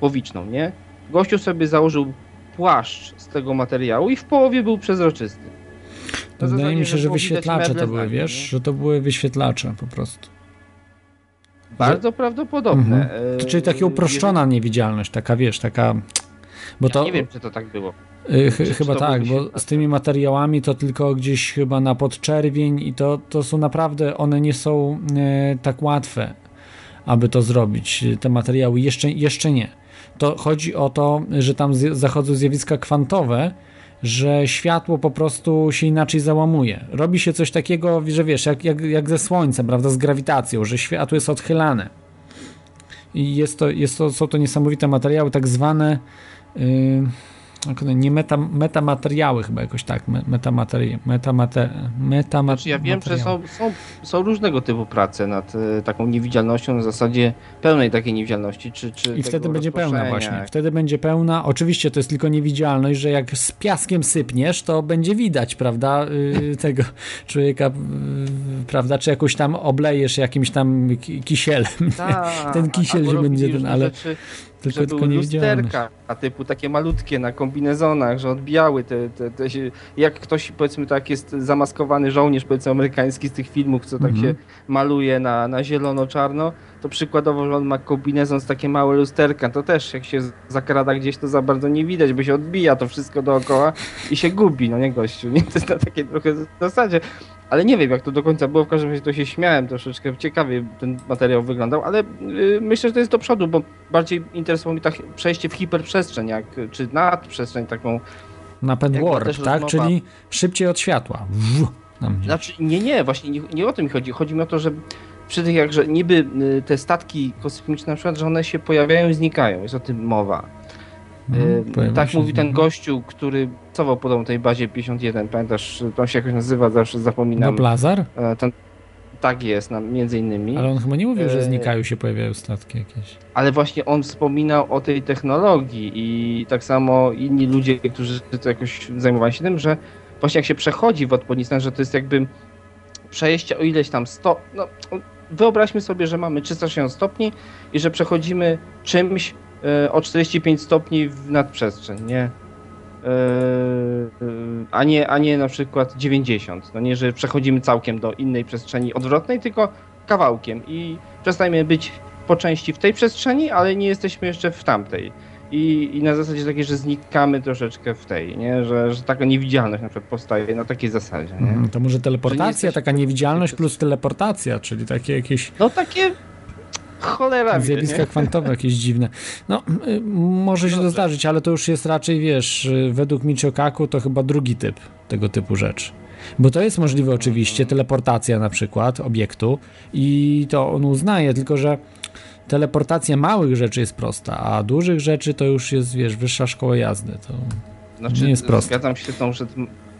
powiczną, nie? Gościu sobie założył płaszcz z tego materiału i w połowie był przezroczysty. Na Wydaje zasadzie, mi się, że wyświetlacze to były, wiesz, nie? że to były wyświetlacze po prostu. Bardzo prawdopodobne. Mhm. To, E, czyli taka uproszczona niewidzialność, taka wiesz, taka. Bo Ja to nie wiem, czy to tak było. y, ch- chyba tak, bo z tymi materiałami to tylko gdzieś chyba na podczerwień i to, to są naprawdę, one nie są e, tak łatwe, aby to zrobić. Te materiały jeszcze, jeszcze nie. To chodzi o to, że tam zachodzą zjawiska kwantowe że światło po prostu się inaczej załamuje. Robi się coś takiego, że wiesz, jak, jak, jak ze Słońcem, prawda, z grawitacją, że światło jest odchylane. I jest to, jest to, są to niesamowite materiały, tak zwane nie meta, metamateriały chyba jakoś tak, me- metamaterie, metamate, metama, Znaczy ja wiem, że materiały. są, są, są różnego typu prace nad e, taką niewidzialnością na zasadzie pełnej takiej niewidzialności, czy, czy I wtedy będzie pełna właśnie. Wtedy będzie pełna. Oczywiście to jest tylko niewidzialność, że jak z piaskiem sypniesz, to będzie widać, prawda, yy, tego człowieka, yy, prawda, czy jakoś tam oblejesz jakimś tam ki- kisielem. Tak, ten kisiel robili będzie ten, ale rzeczy, tylko, że tylko były lusterka, a typu takie malutkie na kombinezonach, że odbijały te, te, te się, jak ktoś powiedzmy tak jest zamaskowany żołnierz powiedzmy amerykański z tych filmów, co tak Mhm. się maluje na, na zielono-czarno, to przykładowo, że on ma kombinezon z takie małe lusterka, to też jak się zakrada gdzieś, to za bardzo nie widać, bo się odbija to wszystko dookoła i się gubi, no nie gościu, nie? To jest na takiej trochę zasadzie. Ale nie wiem, jak to do końca było, w każdym razie to się śmiałem troszeczkę, ciekawie ten materiał wyglądał, ale y, myślę, że to jest do przodu, bo bardziej interesowało mnie tak przejście w hiperprzestrzeń, jak, czy nadprzestrzeń taką. Napęd warp, tak? rozmowa- Czyli szybciej od światła. Znaczy, nie, nie, właśnie nie, nie o to mi chodzi. Chodzi mi o to, że przy tych jakże niby y, te statki kosmiczne na przykład, że one się pojawiają i znikają, jest o tym mowa. Mhm, Y, tak mówi ten gościu, który pracował podobno tej bazie 51, pamiętasz, to się jakoś nazywa, zawsze zapominam. No Blazar? E, Ten, tak jest, między innymi. Ale on chyba nie mówił, że E, znikają się, pojawiają statki jakieś. ale właśnie on wspominał o tej technologii i tak samo inni ludzie, którzy to jakoś zajmowali się tym, że właśnie jak się przechodzi w odpowiedni stan, że to jest jakby przejście o ileś tam sto... No, wyobraźmy sobie, że mamy 360 stopni i że przechodzimy czymś e, o 45 stopni w nadprzestrzeń, nie? E, a nie, a nie na przykład 90. No nie, że przechodzimy całkiem do innej przestrzeni odwrotnej, tylko kawałkiem i przestajemy być po części w tej przestrzeni, ale nie jesteśmy jeszcze w tamtej. I, I na zasadzie takiej, że znikamy troszeczkę w tej, nie? Że, że taka niewidzialność na przykład powstaje na takiej zasadzie. Nie? Mhm, To może teleportacja, jesteśmy taka niewidzialność plus teleportacja, czyli takie jakieś No takie cholera zjawiska nie? kwantowe jakieś dziwne. No, y, może się to zdarzyć, ale to już jest raczej, wiesz, y, według Michio Kaku to chyba drugi typ tego typu rzeczy. Bo to jest możliwe oczywiście, teleportacja na przykład obiektu i to on uznaje, tylko że teleportacja małych rzeczy jest prosta, a dużych rzeczy to już jest, wiesz, wyższa szkoła jazdy. To Znaczy, nie jest proste. Zgadzam się z tą, że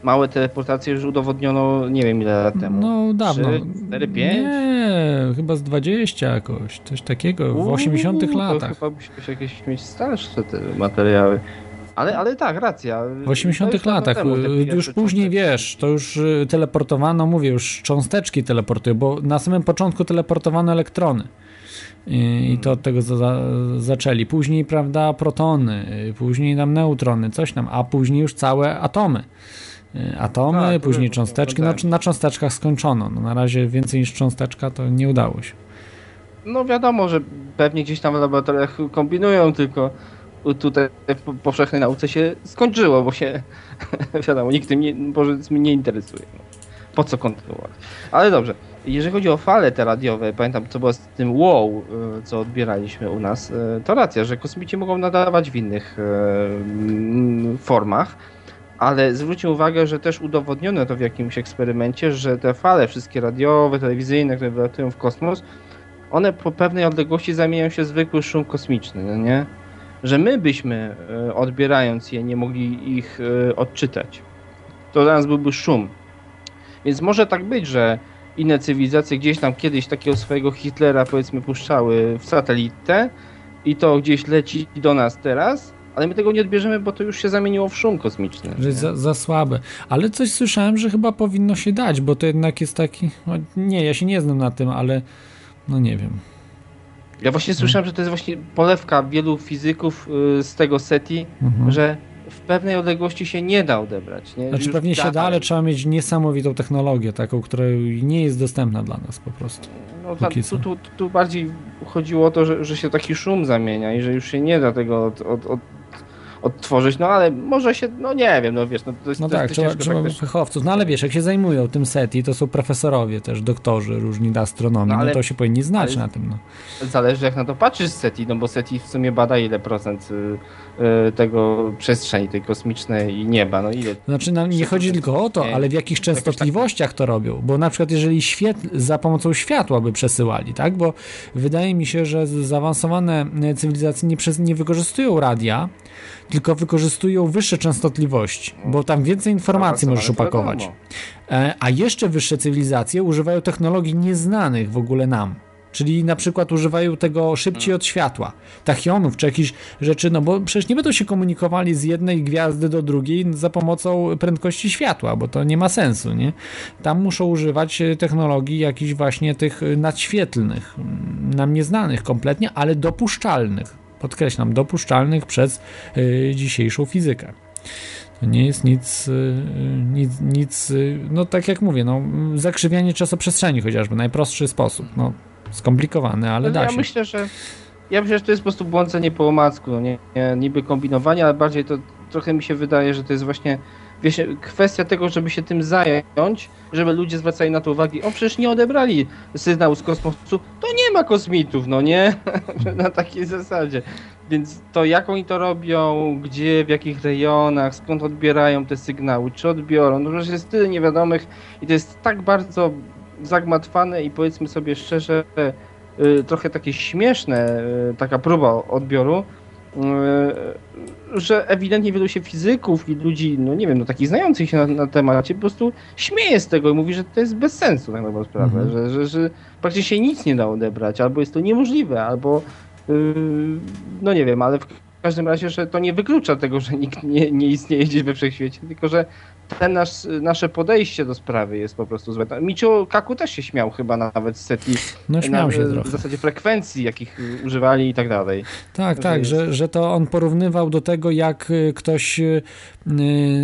małe teleportacje już udowodniono nie wiem ile lat temu. No dawno. 3, 4, 5? Nie, chyba z 20 jakoś, coś takiego, w 80 Uuu, latach. Chyba musiałeś jakieś mieć starsze te materiały. Ale, ale tak, racja. W 80 latach, y, już później wiesz, to już y, teleportowano, mówię, już cząsteczki teleportują, bo na samym początku teleportowano elektrony. I, to od tego za, za, zaczęli. Później, prawda, protony, y, później nam neutrony, coś tam, a później już całe atomy. Y, Atomy, Tak, później cząsteczki. No, na cząsteczkach skończono. No, na razie więcej niż cząsteczka to nie udało się. No wiadomo, że pewnie gdzieś tam w laboratoriach kombinują, tylko tutaj w po- powszechnej nauce się skończyło, bo się wiadomo, nikt tym nie, nie interesuje. Po co kontynuować? Ale dobrze, jeżeli chodzi o fale te radiowe, pamiętam co było z tym wow, y, co odbieraliśmy u nas, y, to racja, że kosmici mogą nadawać w innych y, mm, formach, ale zwróćmy uwagę, że też udowodniono to w jakimś eksperymencie, że te fale wszystkie radiowe, telewizyjne, które wylatują w kosmos, one po pewnej odległości zamieniają się w zwykły szum kosmiczny, no nie? Że my byśmy, e, odbierając je, nie mogli ich e, odczytać. To dla nas byłby szum. Więc może tak być, że inne cywilizacje gdzieś tam kiedyś takiego swojego Hitlera, powiedzmy, puszczały w satelitę i to gdzieś leci do nas teraz, ale my tego nie odbierzemy, bo to już się zamieniło w szum kosmiczny. Że za, za słabe. Ale coś słyszałem, że chyba powinno się dać, bo to jednak jest taki. No, nie, ja się nie znam na tym, ale no nie wiem. Ja właśnie słyszałem, że to jest właśnie polewka wielu fizyków y, z tego SETI, Mhm. że w pewnej odległości się nie da odebrać. Nie? Znaczy Już pewnie się da, ale trzeba mieć niesamowitą technologię, taką, która nie jest dostępna dla nas po prostu. No, ta, póki tu, tu, tu bardziej chodziło o to, że, że się taki szum zamienia i że już się nie da tego od, od, od, odtworzyć, no ale może się, no nie wiem, no wiesz, no to jest, No to jest tak, to trzeba, trzeba tak fachowców. No ale wiesz, jak się zajmują tym SETI, to są profesorowie też, doktorzy różni do astronomii, No no, ale- to się powinni znać na tym. No. Zależy jak na to patrzysz SETI, no bo SETI w sumie bada ile procent y, tego przestrzeni, tej kosmicznej i nieba. No ile? Znaczy, nam nie chodzi tylko o to, ale w jakich częstotliwościach to robią. Bo na przykład, jeżeli świetl, za pomocą światła by przesyłali, tak? Bo wydaje mi się, że zaawansowane e, cywilizacje nie, przez, nie wykorzystują radia, tylko wykorzystują wyższe częstotliwości, bo tam więcej informacji możesz upakować. E, A jeszcze wyższe cywilizacje używają technologii nieznanych w ogóle nam. Czyli na przykład używają tego szybciej od światła, tachionów czy jakichś rzeczy, no bo przecież nie będą się komunikowali z jednej gwiazdy do drugiej za pomocą prędkości światła, bo to nie ma sensu, nie? Tam muszą używać e, technologii jakichś właśnie tych e, nadświetlnych, mm, nam nieznanych kompletnie, ale dopuszczalnych. Podkreślam, dopuszczalnych przez e, dzisiejszą fizykę. To nie jest nic, nic, nic, no tak jak mówię, no, zakrzywianie czasoprzestrzeni chociażby, najprostszy sposób, no skomplikowany, ale da ja się. myślę, że ja myślę, że to jest po prostu błądzenie po omacku, no nie, nie, niby kombinowanie, ale bardziej to trochę mi się wydaje, że to jest właśnie wiesz, kwestia tego, żeby się tym zająć, żeby ludzie zwracali na to uwagę. O, przecież nie odebrali sygnału z kosmosu, to nie ma kosmitów, no nie? na takiej zasadzie. Więc to jak oni to robią, gdzie, w jakich rejonach, skąd odbierają te sygnały, czy odbiorą, no przecież jest tyle niewiadomych i to jest tak bardzo zagmatwane i powiedzmy sobie szczerze, y, trochę takie śmieszne, y, taka próba odbioru, y, że ewidentnie wielu się fizyków i ludzi, no nie wiem, no takich znających się na, na temacie po prostu śmieje z tego i mówi, że to jest bez sensu tak naprawdę sprawę, Mhm. że, że, że praktycznie się nic nie da odebrać, albo jest to niemożliwe, albo no nie wiem, ale w każdym razie, że to nie wyklucza tego, że nikt nie, nie istnieje gdzieś we wszechświecie, tylko że ten nasz, nasze podejście do sprawy jest po prostu złe. Michio Kaku też się śmiał chyba nawet z SETI. No śmiał na, się w trochę. zasadzie frekwencji, jakich używali i tak dalej. Tak, że tak, jest- że, że to on porównywał do tego, jak y, ktoś y,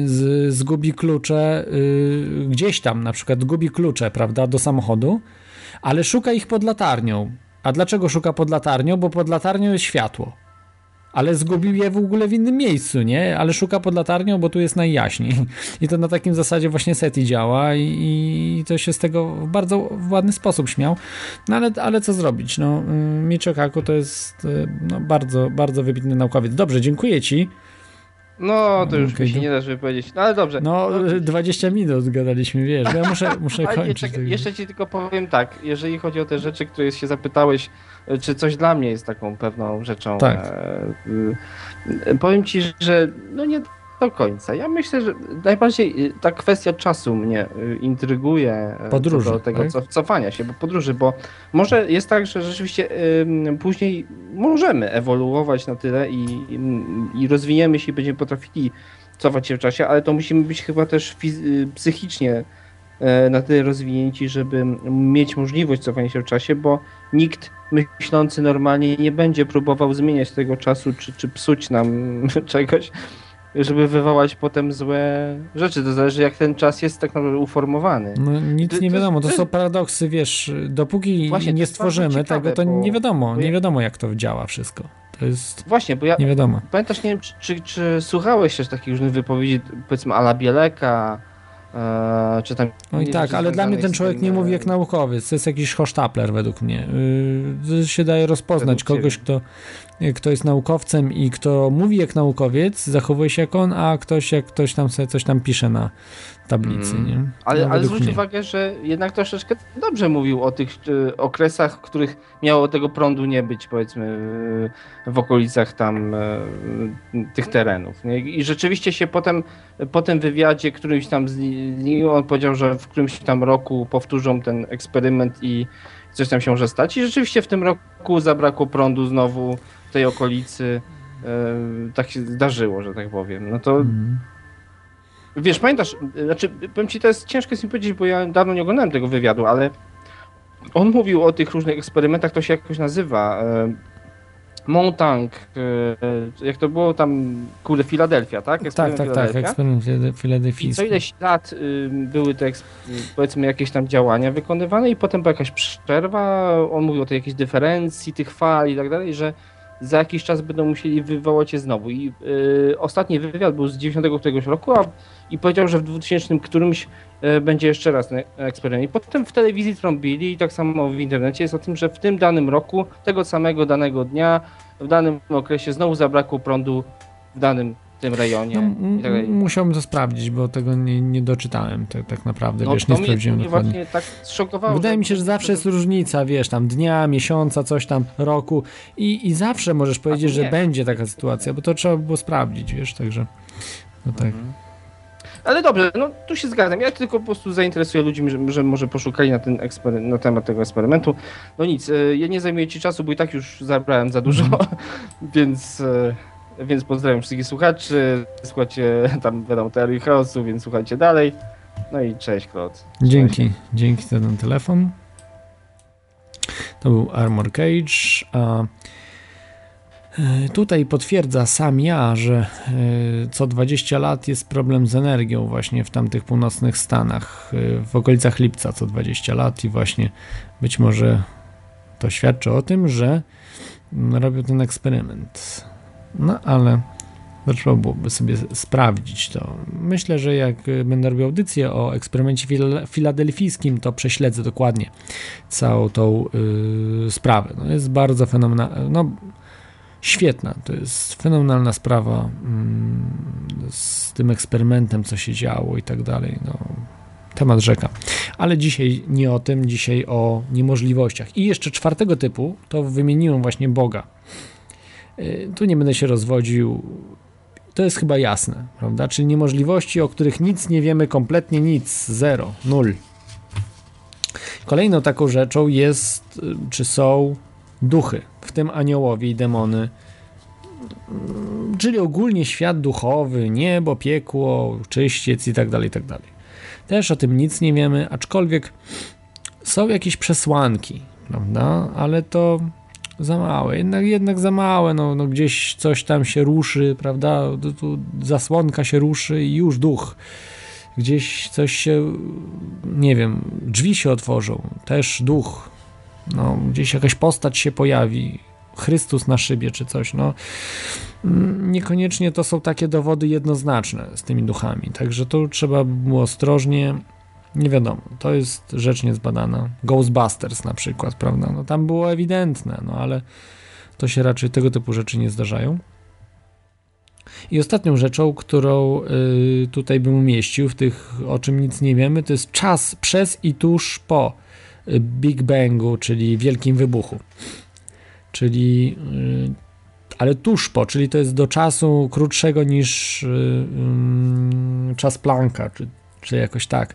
z, zgubi klucze y, gdzieś tam, na przykład gubi klucze, prawda, do samochodu, ale szuka ich pod latarnią. A dlaczego szuka pod latarnią? Bo pod latarnią jest światło. Ale zgubił je w ogóle w innym miejscu, nie? Ale szuka pod latarnią, bo tu jest najjaśniej. I to na takim zasadzie właśnie SETI działa i, i to się z tego w bardzo ładny sposób śmiał. No ale, ale co zrobić? No, y, Michio Kaku to jest y, no, bardzo, bardzo wybitny naukowiec. Dobrze, dziękuję ci. No, to już mi się do- nie da wypowiedzieć. No ale dobrze. No, y, 20 minut gadaliśmy, wiesz, bo ja muszę, muszę kończyć. także- jeszcze ci tylko powiem tak, jeżeli chodzi o te rzeczy, które się zapytałeś, czy coś dla mnie jest taką pewną rzeczą. Tak. E, y, powiem ci, że no nie do końca. Ja myślę, że najbardziej y, ta kwestia czasu mnie y, intryguje. e, Podróży, Do tego tak? co, cofania się, bo podróży, bo może jest tak, że rzeczywiście później możemy ewoluować na tyle i, i, rozwiniemy się i będziemy potrafili cofać się w czasie, ale to musimy być chyba też psychicznie e, na tyle rozwinięci, żeby mieć możliwość cofania się w czasie, bo nikt myślący normalnie nie będzie próbował zmieniać tego czasu, czy, czy psuć nam czegoś, żeby wywołać potem złe rzeczy. To zależy jak ten czas jest tak naprawdę uformowany. No nic To- nie wiadomo, to są paradoksy, wiesz, dopóki Właśnie, nie stworzymy ciekawe, tego, to bo- nie wiadomo, nie wiadomo jak to działa wszystko. To jest Właśnie, bo ja nie wiadomo. pamiętasz, nie wiem, czy, czy, czy słuchałeś też takich różnych wypowiedzi, powiedzmy Ala Bieleka, e, czy tam... No i tak, ale dla mnie ten człowiek tym, nie mówi jak naukowiec, to jest jakiś hosztapler według mnie. Yy, to się daje rozpoznać kogoś, kto, kto jest naukowcem i kto mówi jak naukowiec, zachowuje się jak on, a ktoś jak ktoś tam sobie coś tam pisze na tablicy, Mm. nie? Ale, No, ale zwróć mnie. uwagę, że jednak troszeczkę dobrze mówił o tych e, okresach, w których miało tego prądu nie być, powiedzmy, e, w okolicach tam e, tych terenów. Nie? I rzeczywiście się potem, po tym wywiadzie, którymś tam z nim, on powiedział, że w którymś tam roku powtórzą ten eksperyment i coś tam się może stać. I rzeczywiście w tym roku zabrakło prądu znowu tej okolicy. E, tak się zdarzyło, że tak powiem. No to Mhm. Wiesz, pamiętasz, znaczy, powiem ci, to jest ciężko jest mi powiedzieć, bo ja dawno nie oglądałem tego wywiadu, ale on mówił o tych różnych eksperymentach, to się jakoś nazywa. E, Montauk, e, jak to było tam, kurde, Filadelfia, tak? Tak, Eksperyment tak, tak, eksperyment file- I co filadelfijski. ileś lat y, były te, powiedzmy, jakieś tam działania wykonywane i potem była jakaś przerwa, on mówił o tej jakiejś dyferencji tych fal i tak dalej, że za jakiś czas będą musieli wywołać je znowu. I y, ostatni wywiad był z 90 któregoś roku a, i powiedział, że w 2000 którymś y, będzie jeszcze raz eksperyment. I potem w telewizji trąbili i tak samo w internecie jest o tym, że w tym danym roku, tego samego danego dnia, w danym okresie znowu zabrakło prądu w danym tym rejonie No, tak musiałbym to sprawdzić, bo tego nie, nie doczytałem tak, tak naprawdę, wiesz, nie No, to mnie, sprawdziłem mnie dokładnie. właśnie tak. Wydaje mi się, że zawsze jest różnica, wiesz, tam dnia, miesiąca, coś tam, roku i, i zawsze możesz powiedzieć, że nie. będzie taka sytuacja, bo to trzeba było sprawdzić, wiesz, także no tak. Mhm. Ale dobrze, no tu się zgadzam. Ja tylko po prostu zainteresuję ludzi, że, że może poszukali na, ten ekspery- na temat tego eksperymentu. No nic, e, ja nie zajmuję ci czasu, bo i tak już zabrałem za dużo, więc, e, więc pozdrawiam wszystkich słuchaczy. Słuchajcie tam wiadomo teorii chaosu, więc słuchajcie dalej. No i cześć, Klot. Dzięki, dzięki za ten telefon. To był Armor Cage, a e, tutaj potwierdza sam ja, że e, co 20 lat jest problem z energią właśnie w tamtych północnych Stanach, e, w okolicach lipca co 20 lat i właśnie być może to świadczy o tym, że mm, robią ten eksperyment. No ale trzeba byłoby sobie sprawdzić to. Myślę, że jak y, będę robił audycję o eksperymencie fil- filadelfijskim, to prześledzę dokładnie całą tą y, sprawę. No jest bardzo fenomenalna, no świetna, to jest fenomenalna sprawa mm, z tym eksperymentem, co się działo i tak dalej. No, temat rzeka. Ale dzisiaj nie o tym, dzisiaj o niemożliwościach. I jeszcze czwartego typu, to wymieniłem właśnie Boga. Y, Tu nie będę się rozwodził. To jest chyba jasne, prawda? Czyli niemożliwości, o których nic nie wiemy, kompletnie nic, zero, nul. Kolejną taką rzeczą jest, y, czy są duchy, w tym aniołowie i demony, Mm, czyli ogólnie świat duchowy, niebo, piekło, czyściec i tak dalej, i tak dalej. Też o tym nic nie wiemy, aczkolwiek są jakieś przesłanki, prawda? Ale to za małe, jednak, jednak za małe, no, no gdzieś coś tam się ruszy, prawda, tu, tu zasłonka się ruszy i już duch, gdzieś coś się, nie wiem, drzwi się otworzą, też duch, no, gdzieś jakaś postać się pojawi, Chrystus na szybie czy coś, no, mm, niekoniecznie to są takie dowody jednoznaczne z tymi duchami, także tu trzeba by było ostrożnie, nie wiadomo, to jest rzecz niezbadana. Ghostbusters na przykład, prawda? No tam było ewidentne, no ale to się raczej tego typu rzeczy nie zdarzają. I ostatnią rzeczą, którą y, tutaj bym umieścił, w tych o czym nic nie wiemy, to jest czas przez i tuż po y, Big Bangu, czyli Wielkim Wybuchu. Czyli, y, ale tuż po, czyli to jest do czasu krótszego niż y, ym, czas Plancka, czy, czy jakoś tak.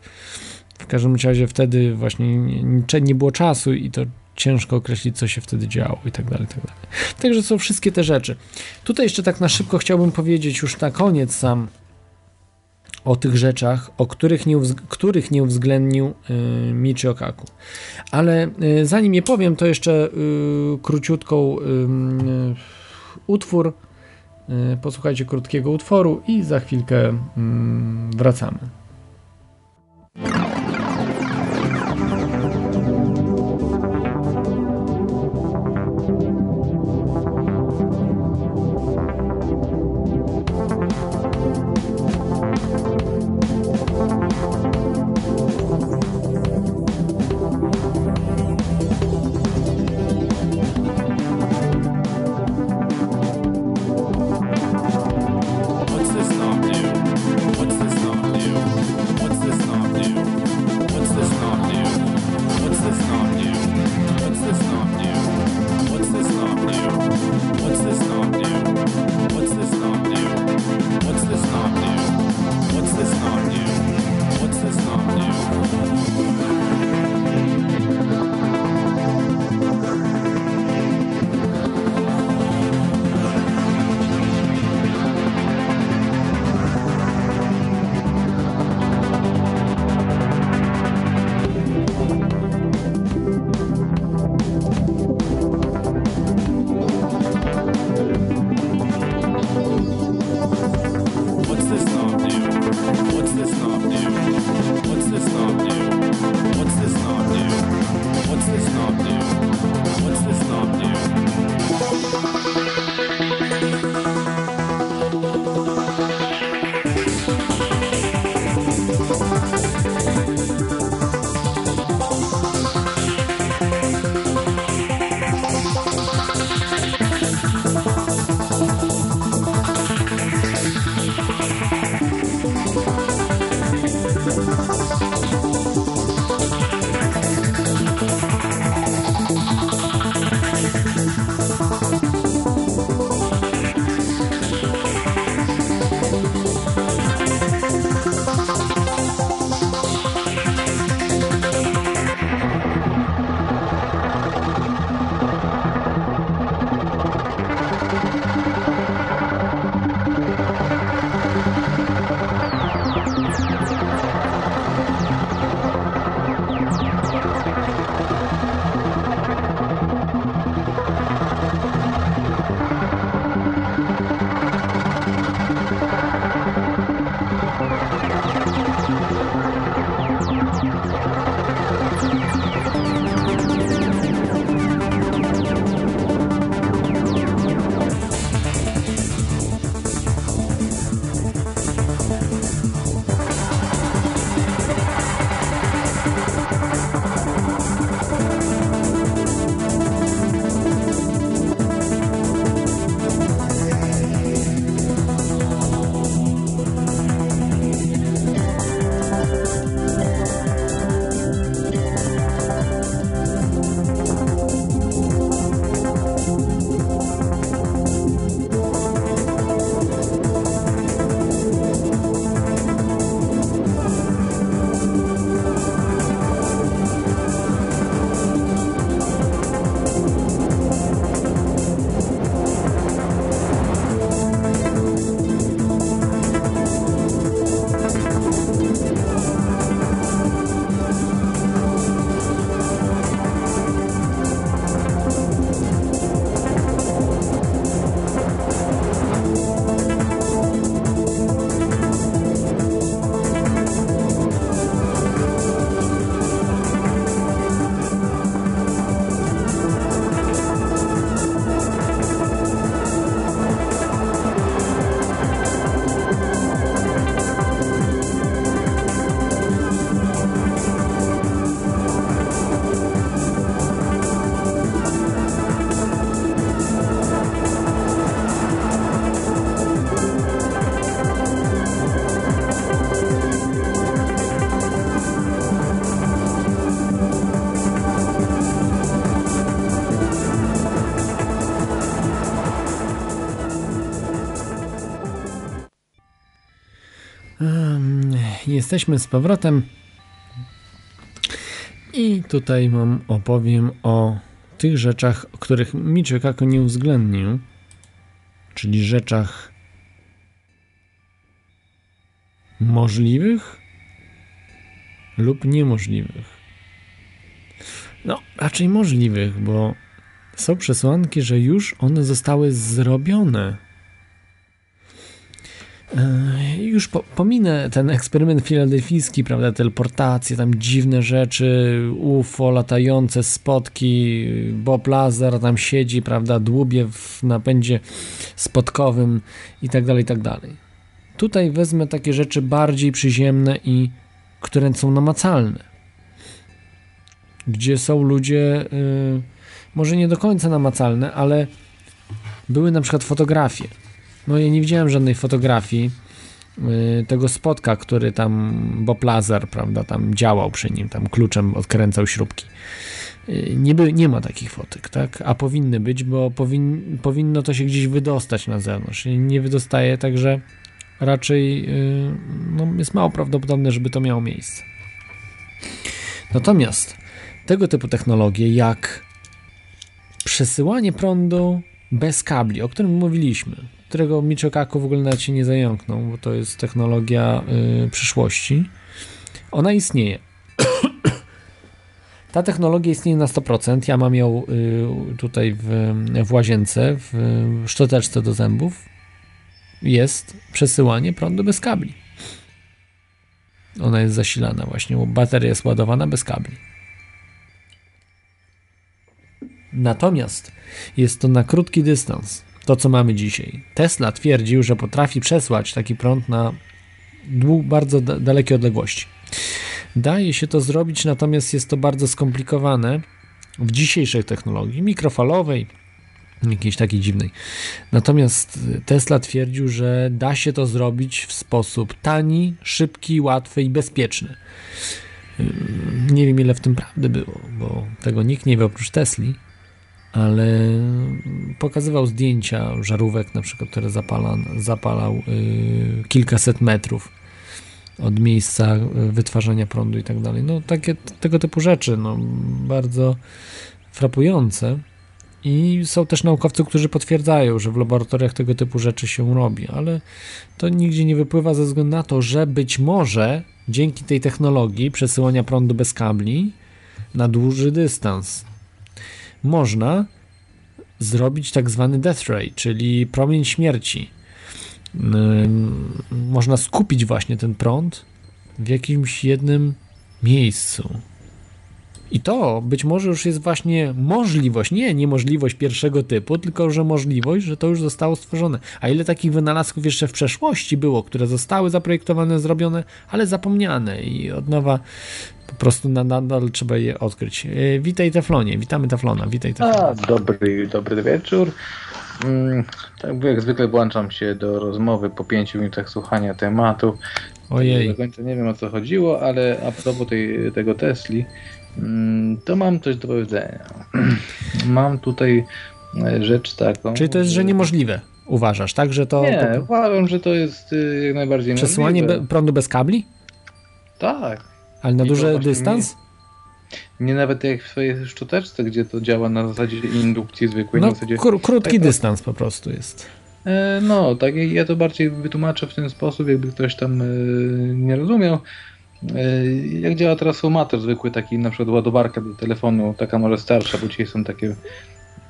W każdym razie wtedy właśnie nie, nie, było czasu i to ciężko określić, co się wtedy działo i tak dalej, tak dalej. Także są wszystkie te rzeczy. Tutaj jeszcze tak na szybko chciałbym powiedzieć już na koniec sam o tych rzeczach, o których nie, których nie uwzględnił y, Michio Kaku. Ale y, zanim je powiem, to jeszcze y, króciutką y, utwór. Posłuchajcie krótkiego utworu i za chwilkę y, wracamy. Ow. Jesteśmy z powrotem. I tutaj mam opowiem o tych rzeczach, o których Michio Kaku nie uwzględnił, czyli rzeczach możliwych lub niemożliwych. No, raczej możliwych, bo są przesłanki, że już one zostały zrobione. E, Już po, pominę ten eksperyment filadelfijski, prawda, teleportacje, tam dziwne rzeczy, UFO, latające spotki, Bob Lazar tam siedzi, prawda, dłubie w napędzie spotkowym i tak dalej, i tak dalej. Tutaj wezmę takie rzeczy bardziej przyziemne i które są namacalne. Gdzie są ludzie, y, może nie do końca namacalne, ale były na przykład fotografie. No ja nie widziałem żadnej fotografii tego spotka, który tam Bob Lazar, prawda, tam działał przy nim, tam kluczem odkręcał śrubki. Y, Nie, by, nie ma takich fotek, tak? A powinny być, bo powin, powinno to się gdzieś wydostać na zewnątrz. Nie wydostaje, także raczej y, no, jest mało prawdopodobne, żeby to miało miejsce. Natomiast tego typu technologie jak przesyłanie prądu bez kabli, o którym mówiliśmy, którego Michio Kaku w ogóle nawet się nie zająknął, bo to jest technologia y, przyszłości, ona istnieje. Ta technologia istnieje na 100%. Ja mam ją y, tutaj w, w łazience, w szczoteczce do zębów. Jest przesyłanie prądu bez kabli. Ona jest zasilana właśnie, bo bateria jest ładowana bez kabli. Natomiast jest to na krótki dystans. To, co mamy dzisiaj. Tesla twierdził, że potrafi przesłać taki prąd na bardzo da- dalekie odległości. Daje się to zrobić, natomiast jest to bardzo skomplikowane w dzisiejszej technologii mikrofalowej, jakiejś takiej dziwnej. Natomiast Tesla twierdził, że da się to zrobić w sposób tani, szybki, łatwy i bezpieczny. Ym, Nie wiem, ile w tym prawdy było, bo tego nikt nie wie oprócz Tesli, ale pokazywał zdjęcia żarówek, na przykład, które zapala, zapalał yy, kilkaset metrów od miejsca y, wytwarzania prądu i tak dalej. No takie, tego typu rzeczy, no bardzo frapujące. I są też naukowcy, którzy potwierdzają, że w laboratoriach tego typu rzeczy się robi, ale to nigdzie nie wypływa ze względu na to, że być może dzięki tej technologii przesyłania prądu bez kabli na dłuży dystans można zrobić tak zwany death ray, czyli promień śmierci. Można skupić właśnie ten prąd w jakimś jednym miejscu. I to być może już jest właśnie możliwość, nie niemożliwość pierwszego typu, tylko że możliwość, że to już zostało stworzone. A ile takich wynalazków jeszcze w przeszłości było, które zostały zaprojektowane, zrobione, ale zapomniane i od nowa prostu na- nadal trzeba je odkryć. E, Witaj Teflonie, witamy Teflona, witaj Teflonie. A, dobry, dobry wieczór. Mm, Tak jak zwykle włączam się do rozmowy po pięciu minutach słuchania tematu. Ojej. Do końca nie wiem o co chodziło, ale a propos tej, tego Tesli, mm, to mam coś do powiedzenia. mam tutaj e, rzecz taką. Czyli to jest, że niemożliwe, uważasz, tak? Że to Nie, po- uważam, że to jest y, jak najbardziej przesyłanie możliwe. prądu bez kabli? Tak. Ale na I duży dystans? Nie nawet jak w swojej szczoteczce, gdzie to działa na zasadzie indukcji zwykłej. No, zasadzie, kró- krótki tak, dystans po prostu jest. E, No, tak ja to bardziej wytłumaczę w ten sposób, jakby ktoś tam e, nie rozumiał. E, Jak działa transformator zwykły, taki na przykład ładowarka do telefonu, taka może starsza, bo dzisiaj są takie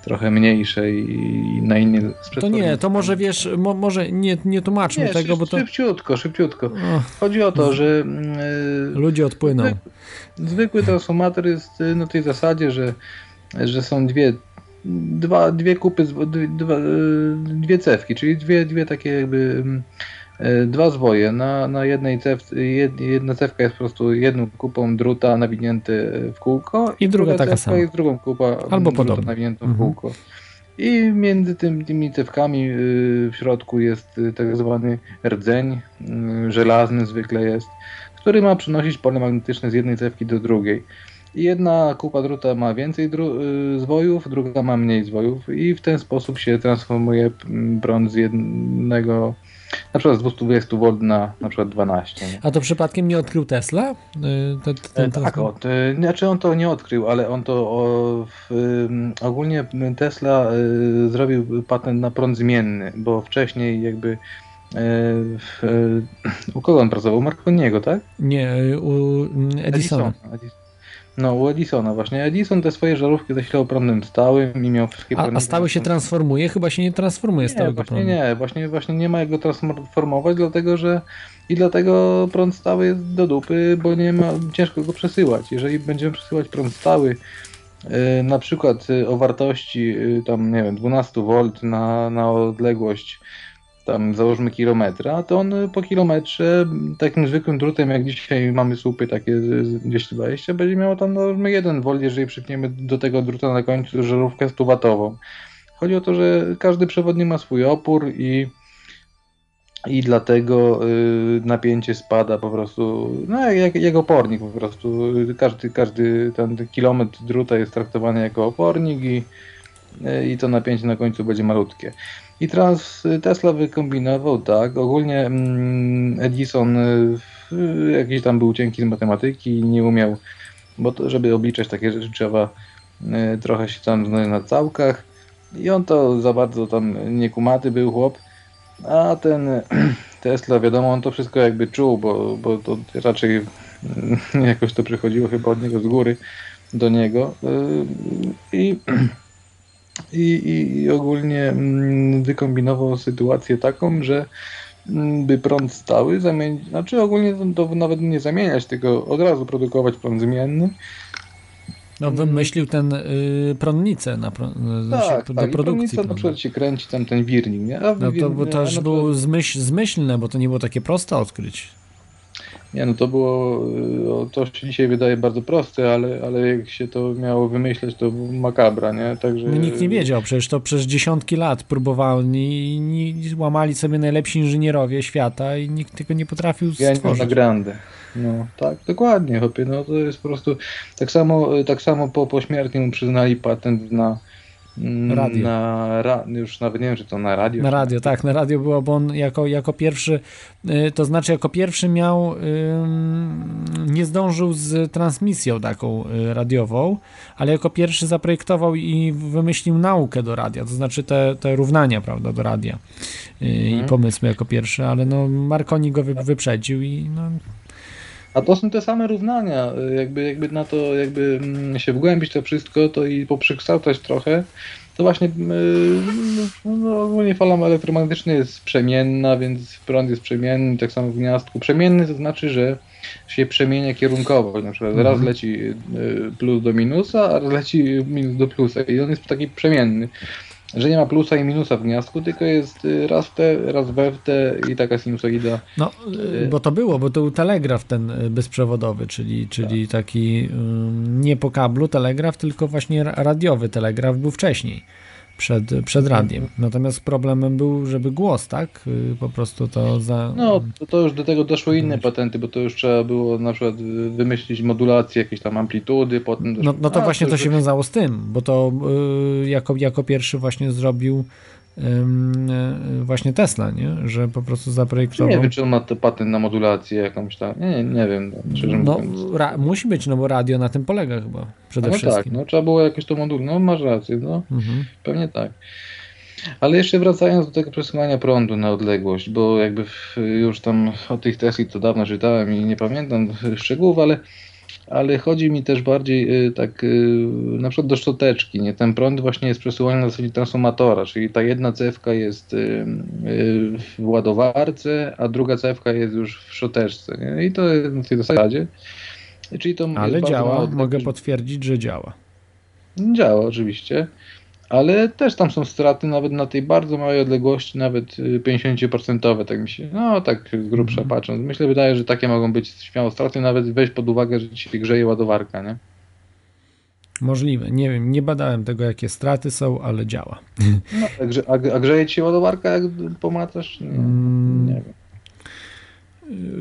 trochę mniejsze i na innie To nie, to może wiesz, mo, może nie, nie tłumaczmy Nie, tego, bo to szybciutko, szybciutko. Chodzi o to, że e, ludzie odpłyną. Zwykły transformator jest y, na tej zasadzie, że, że są dwie, dwa, dwie kupy, dwie, y, dwie cewki, czyli dwie, dwie takie jakby mm, dwa zwoje. Na, na jednej cewce, jed, jedna cewka jest po prostu jedną kupą druta nawinięty w kółko I druga taka cewka sama. jest drugą kupą Albo druta nawiniętą w Mhm. kółko. I między tym, tymi cewkami y, w środku jest y, tak zwany rdzeń, y, żelazny zwykle jest, który ma przenosić pole magnetyczne z jednej cewki do drugiej. I jedna kupa druta ma więcej dru- zwojów, druga ma mniej zwojów i w ten sposób się transformuje mm, prąd z jednego na przykład z 220 V na na przykład 12. Nie? A to przypadkiem nie odkrył Tesla? Y, te- te- ten E, tak, telefon? o, to, znaczy on to nie odkrył, ale on to o, w, ogólnie Tesla y, zrobił patent na prąd zmienny, bo wcześniej jakby y, w, y, u kogo on pracował? U Marconiego, tak? Nie, y, u mm, Edisona. No, u Edisona właśnie. Edison te swoje żarówki zasilał prądem stałym i miał wszystkie A, a stały się transformuje? Chyba się nie transformuje Nie, stałego właśnie prądu. nie, właśnie, właśnie nie ma jak go transformować, dlatego że i dlatego prąd stały jest do dupy, bo nie ma, ciężko go przesyłać. Jeżeli będziemy przesyłać prąd stały, y, na przykład y, o wartości y, tam, nie wiem, 12 V na, na odległość tam załóżmy kilometra, to on po kilometrze takim zwykłym drutem, jak dzisiaj mamy słupy takie z 220, będzie miał tam załóżmy 1 V, jeżeli przypniemy do tego druta na końcu żarówkę 100-watową. Chodzi o to, że każdy przewodnik ma swój opór i, i dlatego y, napięcie spada po prostu, no jak, jak opornik po prostu. Każdy, każdy ten kilometr druta jest traktowany jako opornik i, y, i to napięcie na końcu będzie malutkie. I teraz y, Tesla wykombinował tak, ogólnie mm, Edison y, y, jakiś tam był cienki z matematyki nie umiał, bo to, żeby obliczać takie rzeczy trzeba y, trochę się tam znać na całkach. I on to za bardzo tam niekumaty był chłop, a ten Tesla, wiadomo, on to wszystko jakby czuł, bo, bo to raczej mm, jakoś to przychodziło chyba od niego z góry do niego. Y, i, i, i, ogólnie mm, wykombinował sytuację taką, że mm, by prąd stały zamienić, znaczy ogólnie to, to nawet nie zamieniać, tylko od razu produkować prąd zmienny, No, wymyślił ten y, prądnicę na, pro, tak, do tak. Produkcji. prądnica na przykład się kręci tam ten wirnik, nie? A No to, bo wir- to a też na było zmyśl, zmyślne, bo to nie było takie proste odkryć. Nie, no to było, y, to się dzisiaj wydaje bardzo proste, ale, ale jak się to miało wymyśleć, to makabra, nie? Także... No, nikt nie wiedział, przecież to przez dziesiątki lat próbowali i, i łamali sobie najlepsi inżynierowie świata i nikt tego nie potrafił Ja na stworzyć. grande. No, tak, dokładnie, chłopie, no to jest po prostu, tak samo, tak samo po, po śmierci mu przyznali patent na Radio. Na, ra, już nawet nie wiem, czy to na radio. Na radio, tak, na radio było, bo on jako, jako pierwszy, y, to znaczy jako pierwszy miał, nie zdążył z transmisją taką y, radiową, ale jako pierwszy zaprojektował i wymyślił naukę do radia, to znaczy te, te równania, prawda, do radia y, i Mhm. pomysły jako pierwszy, ale no Marconi go wy, wyprzedził i no, A to są te same równania, jakby, jakby na to jakby mm, się wgłębić to wszystko, to i poprzekształcać trochę, to właśnie y, no, no, ogólnie fala elektromagnetyczna jest przemienna, więc prąd jest przemienny, tak samo w gniazdku. Przemienny to znaczy, że się przemienia kierunkowo, na przykład raz Mhm. leci y, plus do minusa, a raz leci minus do plusa i on jest taki przemienny. Że nie ma plusa i minusa w gniazdku, tylko jest y, raz w te, raz we w te i taka sinusoida. No, y, bo to było, bo to był telegraf ten y, bezprzewodowy, czyli, czyli Tak. taki nie po kablu telegraf, tylko właśnie ra- radiowy telegraf był wcześniej, przed, przed radiem. Natomiast problemem był, żeby głos, tak? Y, Po prostu to za... No, to, to już do tego doszły inne patenty, bo to już trzeba było na przykład wymyślić modulację, jakieś tam amplitudy, potem doszło... No, no to A, właśnie to już- się wiązało z tym, bo to y, jako, jako pierwszy właśnie zrobił właśnie Tesla, nie? Że po prostu zaprojektował... Nie wiem, czy on ma to patent na modulację jakąś tam, nie, nie, wiem, no, ra, musi być, no bo radio na tym polega chyba przede no wszystkim. tak, no trzeba było jakieś to moduł, no masz rację, no Mhm. pewnie tak. Ale jeszcze wracając do tego przesyłania prądu na odległość, bo jakby już tam o tych Tesli to dawno czytałem i nie pamiętam szczegółów, ale, ale chodzi mi też bardziej y, tak y, na przykład do szczoteczki, nie? Ten prąd właśnie jest przesyłany na zasadzie transformatora, czyli ta jedna cewka jest y, w ładowarce, a druga cewka jest już w szczoteczce, nie? I to jest na tej zasadzie. Czyli to Ale działa, mogę potwierdzić, że działa. Działa oczywiście, ale też tam są straty nawet na tej bardzo małej odległości, nawet y, 50%, tak mi się, no tak z grubsza patrząc. Myślę, wydaje, że takie mogą być śmiało straty, nawet weź pod uwagę, że ci się grzeje ładowarka, nie? Możliwe. Nie wiem, nie badałem tego, jakie straty są, ale działa. No, także, a, a grzeje ci ładowarka, jak pomatasz? Nie, Mm. nie wiem.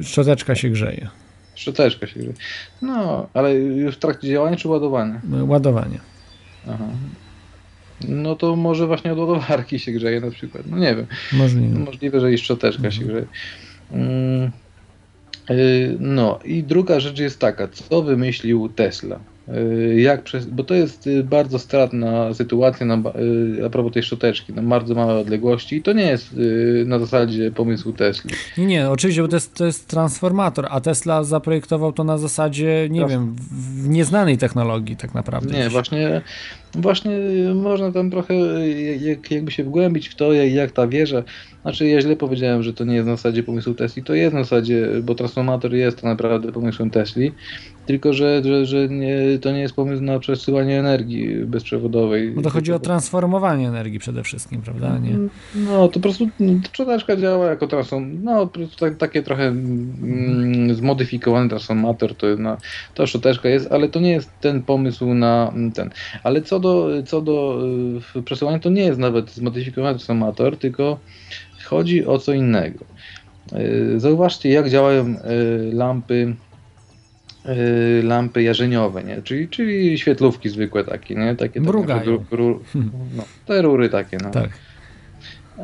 Szczoteczka się grzeje. Szczoteczka się grzeje. No, ale już w trakcie działania czy ładowania? Ładowanie. Aha. No to może właśnie od ładowarki się grzeje na przykład. No nie wiem. Możliwe. Możliwe, że i szczoteczka się grzeje. Mm, y, No i druga rzecz jest taka, co wymyślił Tesla? Y, Jak przez, bo to jest y, bardzo stratna sytuacja na, y, a propos tej szczoteczki, na bardzo małe odległości i to nie jest na zasadzie pomysłu Tesli. Nie, nie, oczywiście, bo to jest, to jest transformator, a Tesla zaprojektował to na zasadzie, nie wiem, w- nieznanej technologii tak naprawdę. Nie, właśnie, właśnie można tam trochę jak, jakby się wgłębić w to, jak, jak ta wieża. Znaczy, ja źle powiedziałem, że to nie jest na zasadzie pomysłu Tesli. To jest na zasadzie, bo transformator jest tak naprawdę pomysłem Tesli, tylko że, że, że nie, to nie jest pomysł na przesyłanie energii bezprzewodowej. Bo to chodzi o transformowanie energii przede wszystkim, prawda? Nie? No, to po prostu mm, szczoteczka działa jako transform, no po prostu tak, takie trochę mm, zmodyfikowany transformator, to, jest na, to szczoteczka jest, ale to nie jest ten pomysł na mm, ten. Ale co do, co do y, przesyłania, to nie jest nawet zmodyfikowany transformator, tylko chodzi o co innego. Y, Zauważcie, jak działają y, lampy lampy jarzeniowe, nie? Czyli, czyli świetlówki zwykłe takie, nie? Takie, takie ru- ru- no, te rury takie, no. Tak.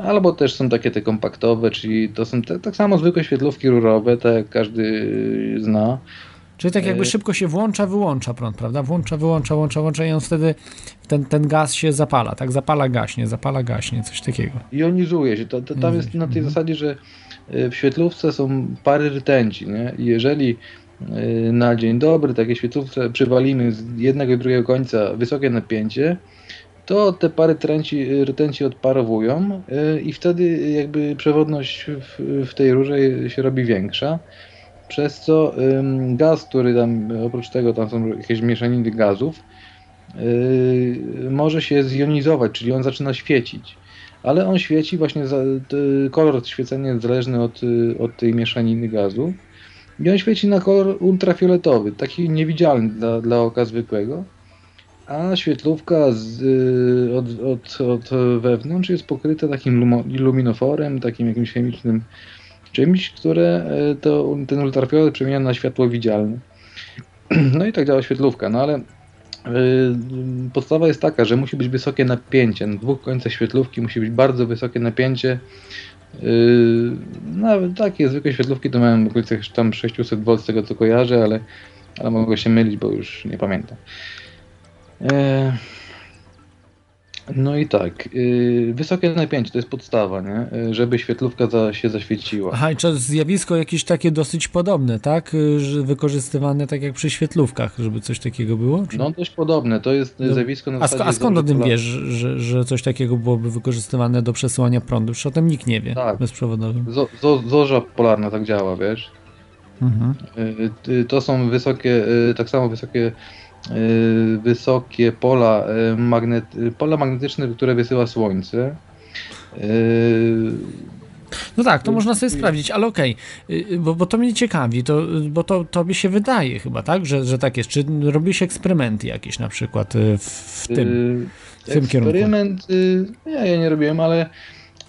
Albo też są takie te kompaktowe, czyli to są te, tak samo zwykłe świetlówki rurowe, tak jak każdy zna. Czyli tak jakby Y, szybko się włącza, wyłącza prąd, prawda? Włącza, wyłącza, włącza, włącza i on wtedy ten, ten gaz się zapala, tak? Zapala, gaśnie, zapala, gaśnie, coś takiego. Jonizuje się. To, to, tam jest na tej zasadzie, że y, w świetlówce są pary rtęci, nie? I jeżeli y, na dzień dobry takiej świetlówce przywalimy z jednego i drugiego końca wysokie napięcie, to te pary tręci, rtęci odparowują y, i wtedy jakby przewodność w, w tej rurze się robi większa. Przez co gaz, który tam, oprócz tego tam są jakieś mieszaniny gazów, yy, może się zjonizować, czyli on zaczyna świecić. Ale on świeci właśnie, za, kolor świecenia jest zależny od, y, od tej mieszaniny gazu. I on świeci na kolor ultrafioletowy, taki niewidzialny dla, dla oka zwykłego. A świetlówka z, y, od, od, od wewnątrz jest pokryta takim lumo, luminoforem, takim jakimś chemicznym czymś, które y, to, ten ultrafiolet przemienia na światło widzialne. No i tak działa świetlówka, no ale y, podstawa jest taka, że musi być wysokie napięcie. Na dwóch końcach świetlówki musi być bardzo wysokie napięcie. Yy, nawet takie zwykłe świetlówki to mają w okolicach tam 600 V z tego co kojarzę, ale, ale mogę się mylić, bo już nie pamiętam. E, No i tak, yy, wysokie napięcie to jest podstawa, nie? Yy, żeby świetlówka za, się zaświeciła. Aha, i to zjawisko jakieś takie dosyć podobne, tak? Y, Że wykorzystywane tak jak przy świetlówkach, żeby coś takiego było? Czy... No dość podobne, to jest No. zjawisko na A, sk- a skąd o tym wiesz, że, że coś takiego byłoby wykorzystywane do przesyłania prądu? Przecież o tym nikt nie wie, Tak. bezprzewodowym. Zo, zo, zorza polarna tak działa, wiesz? Mhm. Y, y, To są wysokie, y, tak samo wysokie, y, wysokie pola, y, y, pola magnetyczne, które wysyła Słońce. Y, No tak, to można sobie sprawdzić, ale okej, y, bo, bo to mnie ciekawi, to, bo to tobie się wydaje chyba, tak, że, że tak jest. Czy robisz eksperymenty jakieś na przykład y, w, w tym, y, w tym kierunku? Eksperyment, y, ja, ja nie robiłem, ale,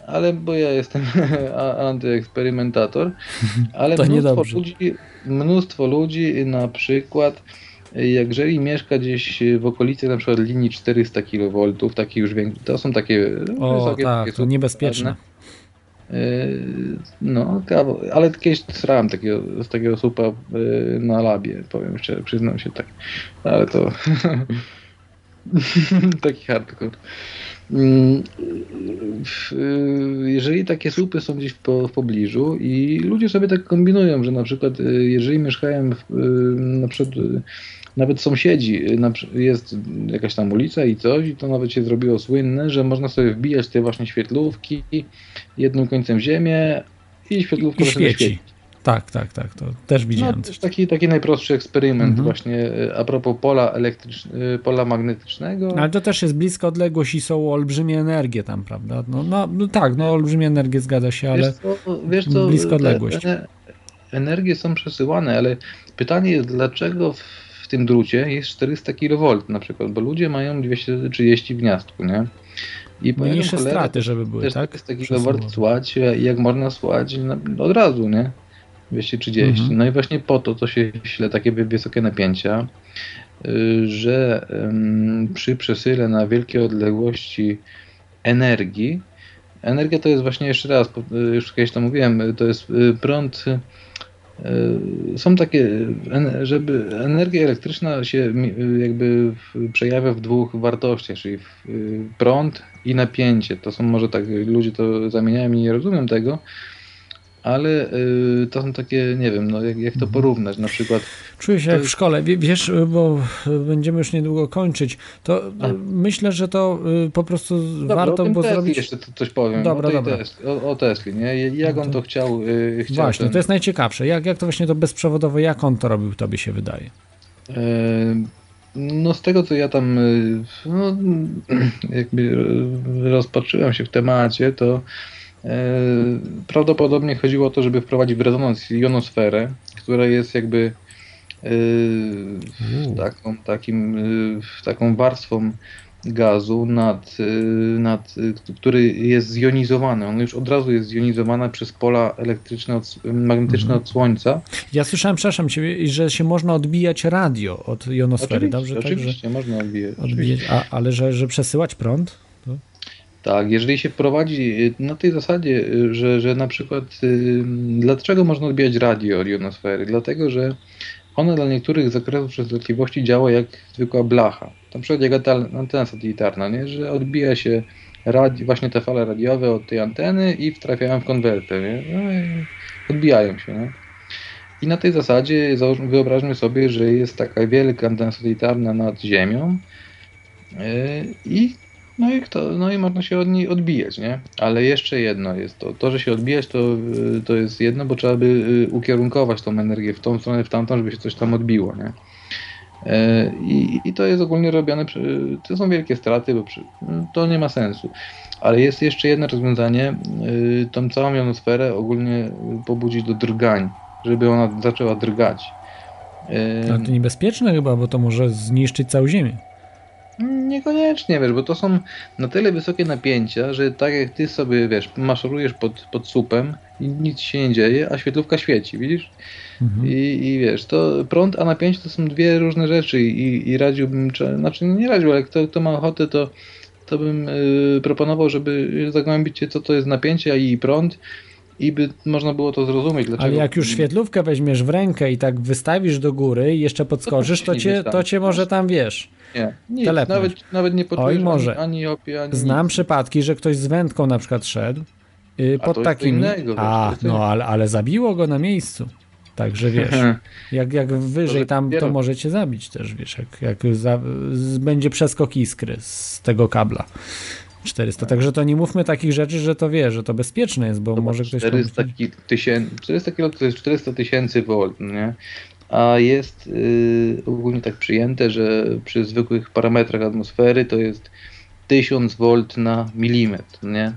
ale bo ja jestem antyeksperymentator, ale To mnóstwo niedobrze. ludzi, mnóstwo ludzi na przykład y, jeżeli mieszka gdzieś w okolicy na przykład linii 400 kV, takie już większe, to są takie O, wysokie, tak, takie to niebezpieczne. Yy, No, ale kiedyś srałem takiego, z takiego supa yy, na labie, powiem szczerze, przyznam się tak, ale to taki hardcore. Mm, yy, Jeżeli takie słupy są gdzieś w, po, w pobliżu i ludzie sobie tak kombinują, że na przykład jeżeli mieszkają w, na przykład nawet sąsiedzi, przy- jest jakaś tam ulica i coś i to nawet się zrobiło słynne, że można sobie wbijać te właśnie świetlówki jednym końcem w ziemię i świetlówka I zaczyna świeci. Tak, tak, tak, to też No, widziałem. to jest taki, taki najprostszy eksperyment Mhm. właśnie e, a propos pola elektrycznego, pola magnetycznego. Ale to też jest bliska odległość i są olbrzymie energie tam, prawda? No, no, no tak, no olbrzymie energie zgadza się, ale Wiesz co, wiesz co blisko te odległość. ene- Energie są przesyłane, ale pytanie jest, dlaczego w, w tym drucie jest 400 kV na przykład, bo ludzie mają 230 w gniazdku, nie? I po mniejsze cholerę straty, żeby były, tak? 400 Przesyłowe. kV słać, jak można słać na, od razu, nie? 230. Mhm. No i właśnie po to to się śle takie wy- wysokie napięcia, y, że przy przesyle na wielkie odległości energii, energia to jest właśnie jeszcze raz, y, już kiedyś to mówiłem, to jest y, prąd. Y, Są takie, żeby energia elektryczna się y, jakby przejawia w dwóch wartościach, czyli y, prąd i napięcie. To są może tak, ludzie to zamieniają i nie rozumiem tego, ale y, to są takie, nie wiem, no jak, jak to porównać, na przykład Czuję się To jak w szkole. Wie- Wiesz, bo będziemy już niedługo kończyć. To A. myślę, że to y, po prostu Dobra, warto o tym było Tesli zrobić. jeszcze to- coś powiem. Dobra, o, dobra. Tesli, o, o Tesli, nie? Jak on to chciał, y, chciał Właśnie, ten, to jest najciekawsze. Jak, jak to właśnie to bezprzewodowe, jak on to robił, tobie się wydaje? E, No z tego co ja tam y, no, jakby rozpatrzyłem się w temacie, to prawdopodobnie chodziło o to, żeby wprowadzić w rezonans jonosferę, która jest jakby e, taką, takim, e, taką warstwą gazu, nad, e, nad, e, który jest zjonizowany. On już od razu jest zjonizowany przez pola elektryczne, od, magnetyczne Mhm. od Słońca. Ja słyszałem, przepraszam cię, że się można odbijać radio od jonosfery, Oczywiście, dobrze? oczywiście można odbijać. Odbijać, a, ale że, że przesyłać prąd? Tak, jeżeli się wprowadzi y, na tej zasadzie, y, że, że na przykład y, dlaczego można odbijać radio od jonosfery? Dlatego, że ona dla niektórych zakresów częstotliwości działa jak zwykła blacha. Na przykład jak antena satelitarna, nie? że odbija się właśnie te fale radiowe od tej anteny i trafiają w konwertę. Nie? No odbijają się. Nie? I na tej zasadzie wyobraźmy sobie, że jest taka wielka antena satelitarna nad Ziemią yy, i no i, kto, no i można się od niej odbijać, nie? Ale jeszcze jedno jest to. To, że się odbijać, to, y, to jest jedno, bo trzeba by y, ukierunkować tą energię w tą stronę, w tamtą, żeby się coś tam odbiło, nie? E, I, I to jest ogólnie robione, to są wielkie straty, bo przy, to nie ma sensu. Ale jest jeszcze jedno rozwiązanie, y, tą całą jonosferę ogólnie pobudzić do drgań, żeby ona zaczęła drgać. E, Ale to niebezpieczne chyba, bo to może zniszczyć całą Ziemię. Niekoniecznie, wiesz, bo to są na tyle wysokie napięcia, że tak jak ty sobie, wiesz, maszerujesz pod, pod słupem i nic się nie dzieje, a świetlówka świeci, widzisz? Mhm. I, I wiesz, to prąd, a napięcie to są dwie różne rzeczy i, i radziłbym, cze- znaczy nie radził, ale kto, kto ma ochotę, to, to bym y, proponował, żeby zagłębić się, co to jest napięcie, i prąd i by można było to zrozumieć. Dlaczego... Ale jak już świetlówkę weźmiesz w rękę i tak wystawisz do góry i jeszcze podskoczysz, to nie cię, to cię może tam wiesz. Nie, telepnąć. nawet, nawet nie poczujesz Oj, może. ani, ani opie, ani Znam nic. przypadki, że ktoś z wędką na przykład szedł yy, A pod to takimi. innego, to A, no ale, ale zabiło go na miejscu. Także wiesz, jak, jak wyżej że tam, to dopiero- możecie zabić też, wiesz, jak, jak za, będzie przeskok iskry z tego kabla. 400. Także to nie mówmy takich rzeczy, że to wie, że to bezpieczne jest, bo może ktoś 400 pomyśleć- tysięcy, 400 kilo to jest 400 tysięcy V, nie? A jest y, ogólnie tak przyjęte, że przy zwykłych parametrach atmosfery to jest 1000 V na milimetr, nie?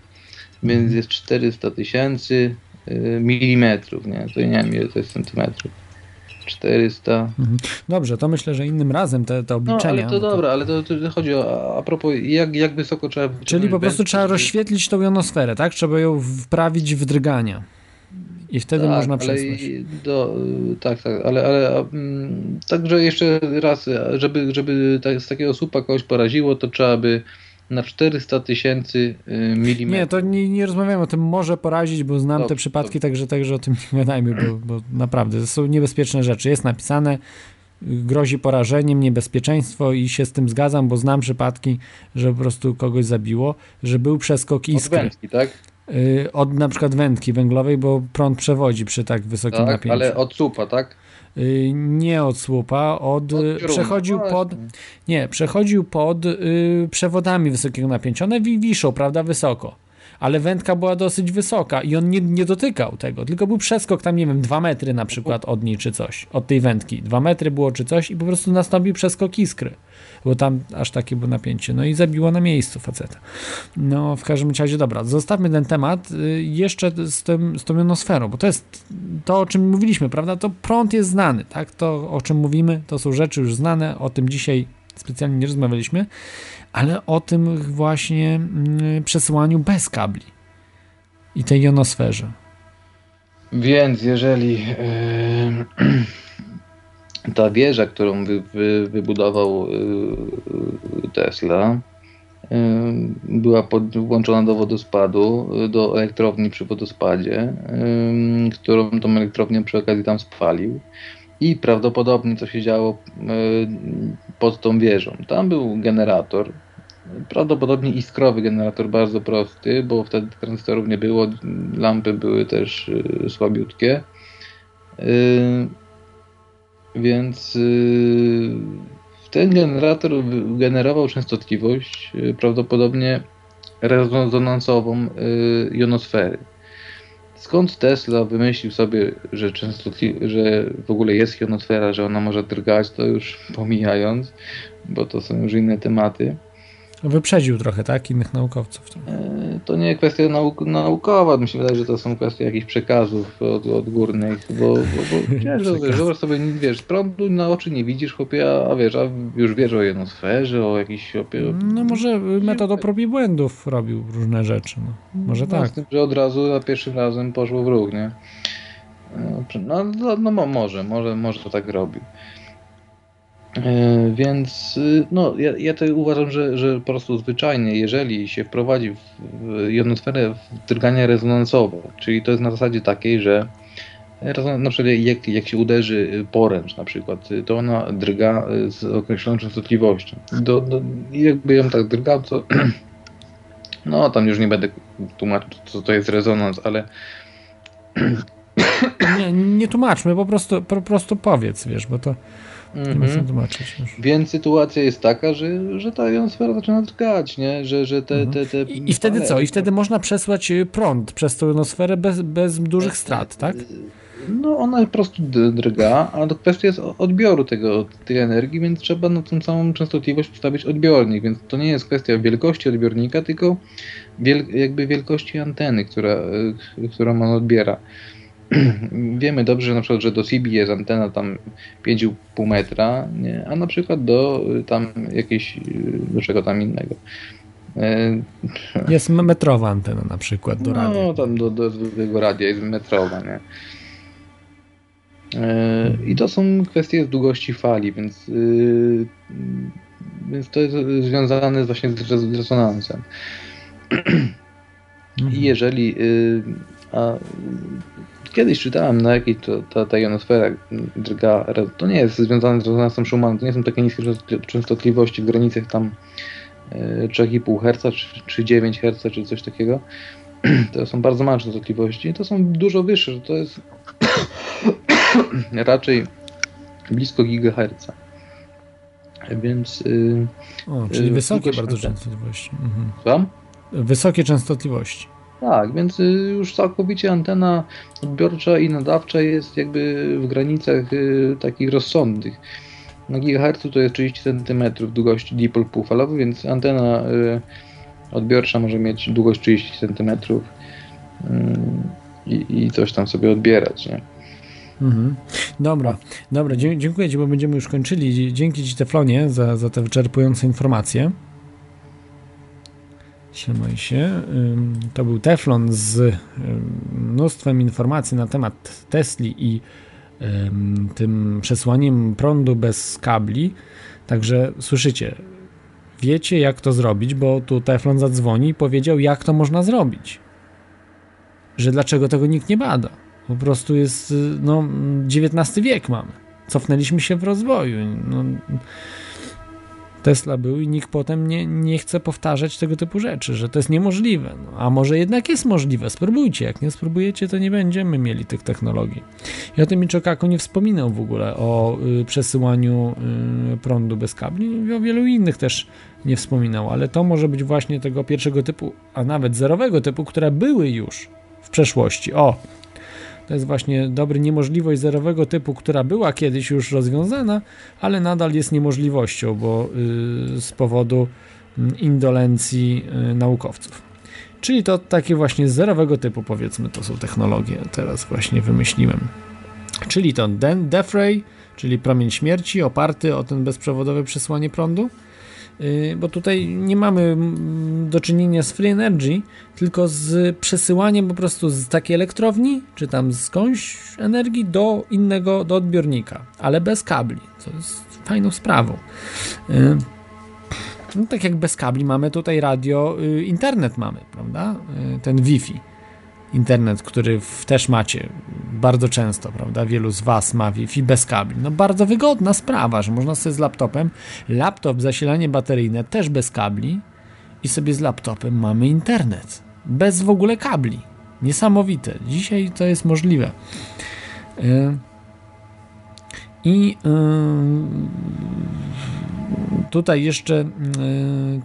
Więc jest 400 tysięcy y, milimetrów, nie? To nie wiem ile to jest centymetrów. 400. Mhm. Dobrze, to myślę, że innym razem te, te No obliczenia. ale to dobra, ale to, to chodzi o, a propos jak, jak wysoko trzeba Czyli po prostu trzeba rozświetlić tą jonosferę, tak? Trzeba ją wprawić w drgania. I wtedy tak, można przesłać. Do, tak, tak, ale, ale mm, także jeszcze raz, żeby, żeby tak, z takiego słupa kogoś poraziło, to trzeba by na 400 tysięcy y, milimetrów. Nie, to nie, nie rozmawiamy o tym, może porazić, bo znam te Dobrze, przypadki, także, także o tym nie gadajmy, bo, bo naprawdę to są niebezpieczne rzeczy. Jest napisane, grozi porażeniem, niebezpieczeństwo i się z tym zgadzam, bo znam przypadki, że po prostu kogoś zabiło, że był przeskok Od iskry. wędki, tak? Y, Od na przykład wędki węglowej, bo prąd przewodzi przy tak wysokim Tak, napięciu. ale od słupa, tak? Y, Nie od słupa, od, Od y, przechodził właśnie. pod nie, przechodził pod y, przewodami wysokiego napięcia. One wi- wiszą, prawda, wysoko. Ale wędka była dosyć wysoka i on nie, nie dotykał tego, tylko był przeskok tam, nie wiem, dwa metry na przykład od niej czy coś, od tej wędki. Dwa metry było czy coś i po prostu nastąpił przeskok iskry, bo tam aż takie było napięcie. No i zabiło na miejscu faceta. No, w każdym razie, dobra, zostawmy ten temat y, jeszcze z, tym, z tą jonosferą, bo to jest to, o czym mówiliśmy, prawda? To prąd jest znany, tak? To, o czym mówimy, to są rzeczy już znane, o tym dzisiaj specjalnie nie rozmawialiśmy, ale o tym właśnie mm, przesyłaniu bez kabli i tej jonosferze. Więc jeżeli yy, ta wieża, którą wy, wy, wybudował yy, Tesla, yy, była pod, włączona do wodospadu, do elektrowni przy wodospadzie, którą tą elektrownię przy okazji tam spalił. I prawdopodobnie co się działo pod tą wieżą. Tam był generator, Prawdopodobnie iskrowy generator, bardzo prosty, bo wtedy tranzystorów nie było, lampy były też y, słabiutkie. Więc y, ten generator generował częstotliwość y, prawdopodobnie rezonansową y, jonosfery. Skąd Tesla wymyślił sobie, że, częstotli- że w ogóle jest jonosfera, że ona może drgać, to już pomijając, bo to są już inne tematy. Wyprzedził trochę, tak? Innych naukowców. E, To nie kwestia nauk- naukowa, mi się wydaje, że to są kwestie jakichś przekazów od, odgórnych, bo, bo, bo ciężko, sobie, nic, wiesz, prądu na oczy nie widzisz, chłopie, a, a wiesz, a już wiesz o jenosferze, o jakichś... Chłopie, No może metodą prób i błędów robił różne rzeczy. No. Może no, tak. Z tym, że od razu za pierwszym razem poszło w ruch, nie? No, no, no mo- może, może, może to tak robił. E, Więc y, no, ja, ja to uważam, że, że po prostu zwyczajnie, jeżeli się wprowadzi w, jonosferę drgania rezonansowe, czyli to jest na zasadzie takiej, że na przykład jak, jak się uderzy poręcz na przykład, to ona drga y, z określoną częstotliwością. Do, do, jakby ją tak drgał, to no tam już nie będę tłumaczył, co to jest rezonans, ale Nie, nie tłumaczmy, po prostu, po prostu powiedz, wiesz, bo to nie ma Mhm. co tłumaczyć. Już. Więc sytuacja jest taka, że, że ta jonosfera zaczyna drgać, nie? Że, że te, te, te Mhm. I, I wtedy co? I wtedy można przesłać y, prąd przez tą ionosferę bez, bez dużych strat, tak? No ona po prostu drga, a to kwestia jest odbioru tego, tej energii, więc trzeba na tą samą częstotliwość wstawić odbiornik, więc to nie jest kwestia wielkości odbiornika, tylko wiel, jakby wielkości anteny, która, y, którą on odbiera. Wiemy dobrze, że na przykład, że do CB jest antena tam 5,5 metra, nie? a na przykład do y, tam jakiejś, y, do czego tam innego. E, Jest metrowa antena na przykład do radia. no, tam do, do zwykłego radia jest metrowa, nie? I to są kwestie z długości fali, więc, więc to jest związane właśnie z res- z resonansem. I jeżeli. Yy, a, kiedyś czytałem, na jakiej to, ta, ta jonosfera drga, to nie jest związane z rezonansem Schumana, to nie są takie niskie często- częstotliwości w granicach tam yy, 3,5 Hz czy, czy 9 Hz czy coś takiego. To są bardzo małe częstotliwości, to są dużo wyższe, to jest raczej blisko gigaherca. Więc. Yy, O, czyli yy, wysokie bardzo anten. częstotliwości. Mhm. Słucham? Wysokie częstotliwości. Tak, więc y, już całkowicie antena odbiorcza i nadawcza jest jakby w granicach y, takich rozsądnych. Na gigahercu to jest 30 cm długości dipol półfalowy, więc antena y, odbiorcza może mieć długość 30 cm i, coś tam sobie odbierać. Nie? Mhm. Dobra, dobra, dziękuję Ci, bo będziemy już kończyli. Dzięki Ci Teflonie za, za te wyczerpujące informacje. Trzymaj się. To był Teflon z mnóstwem informacji na temat Tesli i ym, tym przesłaniem prądu bez kabli. Także słyszycie, wiecie jak to zrobić, bo tu Teflon zadzwoni i powiedział jak to można zrobić. Że dlaczego tego nikt nie bada. Po prostu jest, y, no, XIX wiek mamy. Cofnęliśmy się w rozwoju. No, Tesla był i nikt potem nie, nie chce powtarzać tego typu rzeczy, że to jest niemożliwe. No, a może jednak jest możliwe, spróbujcie. Jak nie spróbujecie, to nie będziemy mieli tych technologii. I o tym Michokako nie wspominał w ogóle, o y, przesyłaniu y, prądu bez kabli o wielu innych też nie wspominał, ale to może być właśnie tego pierwszego typu, a nawet zerowego typu, które były już w przeszłości. O, to jest właśnie dobry niemożliwość zerowego typu, która była kiedyś już rozwiązana, ale nadal jest niemożliwością, bo y, z powodu y, indolencji y, naukowców. Czyli to takie właśnie zerowego typu, powiedzmy, to są technologie. Teraz właśnie wymyśliłem. Czyli to Den- Death Ray, czyli promień śmierci oparty o ten bezprzewodowe przesłanie prądu bo tutaj nie mamy mm, do czynienia z free energy, tylko z przesyłaniem po prostu z takiej elektrowni, czy tam skądś energii do innego, do odbiornika, ale bez kabli, co jest fajną sprawą. Y, no, tak jak bez kabli mamy tutaj radio, y, internet mamy, prawda? Ten Wi-Fi internet, który też macie bardzo często, prawda? Wielu z Was ma Wi-Fi bez kabli. No bardzo wygodna sprawa, że można sobie z laptopem, laptop, zasilanie bateryjne też bez kabli i sobie z laptopem mamy internet. Bez w ogóle kabli. Niesamowite. Dzisiaj to jest możliwe. Y, I yy, tutaj jeszcze yy,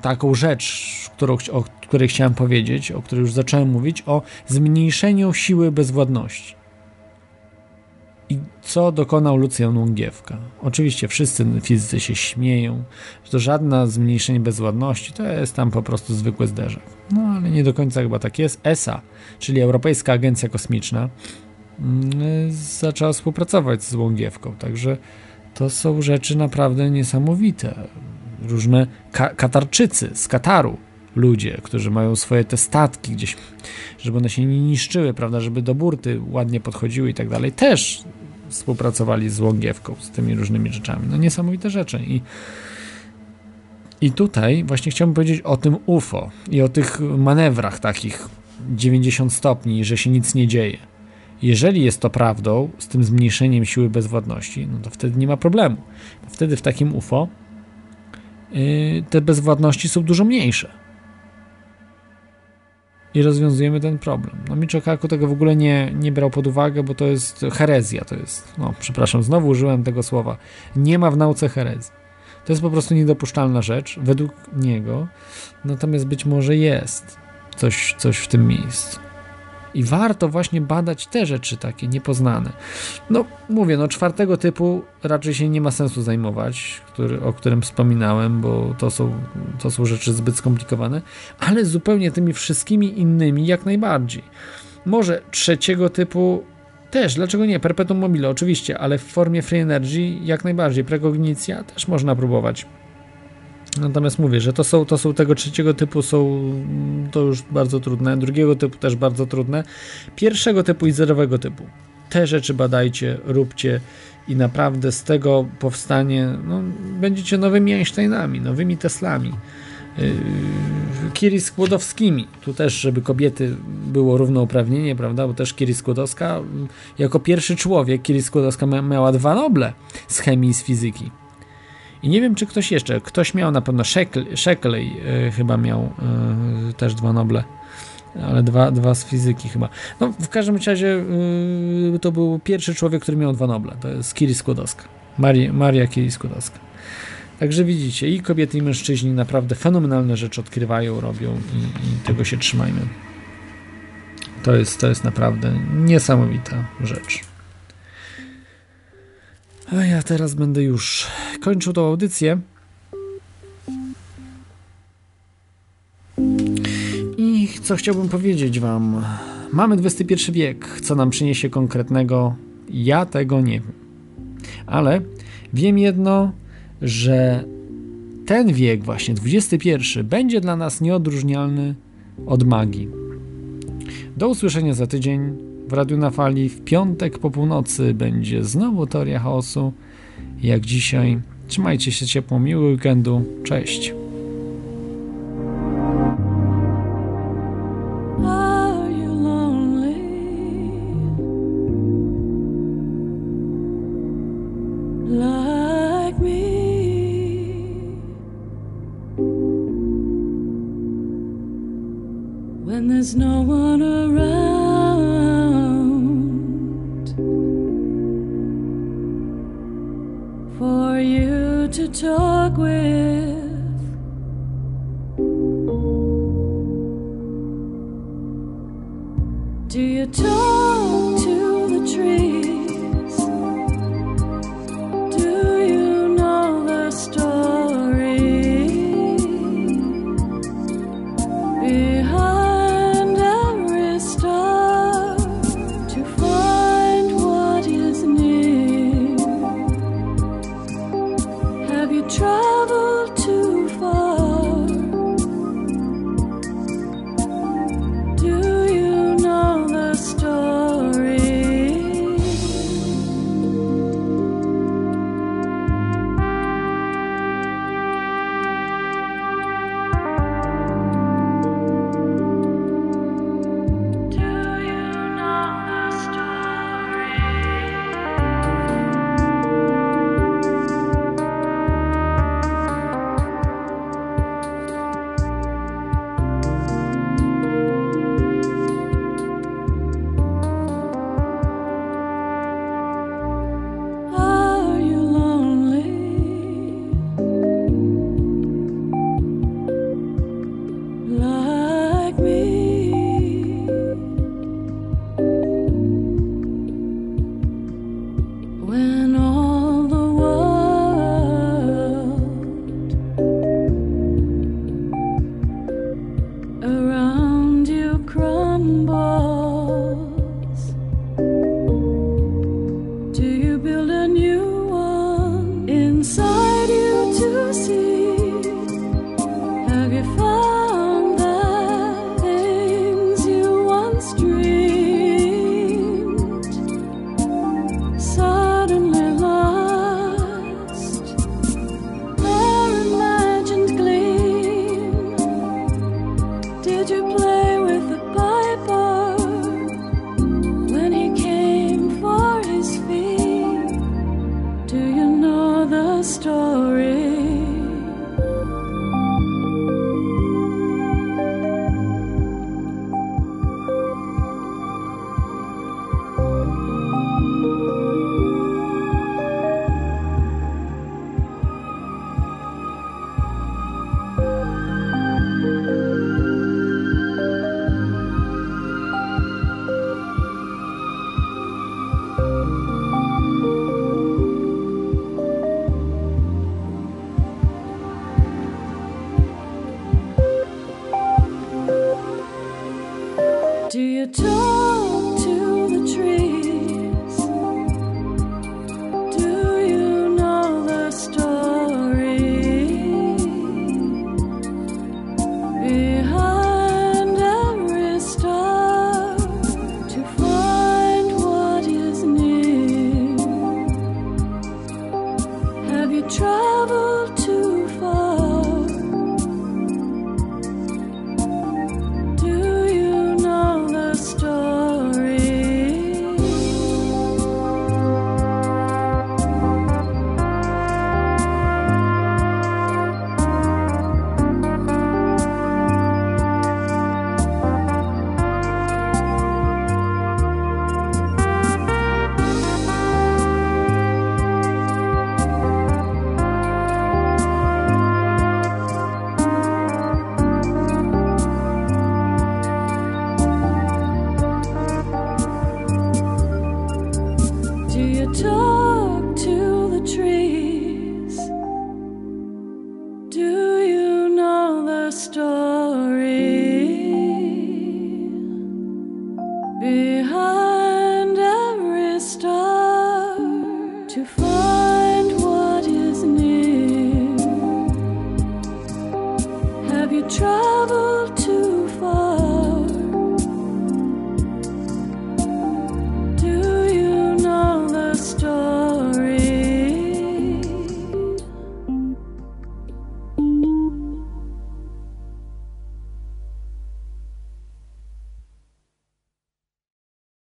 taką rzecz, którą, o której chciałem powiedzieć, o której już zacząłem mówić, o zmniejszeniu siły bezwładności. I co dokonał Lucjan Łągiewka? Oczywiście wszyscy fizycy się śmieją, że to żadne zmniejszenie bezwładności to jest tam po prostu zwykły zderzak. No ale nie do końca chyba tak jest. ESA, czyli Europejska Agencja Kosmiczna, zaczęła współpracować z Łągiewką, także to są rzeczy naprawdę niesamowite. Różne ka Katarczycy z Kataru ludzie, którzy mają swoje te statki gdzieś, żeby one się nie niszczyły, prawda, żeby do burty ładnie podchodziły i tak dalej, też współpracowali z Łągiewką, z tymi różnymi rzeczami. No niesamowite rzeczy i i tutaj właśnie chciałbym powiedzieć o tym UFO i o tych manewrach takich 90 stopni, że się nic nie dzieje. Jeżeli jest to prawdą, z tym zmniejszeniem siły bezwładności, no to wtedy nie ma problemu. Wtedy w takim UFO yy, te bezwładności są dużo mniejsze i rozwiązujemy ten problem. No Michikaku tego w ogóle nie, nie brał pod uwagę, bo to jest herezja, to jest, no przepraszam, znowu użyłem tego słowa. Nie ma w nauce herezji. To jest po prostu niedopuszczalna rzecz, według niego, natomiast być może jest coś, coś w tym miejscu. I warto właśnie badać te rzeczy takie niepoznane. No, mówię, no czwartego typu raczej się nie ma sensu zajmować, który, o którym wspominałem, bo to są, to są rzeczy zbyt skomplikowane, ale zupełnie tymi wszystkimi innymi jak najbardziej. Może trzeciego typu też, dlaczego nie? Perpetuum mobile oczywiście, ale w formie free energy jak najbardziej. Prekognicja też można próbować. Natomiast mówię, że to są, to są tego trzeciego typu są to już bardzo trudne, drugiego typu też bardzo trudne, pierwszego typu i zerowego typu. Te rzeczy badajcie, róbcie i naprawdę z tego powstanie, no, będziecie nowymi Einsteinami, nowymi Teslami. Yy, Kiri Skłodowskimi. Tu też, żeby kobiety było równouprawnienie, prawda? Bo też Kiri Skłodowska, jako pierwszy człowiek, Kiri Skłodowska miała dwa Noble z chemii i z fizyki. I nie wiem, czy ktoś jeszcze, ktoś miał na pewno Sheckley, yy, chyba miał yy, też dwa Noble, ale dwa, dwa z fizyki chyba. No, w każdym razie yy, to był pierwszy człowiek, który miał dwa Noble, to jest Kiri Skłodowska, Maria, Maria Kiri Skłodowska. Także widzicie, i kobiety, i mężczyźni naprawdę fenomenalne rzeczy odkrywają, robią i, i tego się trzymajmy. To jest, to jest naprawdę niesamowita rzecz. Ja teraz będę już kończył tą audycję. I co chciałbym powiedzieć Wam? Mamy XXI wiek. Co nam przyniesie konkretnego? Ja tego nie wiem. Ale wiem jedno, że ten wiek, właśnie XXI, będzie dla nas nieodróżnialny od magii. Do usłyszenia za tydzień w Radiu na Fali. W piątek po północy będzie znowu Teoria Chaosu. Jak dzisiaj. Trzymajcie się ciepło, miłego weekendu. Cześć. For you to talk with. Do you talk